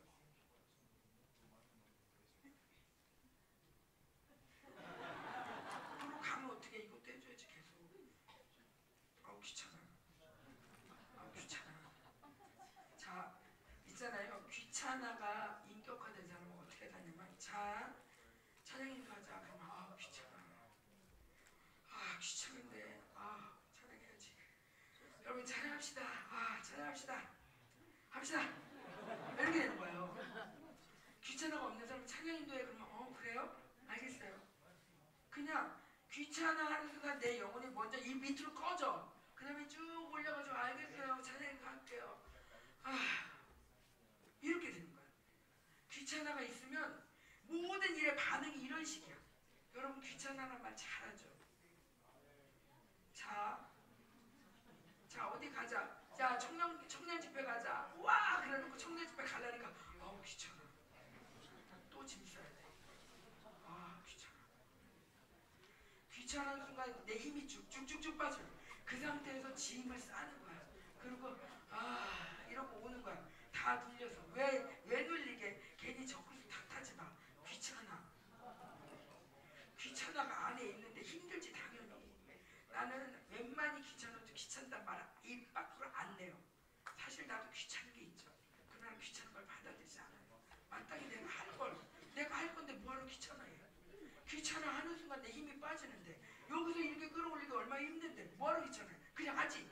앞으로 가면 어떻게 이것도 해줘야지 계속. 아우 귀찮아. 아우 귀찮아. 자 있잖아요. 귀찮아가 인격화된 사람은 어떻게 다냐면 자 찬양인 가자 그러면 아 귀찮아. 아 귀찮은데 아 찬양해야지. 여러분 찬양합시다. 아 찬양합시다. 합시다. 이렇게 되는 거예요. 귀찮아가 없는 사람은 찬양 인도에 그러면 어 그래요? 알겠어요. 그냥 귀찮아 하는 순간 내 영혼이 먼저 이 밑으로 꺼져. 그 다음에 쭉 올려가지고 알겠어요. 찬양인 할게요. 아 이렇게 되는 거야. 귀찮아가 있으면 모든 일의 반응이 이런 식이야. 여러분 귀찮아라는 말 잘하죠. 자, 자 어디 가자. 자 청년 청년 집회 가자. 와 그래놓고 청년 집회 가려니까 어우 귀찮아. 또 짐 싸야 돼. 아 귀찮아. 귀찮은 순간 내 힘이 쭉쭉쭉쭉 빠져. 그 상태에서 짐을 싸는 거야. 그리고 아 이러고 오는 거야. 다 눌려서 왜왜 눌리게 괜히 적그리스 탓하지 마. 귀찮아. 귀찮아가 안에 있는데 힘들지 당연히. 나는 웬만히 귀찮아도 귀찮단 말 이 귀찮은 게 있죠. 그러나 귀찮은 걸 받아들이지 않아요. 마땅히 내가 할 걸, 내가 할 건데 뭐하러 귀찮아요? 귀찮아 하는 순간 내 힘이 빠지는데 여기서 이렇게 끌어올리기 얼마나 힘든데 뭐하러 귀찮아요? 그냥 하지.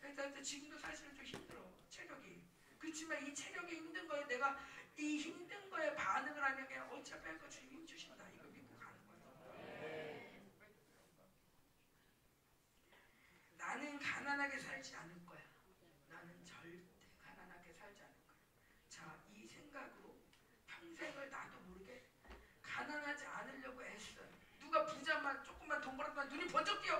그래서 지금도 사실은 좀 힘들어 체력이. 그렇지만 이 체력이 힘든 거에 내가 이 힘든 거에 반응을 하면 그냥 어차피 할거 주님 힘 주신다 이거 믿고 가는 거예요. 나는 가난하게 살지 않을 거야. 나는 절대 가난하게 살지 않을 거야. 자, 이 생각으로 평생을 나도 모르게 가난하지 않으려고 애써요. 부자만 조금만 돈 벌었다면 눈이 번쩍 뛰어.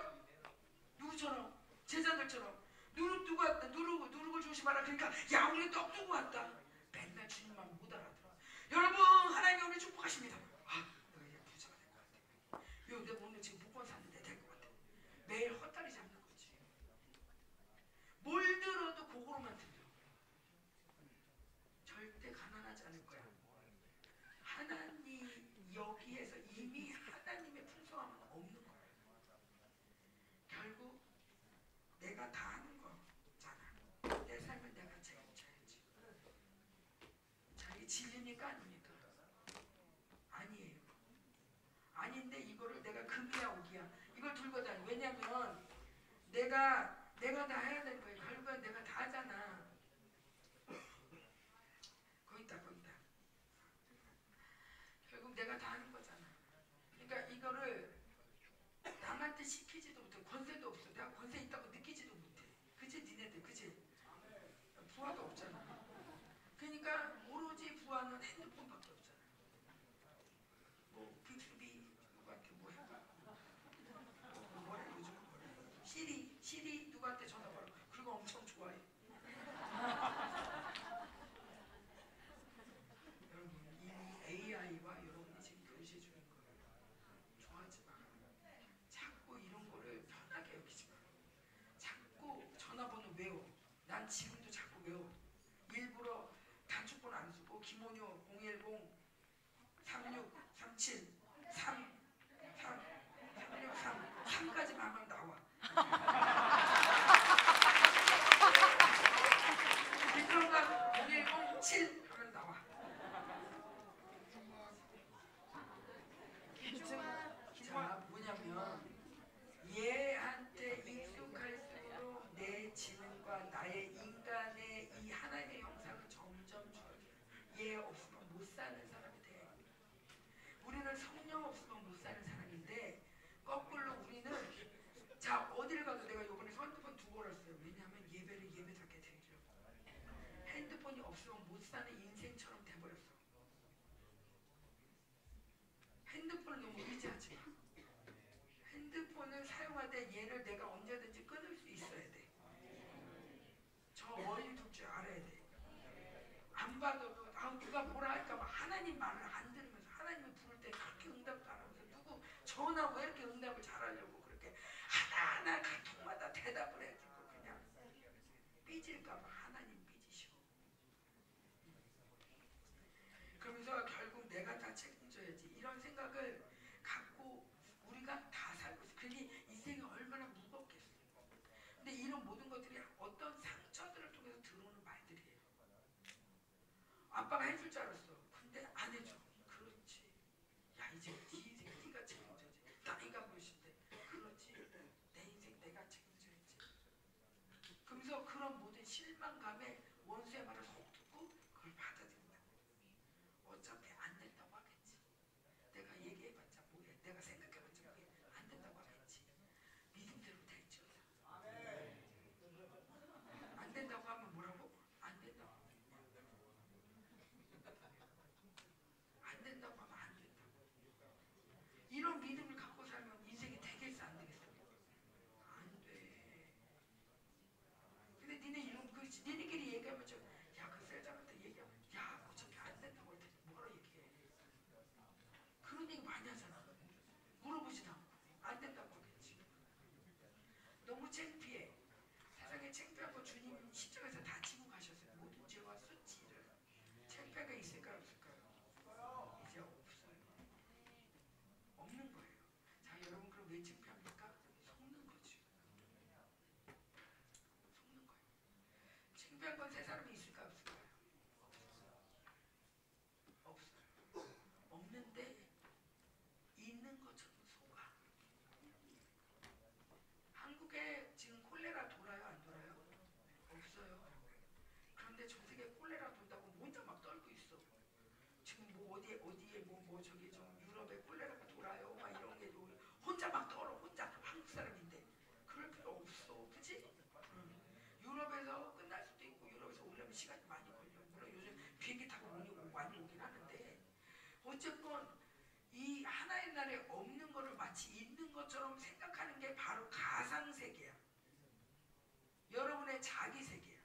누구처럼? 제자들처럼. 누룩 누구 왔다. 누룩 누룩을 조심하라. 그러니까 야 우리 떡 두고 왔다. 맨날 주님만 못 알아들어. 여러분 하나님이 우리 축복하십니다. 아, 이제 부자가 될 것 같아. 요 오늘 지금 복권 샀는데 될 것 같아. 매일 헛다리 잡는 거지. 뭘 들어도 그거로만 들려. 절대 가난하지 않을 거야. 하나님 여기에서 이미 하나님의 풍성함은 없는 거야. 결국 내가 다 하는 거잖아. 내 삶을 내가 책임져야지. 자, 이 진리니까 아닙니까? 아니에요. 아닌데 이거를 내가 금이야 오기야 이걸 들고 다니. 왜냐면 내가 내가 다 해야 될 거예요. 결국은 내가 다 하잖아. 거기 있다 거기 있다. 결국 내가 다 하는 거잖아. 그러니까 이거를 남한테 시키지도 못해. 권세도 없어. 내가 권세 있다고 느끼지도 못해. 그치 니네들 그치? 부하도 없잖아. 그러니까 오로지 부하는 핸드폰밖에 없잖아. 뭐 빅스비 누구한테 뭐 해봐. 뭐 뭐래 요즘 뭐래. 시리 시리 누구한테 전화 걸어. 그리고 엄청 좋아해. 여러분 이미 AI와 여러분이 지금 교제 중인 거예요. 좋아하지 마. 자꾸 이런 거를 편하게 여기지 마. 자꾸 전화번호 외워. 난 지금도 자꾸 외워. 일부러 단축번호 안 쓰고 김원효 010 36 37 3 3 36 3 3까지만 하면 나와. 비트로가 010 7 하면 나와. 자 뭐냐면 얘한테 익숙할수록 내 지능과 나의 인간의 이 하나님의 형상은 점점 줄어들어. 얘 없으면 못 사는 사람이 돼. 우리는 성령 없으면 못 사는 사람인데 거꾸로 우리는 자 어디를 가도 내가 요번에 핸드폰 두 번 왔어요. 왜냐하면 예배를 예배답게 드리려고. 핸드폰이 없으면 못 사는 인생처럼 돼버렸어. 핸드폰을 너무 의지하지 마. 핸드폰을 사용하되 얘를 내가 언제든지 끊을 수 있어야 돼. 저 어린 둘줄 알아야 돼. 안 받아도 아 누가 뭐라 할까 봐 하나님 말을 안 들으면서 하나님을 부를 때 그렇게 응답도 안 하면서 누구 전화 왜 이렇게 응답을 잘하려고 그렇게 하나하나 카톡마다 대답을 해주고 그냥 삐질까 봐 하나님 삐지셔. 그러면서 결국 내가 다 책임져야지 이런 생각을 갖고 우리가 다 살고 있어. 그게 인생이 얼마나 무겁겠어. 근데 이런 모든 것들이 어떤 상처들을 통해서 들어오는 말들이에요. 아빠가 해줄 줄 알았어. 근데 안 해줘. 그렇지. 야 이제 네 인생 네가 책임져야지. 나이가 몇인데. 그렇지. 내 인생 내가 책임져야지. 그러면서 그런 모든 실망감에 600번 세 사람이 있을까 없을까요? 없어요. 없어요. 없는데 있는 것처럼 속아. 한국에 지금 콜레라 돌아요 안 돌아요? 없어요. 그런데 전 세계 콜레라 돈다고 혼자 막 떨고 있어. 지금 뭐 어디에 어디에 뭐 뭐 저기 좀 마치 있는 것처럼 생각하는 게 바로 가상 세계야. 여러분의 자기 세계야.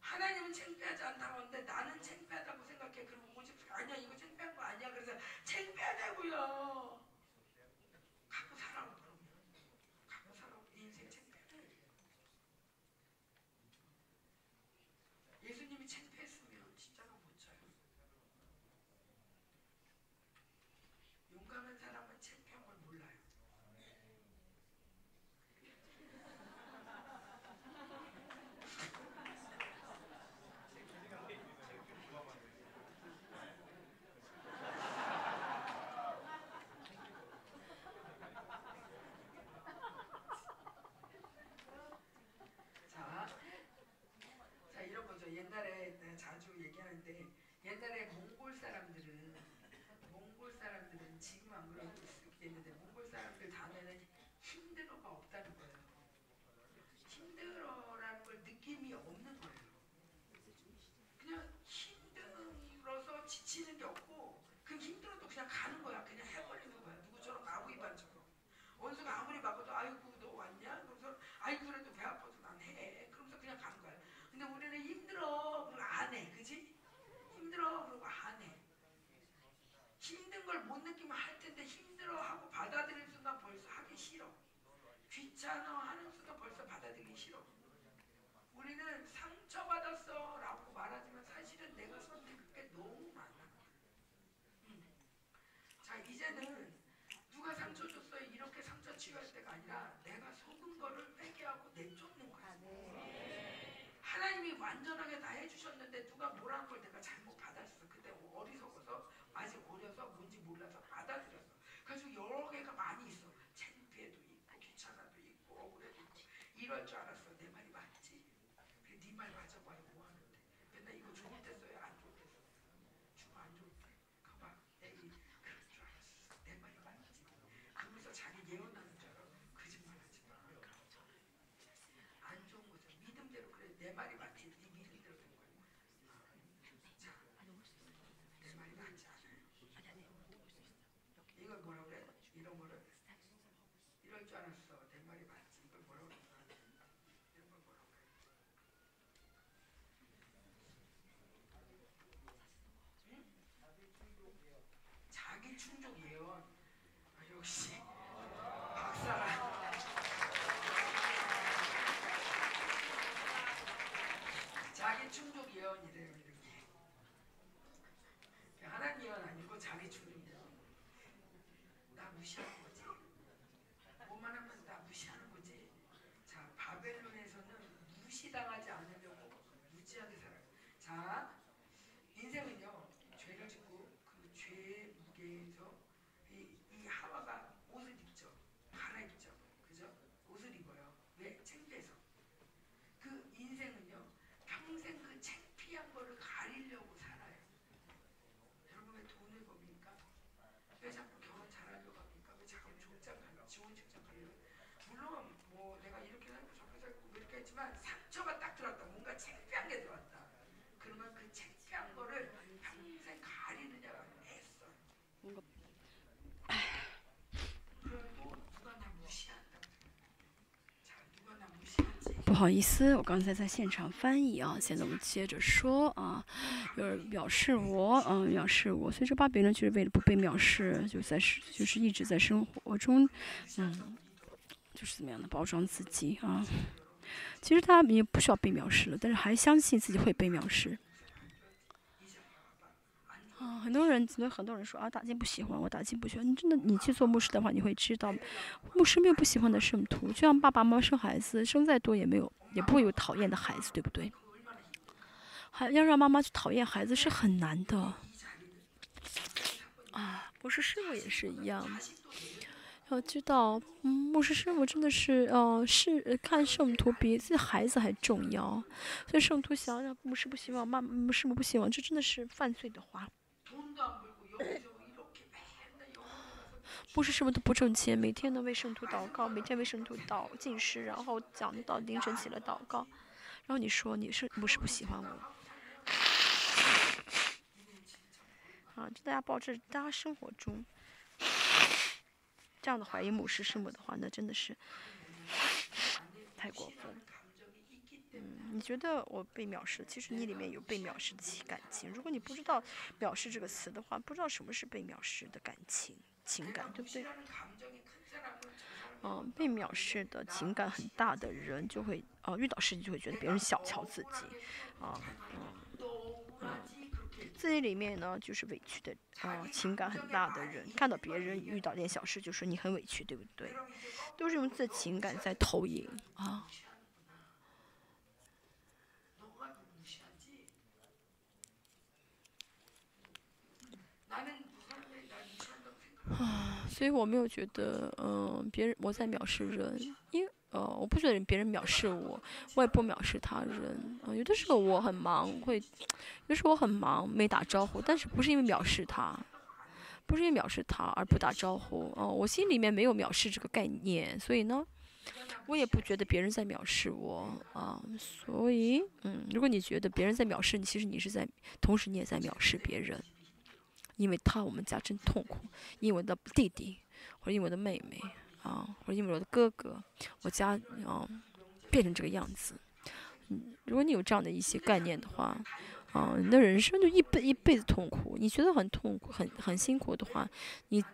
하나님은 창피하지 않다고 하는데 나는 창피하다고 생각해. 그리고 오직 아니야 이거 창피한 거 아니야. 그래서 창피하다고요. 갖고 살아 그러면. 갖고 살아. 네 인생 창피해. 예수님이 창피했으면 십자가 못 져요. 용감한 사람은 창피한 걸 몰라요. 자, 자 이런 거죠. 옛날에 내가 자주 얘기하는데 옛날에 몽골 사람들은 몽골 사람들은 지금 안 그러고 있겠는데 몽골 사람들 단에는 힘들어가 없다는 거예요. 힘들어라는 걸 느낌이 없는 거예요. 그냥 힘들어서 지치는 게 없고 그 힘들어도 그냥 가는 거야. 그냥 해버리는 거야. 누구처럼 아구이반처럼. 원수가 아무리 막아도 아이고 너 왔냐? 그러면서 아이고 그래도 배 아파서 난 해. 그러면서 그냥 가는 거야. 근데 우리는 힘들어. 그리고 안 해. 그지? 힘들어. 그리고 안 해. 힘든 걸 못 느끼면 할 텐데 힘들어 하고 받아들일 순간 벌써 하기 싫어. 귀찮아 하는 순간 벌써 받아들이기 싫어. 우리는 상처받았어 라고 말하지만 사실은 내가 선택한 게 너무 많아. 음. 자 이제는 누가 상처 줬어요 이렇게 상처 치유할 때가 아니라 내가 속은 거를 회개하고 내쫓는 거야. 하나님이 완전하게 다 해주셨는데 누가 뭐라는 걸 내가 잘못 받았어. 그때 어리석어서 아직 어려서 뭔지 몰라서 받아들였어. 그래서 여러 개가 많이 있어. 창피해도 있고 귀찮아도 있고 억울해도 있고 이럴 줄 알았어. 내 말이 맞지? 그래 네말 맞아봐요 뭐하는데. 맨날 이거 좋을 때 써요 안 좋을 때 써요. 주고 안 좋을 때. 가봐. 에이 그럴 줄 알았어. 내 말이 맞지? 그러면서 자기 예언하는 줄 알아. 거짓말하지 마. 안 좋은 거죠. 믿음대로 그래. 내 말이 맞지. 네 믿음대로 된 거야. 자, 내 말이 맞지 않아요. 이걸 뭐라 그래? 이런 거를 이럴 줄 알았어. 내 말이 맞지. 이걸 뭐라고 그래? 이런 걸 뭐라고 그래? 응? 자기 충족 예언. 아, 역시. 박사라. 자기 충족 예언이래요 이렇게. 하나님 예언 아니고 자기 충족 예언 나 무시하는 거지. 뭐만 하면 나 무시하는 거지. 자 바벨론에서는 무시당하지 않으려고 무지하게 살아요. 자 不好意思，我刚才在现场翻译啊，现在我们接着说啊，有人藐视我，嗯、藐视我，所以说巴比伦就是为了不被藐视，就在是就是一直在生活中，嗯，就是怎么样的包装自己啊。其实他也不需要被藐视了，但是还相信自己会被藐视。很多人，很多很多人说啊，打金不喜欢我，打金不喜欢。你真的，你去做牧师的话，你会知道，牧师没有不喜欢的圣徒，就像爸爸妈妈生孩子，生再多也没有，也不会有讨厌的孩子，对不对？还要让妈妈去讨厌孩子是很难的。啊，我是师傅也是一样，要知道，嗯，牧师师傅真的是，呃，是看圣徒比自己孩子还重要。所以圣徒想让牧师不希望，妈牧师母不希望，这真的是犯罪的话。牧师什么都不挣钱，每天都为圣徒祷告，每天为圣徒祷进食，然后讲到凌晨起来祷告。然后你说你是不是不喜欢我？啊，就大家抱着大家生活中 这样的怀疑牧师什么的话，那真的是 太过。你觉得我被藐视，其实你里面有被藐视的感情。如果你不知道“藐视”这个词的话，不知道什么是被藐视的感情、情感，对不对？嗯，被藐视的情感很大的人，就会呃遇到事情就会觉得别人小瞧自己，啊啊嗯，自己里面呢就是委屈的啊，情感很大的人看到别人遇到点小事就说你很委屈，对不对？都是用自己的情感在投影啊。啊，所以我没有觉得，嗯，别人我在藐视人，因，呃，我不觉得别人藐视我，我也不藐视他人。啊，有的时候我很忙，会，有的时候我很忙没打招呼，但是不是因为藐视他，不是因为藐视他而不打招呼。哦，我心里面没有藐视这个概念，所以呢，我也不觉得别人在藐视我。啊，所以，嗯，如果你觉得别人在藐视你，其实你是在，同时你也在藐视别人。因为他我们家真痛苦，因为我的弟弟，或者因为我的妹妹啊，或者因为我的哥哥，我家啊变成这个样子。嗯，如果你有这样的一些概念的话，啊，你的人生就一辈一辈子痛苦。你觉得很痛苦、很很辛苦的话，你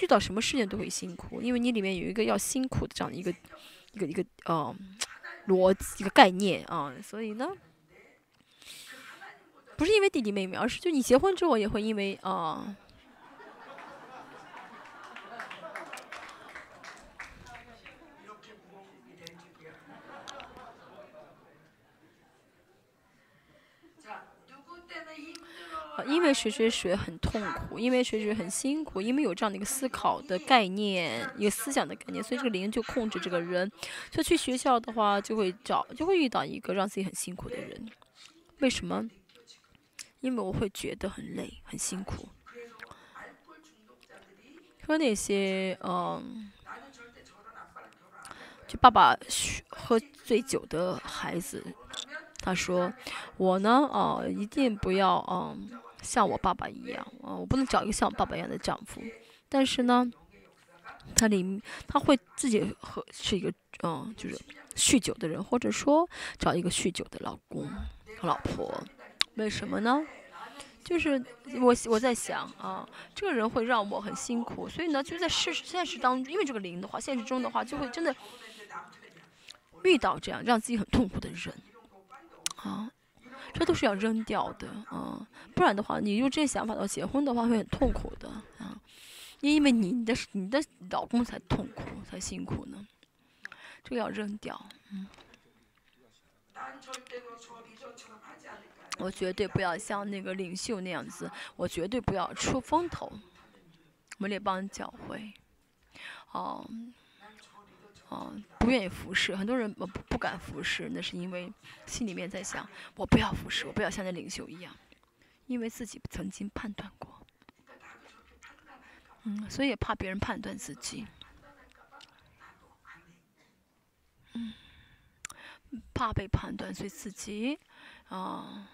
遇到什么事情都会辛苦，因为你里面有一个要辛苦的这样的一个一个一个呃逻辑一个概念啊，所以呢。不是因为弟弟妹妹，而是就你结婚之后也会因为啊。因为学学学很痛苦，因为学学很辛苦，因为有这样的一个思考的概念，一个思想的概念，所以这个灵就控制这个人，就去学校的话就会找，就会遇到一个让自己很辛苦的人，为什么？因为我会觉得很累，很辛苦。和那些嗯，就爸爸喝醉酒的孩子，他说我呢，哦，一定不要嗯，像我爸爸一样，嗯，我不能找一个像我爸爸一样的丈夫。但是呢，他里他会自己喝是一个嗯，就是酗酒的人，或者说找一个酗酒的老公和老婆。为什么呢？就是我我在想啊，这个人会让我很辛苦，所以呢，就在事实现实当中，因为这个灵的话，现实中的话，就会真的遇到这样让自己很痛苦的人啊，这都是要扔掉的啊，不然的话，你用这些想法到结婚的话会很痛苦的啊，因为你的你的老公才痛苦才辛苦呢，这个要扔掉。嗯我绝对不要像那个领袖那样子，我绝对不要出风头。我们列邦教会，哦、哦、不愿意服侍，很多人不不敢服侍，那是因为心里面在想，我不要服侍，我不要像那领袖一样，因为自己曾经判断过，嗯，所以也怕别人判断自己，嗯，怕被判断，所以自己啊。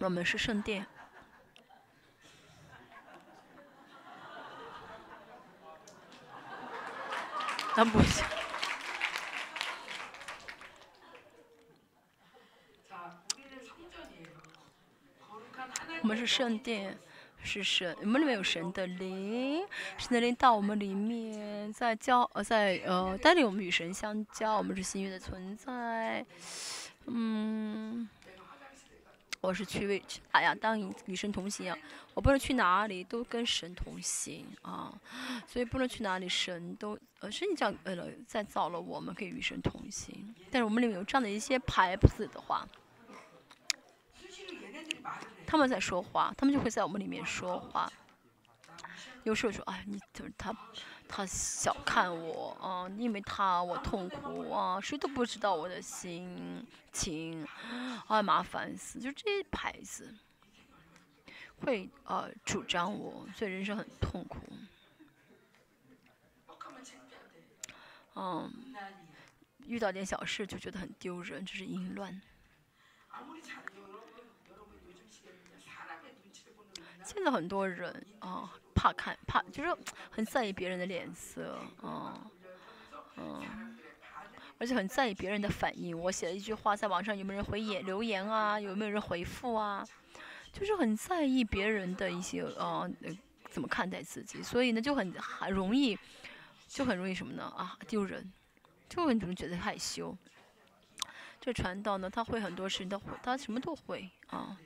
我们是圣殿。那不行。我们是圣殿，是神，我们里面有神的灵，神的灵到我们里面，在交呃在呃带领我们与神相交，我们是新约的存在。嗯，我是去为去哪呀？当与与神同行啊！我不论去哪里都跟神同行啊，所以不论去哪里，神都呃，神这样呃再造了我们，可以与神同行。但是我们里面有这样的一些牌子的话，他们在说话，他们就会在我们里面说话。有时候说，哎，你就是他。他小看我啊，因为他我痛苦啊，谁都不知道我的心情，啊，麻烦死！就这些牌子会呃主张我，所以人生很痛苦。嗯，遇到点小事就觉得很丢人，这是淫乱。现在很多人啊。怕看，怕就是很在意别人的脸色，嗯，嗯，而且很在意别人的反应。我写了一句话，在网上有没有人回言留言啊？有没有人回复啊？就是很在意别人的一些呃怎么看待自己，所以呢就很很容易，就很容易什么呢？啊，丢人，就很容易觉得害羞。这传道呢，他会很多事情，他会，他什么都会啊。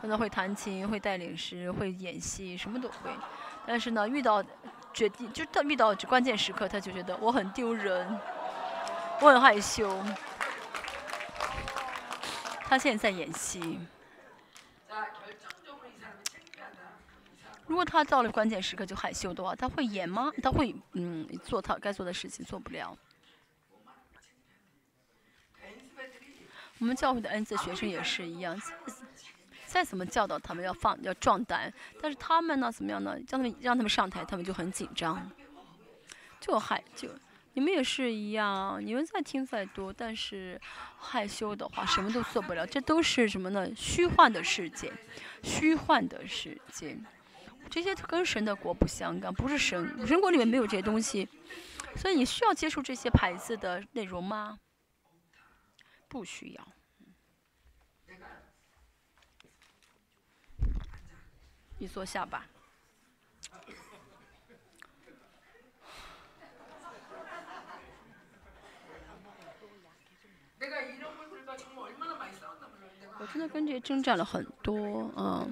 可能会弹琴，会带领诗，会演戏，什么都会。但是呢，遇到决定，就他遇到关键时刻，他就觉得我很丢人，我很害羞。他现在在演戏。如果他到了关键时刻就害羞的话，他会演吗？他会嗯做他该做的事情，做不了。我们教会的恩赐学生也是一样。再怎么教导他们要放要壮胆，但是他们呢怎么样呢？让他们让他们上台，他们就很紧张，就害就你们也是一样，你们再听再多，但是害羞的话什么都做不了，这都是什么呢？虚幻的世界，虚幻的世界，这些跟神的国不相干，不是神神国里面没有这些东西，所以你需要接触这些牌子的内容吗？不需要。你坐下吧。我真的跟这些征战了很多，嗯。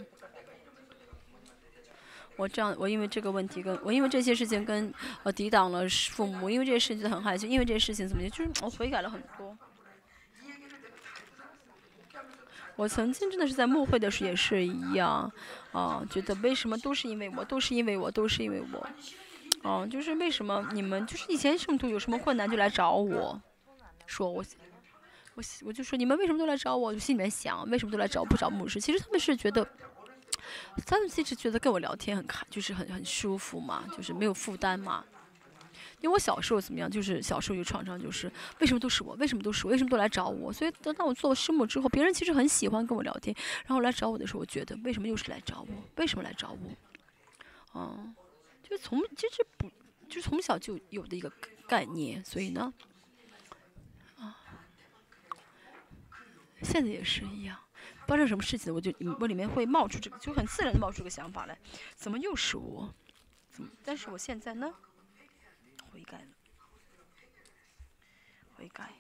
我这样，我因为这个问题跟我因为这些事情跟呃抵挡了父母，因为这些事情很害羞，因为这些事情怎么就是我悔改了很多。我曾经真的是在慕会的时候也是一样，啊，觉得为什么都是因为我，都是因为我，都是因为我，啊，就是为什么你们就是以前圣徒有什么困难就来找我，说我，我我就说你们为什么都来找我？就心里面想为什么都来找不找牧师？其实他们是觉得，他们其实觉得跟我聊天很开，就是很很舒服嘛，就是没有负担嘛。因为我小时候怎么样，就是小时候有创伤，就是为什么都是我，为什么都是我，为什么都来找我？所以等到我做了师母之后，别人其实很喜欢跟我聊天，然后来找我的时候，我觉得为什么又是来找我？为什么来找我？嗯，就从其实不，就从小就有的一个概念，所以呢，啊，现在也是一样，发生什么事情，我就我里面会冒出这个，就很自然的冒出个想法来，怎么又是我？怎么？但是我现在呢？悔改了，悔改。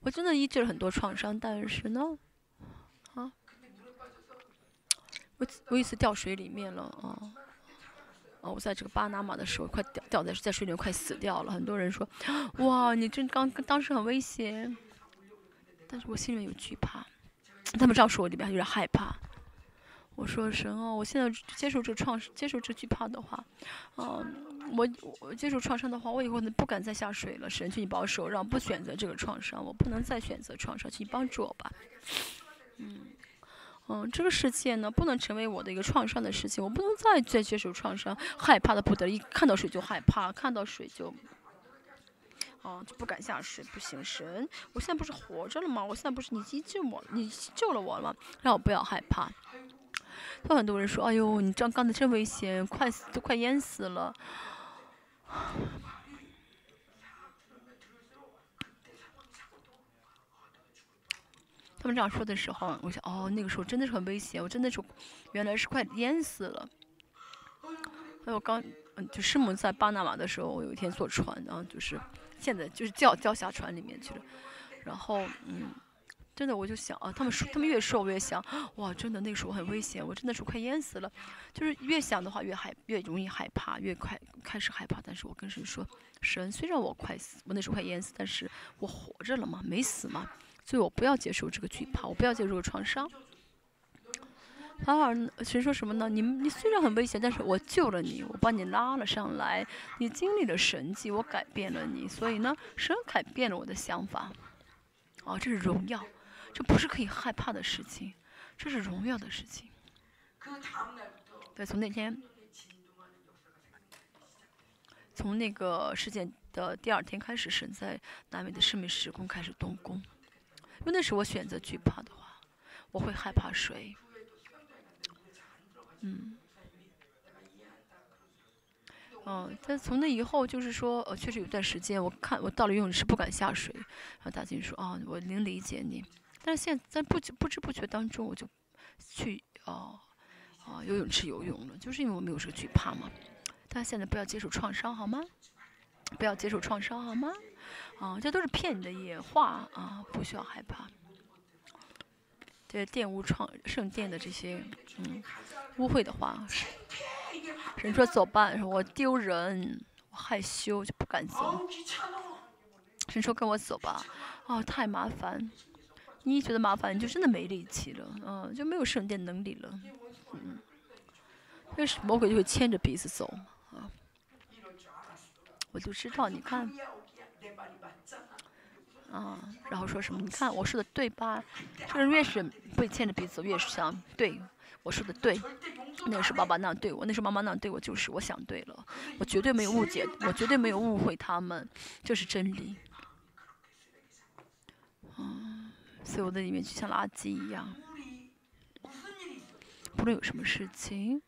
我真的医治了很多创伤，但是呢，啊，我我一次掉水里面了啊，哦，我在这个巴拿马的时候快掉掉在在水里面快死掉了，很多人说，哇，你这刚当时很危险。但是我心里有惧怕，他们这样说我里面有点害怕。我说神哦，我现在接受这创接受这惧怕的话，嗯，我我接受创伤的话，我以后呢不敢再下水了。神，请你保守，让不选择这个创伤，我不能再选择创伤，请你帮助我吧。嗯，嗯，这个世界呢不能成为我的一个创伤的事情，我不能再再接受创伤，害怕的不得，一看到水就害怕，看到水就。哦，就不敢下水，不行，神，我现在不是活着了吗？我现在不是你已救我，你救了我了吗？让我不要害怕。有很多人说，哎呦，你这样刚才真危险，快死都快淹死了。他们这样说的时候，我想，哦，那个时候真的是很危险，我真的是原来是快淹死了。还有刚，嗯，就师母在巴拿马的时候，我有一天坐船，然后就是现在就是叫叫下船里面去了，然后嗯，真的我就想啊，他们说他们越说我越想，哇，真的那时候很危险，我真的是快淹死了，就是越想的话越害越容易害怕，越快开始害怕。但是我跟神说，神虽然我快死，我那时候快淹死，但是我活着了嘛，没死嘛，所以我不要接受这个惧怕，我不要接受创伤。反好像谁说什么呢？你你虽然很危险，但是我救了你，我把你拉了上来，你经历了神迹，我改变了你，所以呢，神改变了我的想法。哦，这是荣耀，这不是可以害怕的事情，这是荣耀的事情。对，从那天，从那个事件的第二天开始，神在南美的圣命时空开始动工。因为那时我选择惧怕的话，我会害怕水。嗯。哦，但从那以后，就是说，呃，确实有段时间，我看我到了游泳池不敢下水，然后大金说啊，我能理解你，但是现在不不知不觉当中，我就去哦啊游泳池游泳了，就是因为我没有这个惧怕嘛。大家现在不要接受创伤好吗？不要接受创伤好吗？啊，这都是骗你的野话啊，不需要害怕。对玷污创圣殿的这些嗯污秽的话，神说走吧，我丢人，我害羞就不敢走。神说跟我走吧，哦，太麻烦。你一觉得麻烦，你就真的没力气了，嗯，就没有圣殿能力了，嗯，就是魔鬼就会牵着鼻子走啊。我就知道，你看。啊，然后说什么？你看我说的对吧？这人越是被牵着鼻子，越是想对我说的对。那是爸爸那样对我，那是妈妈那样对我，就是我想对了。我绝对没有误解，我绝对没有误会他们，这是真理。嗯，所以我的里面就像垃圾一样。不论有什么事情，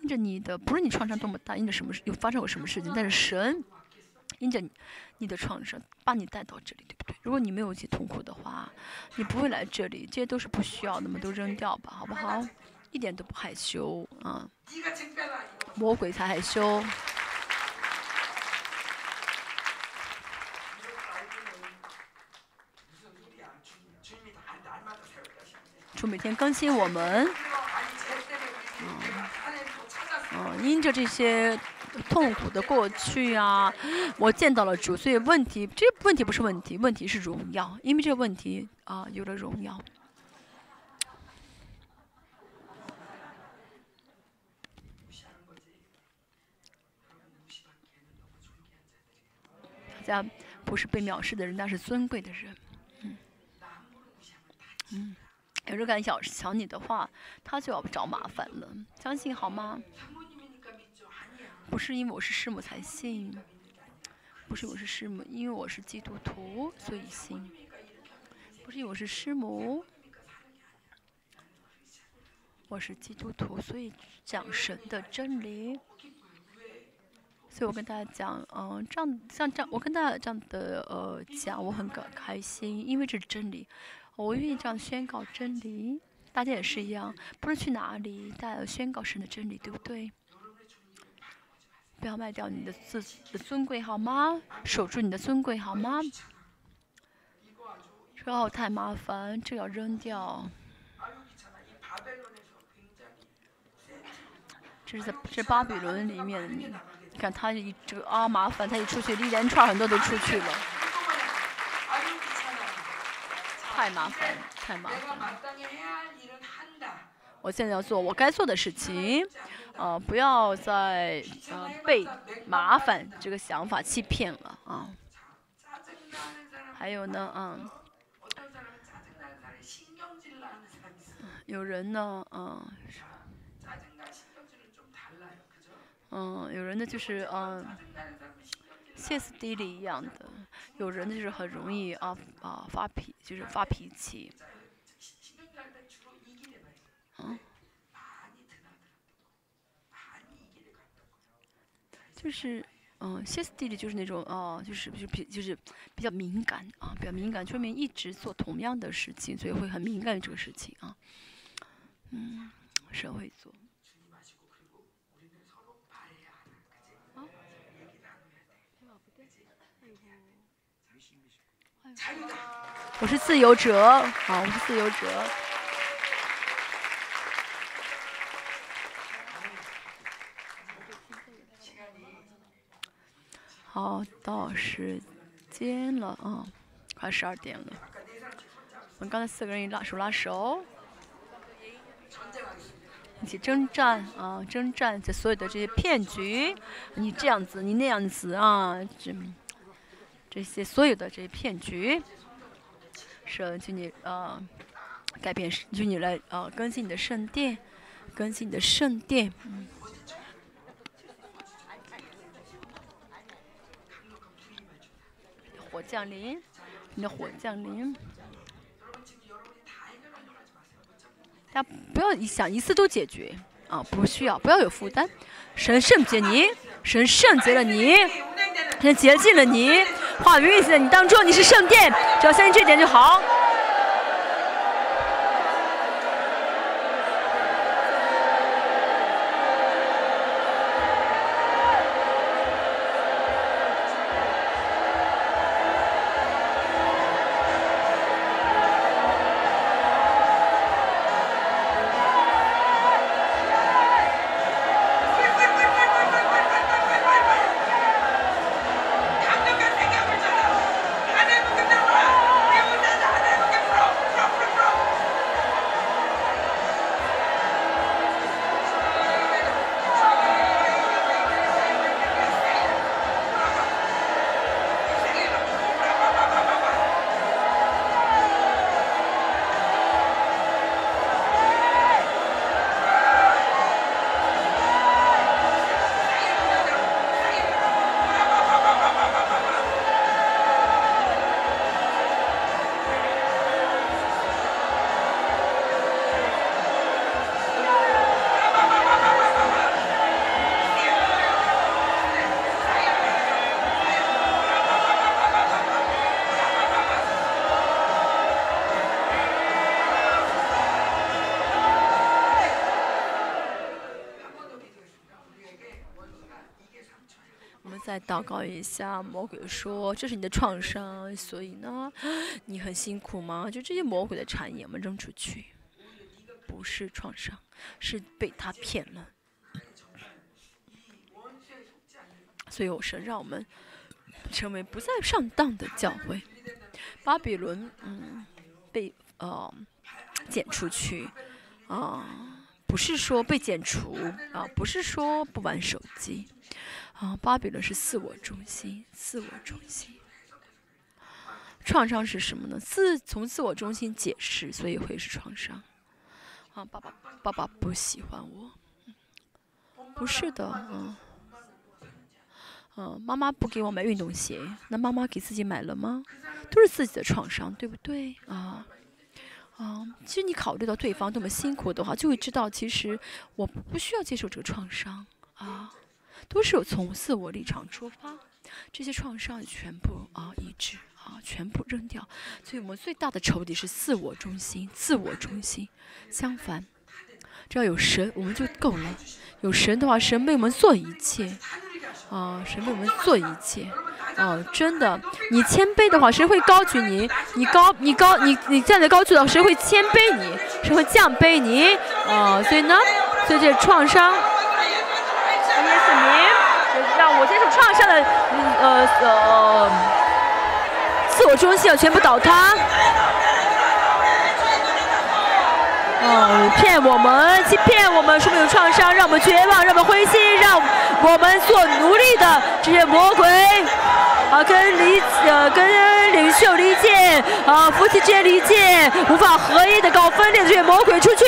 印着你的，不论你创伤多么大，印着什么，有发生过什么事情，但是神。因着你,你的创伤把你带到这里，对不对？如果你没有一些痛苦的话，你不会来这里，这些都是不需要的嘛，都扔掉吧，好不好？一点都不害羞啊，魔鬼才害羞。祝每天更新我们，嗯，嗯，因着这些痛苦的过去啊，我见到了主，所以问题这问题不是问题，问题是荣耀，因为这个问题啊有了荣耀。大家不是被藐视的人，那是尊贵的人。嗯，嗯，有人敢想想你的话，他就要找麻烦了，相信好吗？不是因为我是师母才信，不是因为我是师母，因为我是基督徒所以信。不是因为我是师母，我是基督徒，所以讲神的真理。所以我跟大家讲，嗯、这样像这样，我跟大家这样的呃讲，我很感开心，因为这是真理，我愿意这样宣告真理。大家也是一样，不论去哪里，大家要宣告神的真理，对不对？不要卖掉你的自尊贵好吗？守住你的尊贵好吗？这哦，太麻烦，这要扔掉。这是在这巴比伦里面，你看他一这个啊麻烦，他一出去一连串很多都出去了，太麻烦，太麻烦。我现在要做我该做的事情。哦，不要再呃被麻烦这个想法欺骗了啊！还有呢，嗯，有人呢，嗯，嗯，有人呢就是嗯歇斯底里一样的，有人呢就是很容易啊啊发脾，就是发脾气。就是嗯歇斯底里就是那种哦就是就比就是比较敏感啊比较敏感说明一直做同样的事情所以会很敏感这个事情啊。嗯谁会做啊我是自由者好我是自由者。好，到时间了啊，快十二点了。我们刚才四个人一拉手拉手，一起征战啊，征战这所有的这些骗局，你这样子，你那样子啊，这这些所有的这些骗局，神求你呃改变，就你来呃更新你的圣殿，更新你的圣殿。嗯降临，你的火降临。大家不要一想，一次都解决啊，不需要，不要有负担。神圣洁你，神圣洁了你，神洁净了你，话语的意思，你当中你是圣殿，只要相信这点就好。祷告一下，魔鬼说：“这是你的创伤，所以呢，你很辛苦吗？”就这些魔鬼的谗言，我们扔出去，不是创伤，是被他骗了。所以我说，让我们成为不再上当的教会。巴比伦，嗯，被呃剪出去啊，不是说被剪除啊，不是说不玩手机。啊、巴比伦是自我中心，自我中心。创伤是什么呢？自从自我中心解释，所以会是创伤。啊，爸爸，爸爸不喜欢我，不是的，嗯。嗯，妈妈不给我买运动鞋，那妈妈给自己买了吗？都是自己的创伤，对不对啊？啊，其实你考虑到对方多么辛苦的话，就会知道，其实我不需要接受这个创伤啊，都是有从自我立场出发，这些创伤全部啊抑制啊，全部扔掉。所以我们最大的仇敌是自我中心，自我中心。相反，只要有神，我们就够了。有神的话，神为我们做一切。啊，神为我们做一切，啊，真的，你谦卑的话，神会高举你；你高，你高，你你站在高处的话，神会谦卑你，神会降卑你，啊，所以呢，所以这创伤，我接受创伤的，嗯呃呃，自我中心要全部倒塌。哦，骗我们，欺骗我们，说明有创伤，让我们绝望，让我们灰心，让我们做奴隶的这些魔鬼，啊，跟理呃跟领袖离间，啊，夫妻之间离间，无法合一的搞分裂的这些魔鬼出去。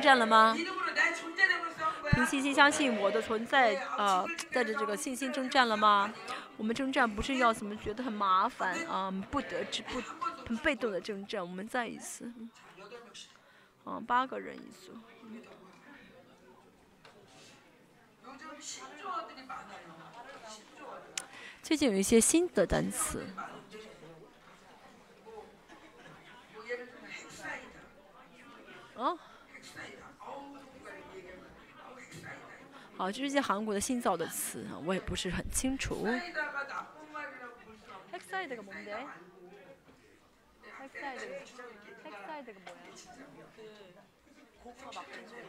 战了吗？凭信心相信我的存在，呃，带着这个信心征战了吗？我们征战不是要怎么觉得很麻烦啊、嗯，不得之不很被动的征战。我们再一次，嗯，八个人一组。最近有一些新的单词。好，这是一些韩国的新造的词啊，我也不是很清楚。 헥사이다가 나쁜 말이라고 볼 수 없는 헥사이드가 뭔데? 헥사이드가 헥사이드. 이렇게 헥사이드가 뭐야? 고구마 막힌 소리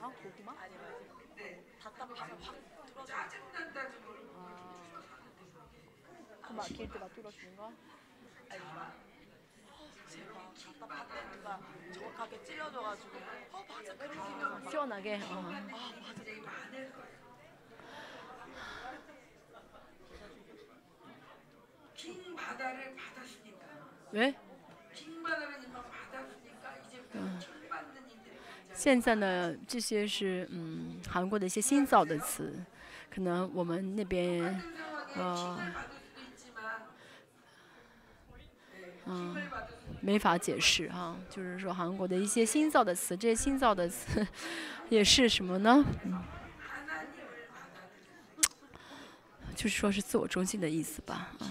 아, 고구마? 네. 답답해서 확 짜증난다 좀 그 막힐 때 막 뚫어주는 거? 누가 정확하게 찔러줘가지고 어 맞아 그렇게 생각 시원하게. 어. 굉장히 많을 거예요. 긴 바다를 받았으니까 왜? 긴 바다를 이만 받았으니까 이제 총 받는 이들이 굉장히 现在呢，这些是嗯韩国的一些新造的词，可能我们那边 힘든 没法解释哈、啊，就是说韩国的一些新造的词，这些新造的词 也是什么呢？嗯、就是说是自我中心的意思吧。啊、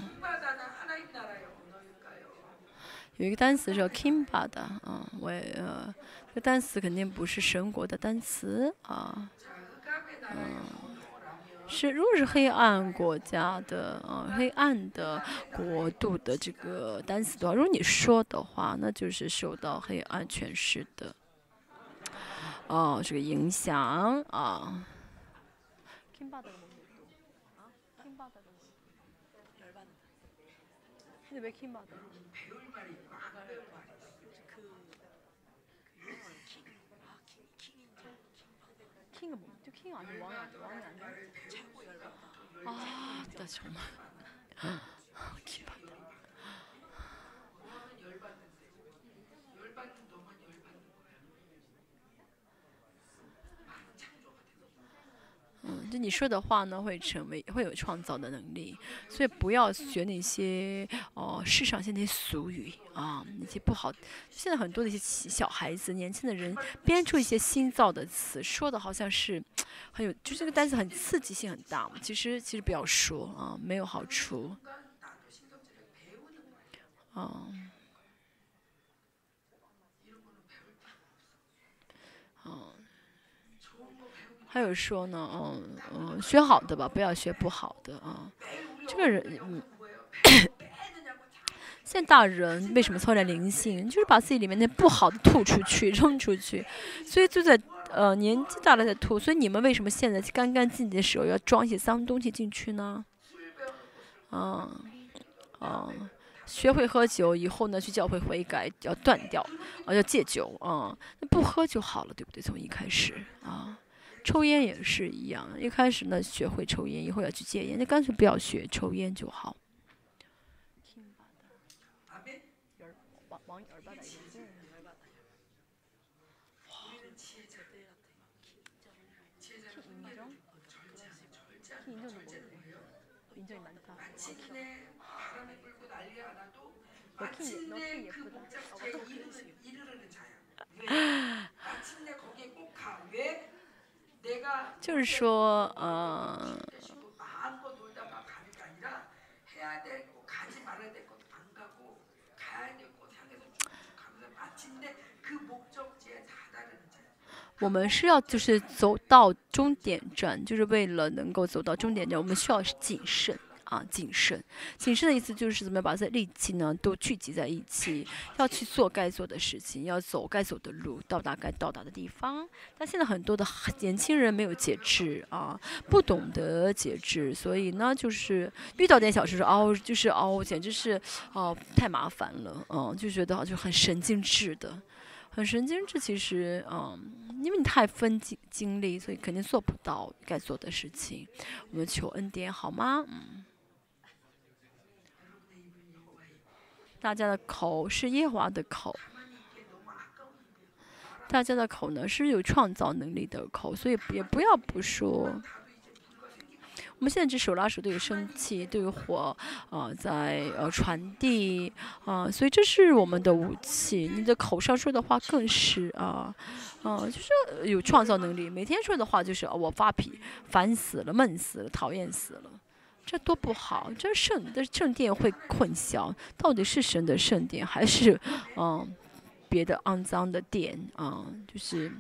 有一个单词叫 Kimba 的，嗯、啊，我也呃，这单词肯定不是神国的单词啊，嗯、啊。是如果是黑暗国家的啊，黑暗的国度的这个单词的话，如果你说的话，那就是受到黑暗权势的哦这个影响啊。근데 왜 킹받아? 배울 말이 있고 안 배울 말이 있어. 킹은 뭐? 저 킹 아니 왕이 아니 왕이 아니야? 아, 나 정말. 킹받 嗯，就你说的话呢，会成为会有创造的能力，所以不要学那些哦，市场上那些俗语啊，那些不好。现在很多的一些小孩子、年轻的人编出一些新造的词，说的好像是很有，就这个单词很刺激性很大嘛。其实其实不要说啊，没有好处。啊。啊。还有说呢嗯嗯学好的吧不要学不好的啊。这个人嗯。现在大人为什么操点灵性？就是把自己里面那不好的吐出去扔出去。所以就在呃年纪大了再吐所以你们为什么现在干干净净的时候要装一些脏东西进去呢？啊啊学会喝酒以后呢去教会悔改要断掉啊要戒酒啊那不喝就好了对不对？从一开始啊。抽烟也是一样，一开始呢学会抽烟，以后要去戒烟，那干脆不要学抽烟就好。就是说，呃，我们是要，就是走到终点站，就是为了能够走到终点站，我们需要谨慎。啊，谨慎。谨慎的意思就是怎么样把这力气呢都聚集在一起，要去做该做的事情，要走该走的路，到达该到达的地方。但现在很多的年轻人没有节制啊，不懂得节制，所以呢，就是遇到点小事说哦，就是哦，简直是哦太麻烦了，嗯，就觉得就很神经质的。很神经质，其实，嗯，因为你太分精精力，所以肯定做不到该做的事情。我们求恩典好吗？嗯。大家的口是耶和华的口，大家的口呢是有创造能力的口，所以也不要不说。我们现在只手拉手都有生气，都有火，啊、在呃传递，啊、所以这是我们的武器。你的口上说的话更是啊，啊、就是有创造能力。每天说的话就是、我发脾，烦死了，闷死了，讨厌死了。这多不好！这圣的圣殿会混淆，到底是神的圣殿还是嗯别的肮脏的殿啊、就是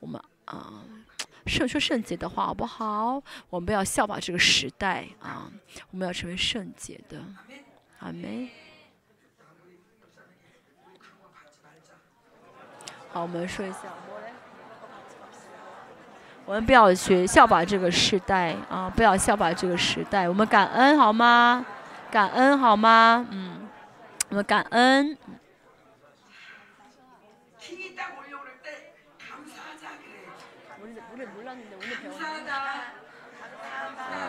我们啊、圣说圣洁的话好不好？我们不要效法这个时代啊，我们要成为圣洁的。阿门。好，我们说一下。我们不要学效法这个时代啊，不要效法这个时代。我们感恩好吗？感恩好吗？嗯，我们感恩。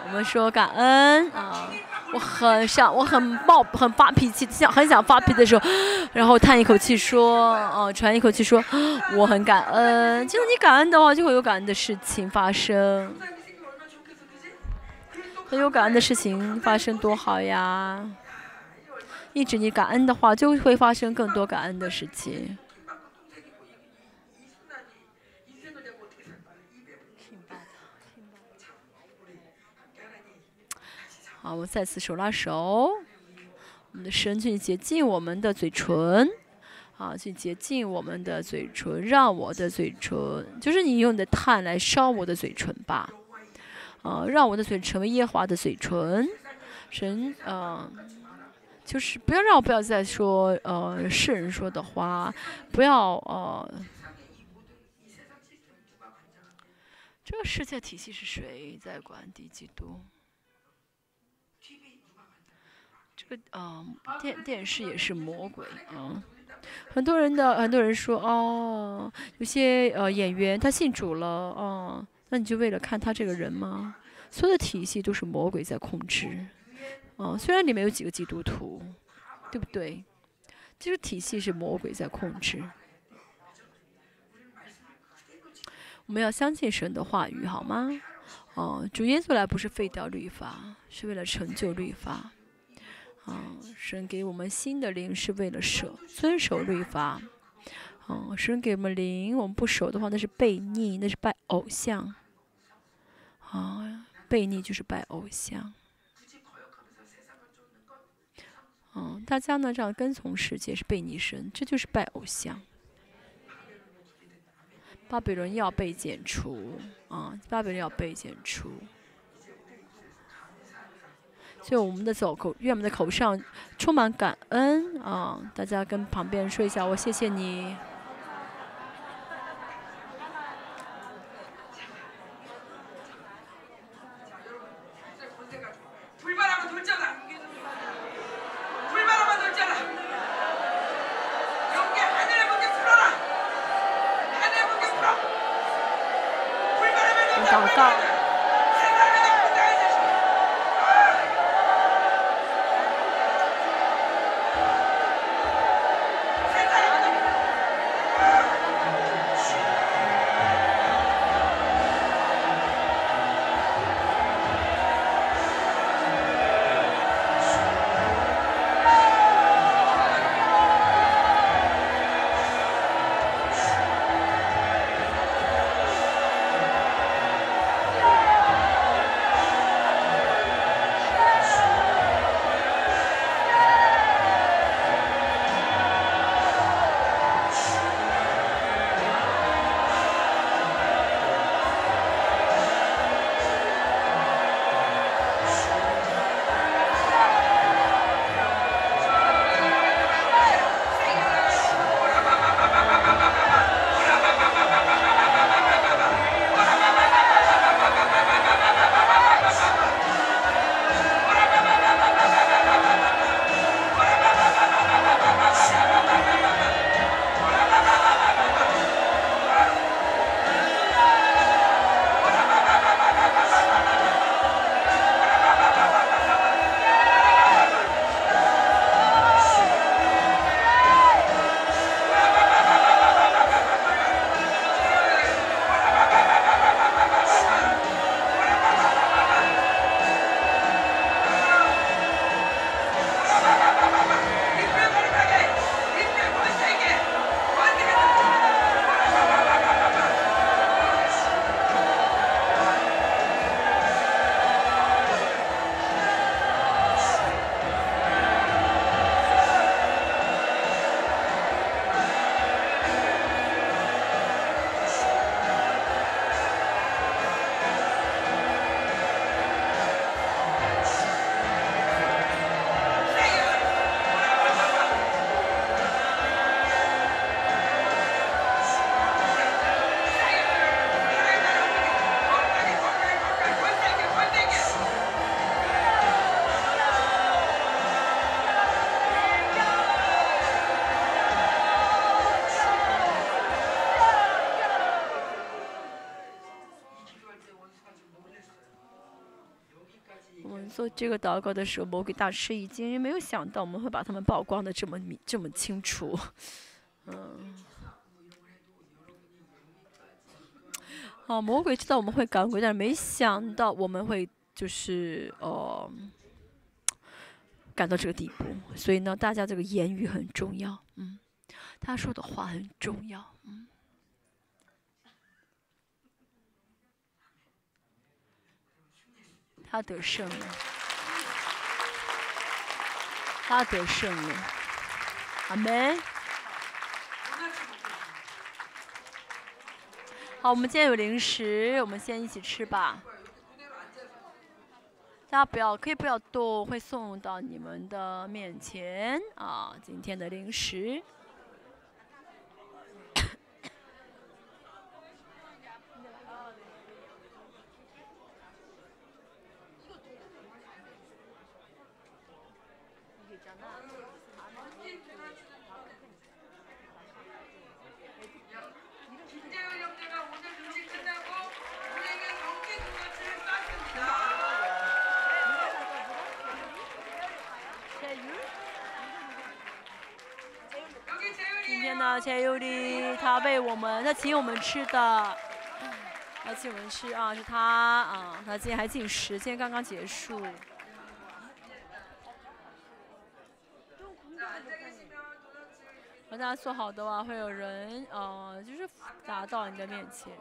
我们说感恩。啊。我很想我很暴很发脾气想很想发脾气的时候然后叹一口气说哦喘一口气说 我很感恩。就是你感恩的话就会有感恩的事情发生。很有感恩的事情发生多好呀。一直你感恩的话就会发生更多感恩的事情。啊，我们再次手拉手，我们的神去洁净我们的嘴唇，啊，去洁净我们的嘴唇，让我的嘴唇，就是你用的炭来烧我的嘴唇吧，啊，让我的嘴成为耶华的嘴唇，神，嗯、就是不要让我不要再说呃世人说的话，不要呃。这个世界体系是谁在管理基督？这个嗯、电电视也是魔鬼嗯。很多人的很多人说哦，有些呃演员他信主了哦，那你就为了看他这个人吗？所有的体系都是魔鬼在控制，哦，虽然里面有几个基督徒，对不对？这个体系是魔鬼在控制。我们要相信神的话语，好吗？哦，主耶稣来不是废掉律法，是为了成就律法。啊、神给我们新的灵是为了守遵守律法。哦、神给我们灵，我们不守的话，那是悖逆，那是拜偶像。啊、悖逆就是拜偶像。嗯，大家呢这样跟从世界是悖逆神，这就是拜偶像。巴比伦要被剪除啊！巴比伦要被剪除。对我们的走口，愿我们的口上充满感恩啊！大家跟旁边说一下，我谢谢你。做这个祷告的时候，魔鬼大吃一惊，因为没有想到我们会把他们曝光的这么明这么清楚。嗯。哦，魔鬼知道我们会赶鬼，但是没想到我们会就是呃赶到这个地步。所以呢，大家这个言语很重要，嗯，他说的话很重要，他得胜了，他得胜了，阿门。好，我们今天有零食，我们先一起吃吧。大家不要，可以不要动，会送到你们的面前啊。今天的零食。加油里，他被我们，他请我们吃的，他请我们吃啊，是他啊，他今天还进食，今天刚刚结束。和大家说好的话，会有人啊、呃，就是打到你的面前。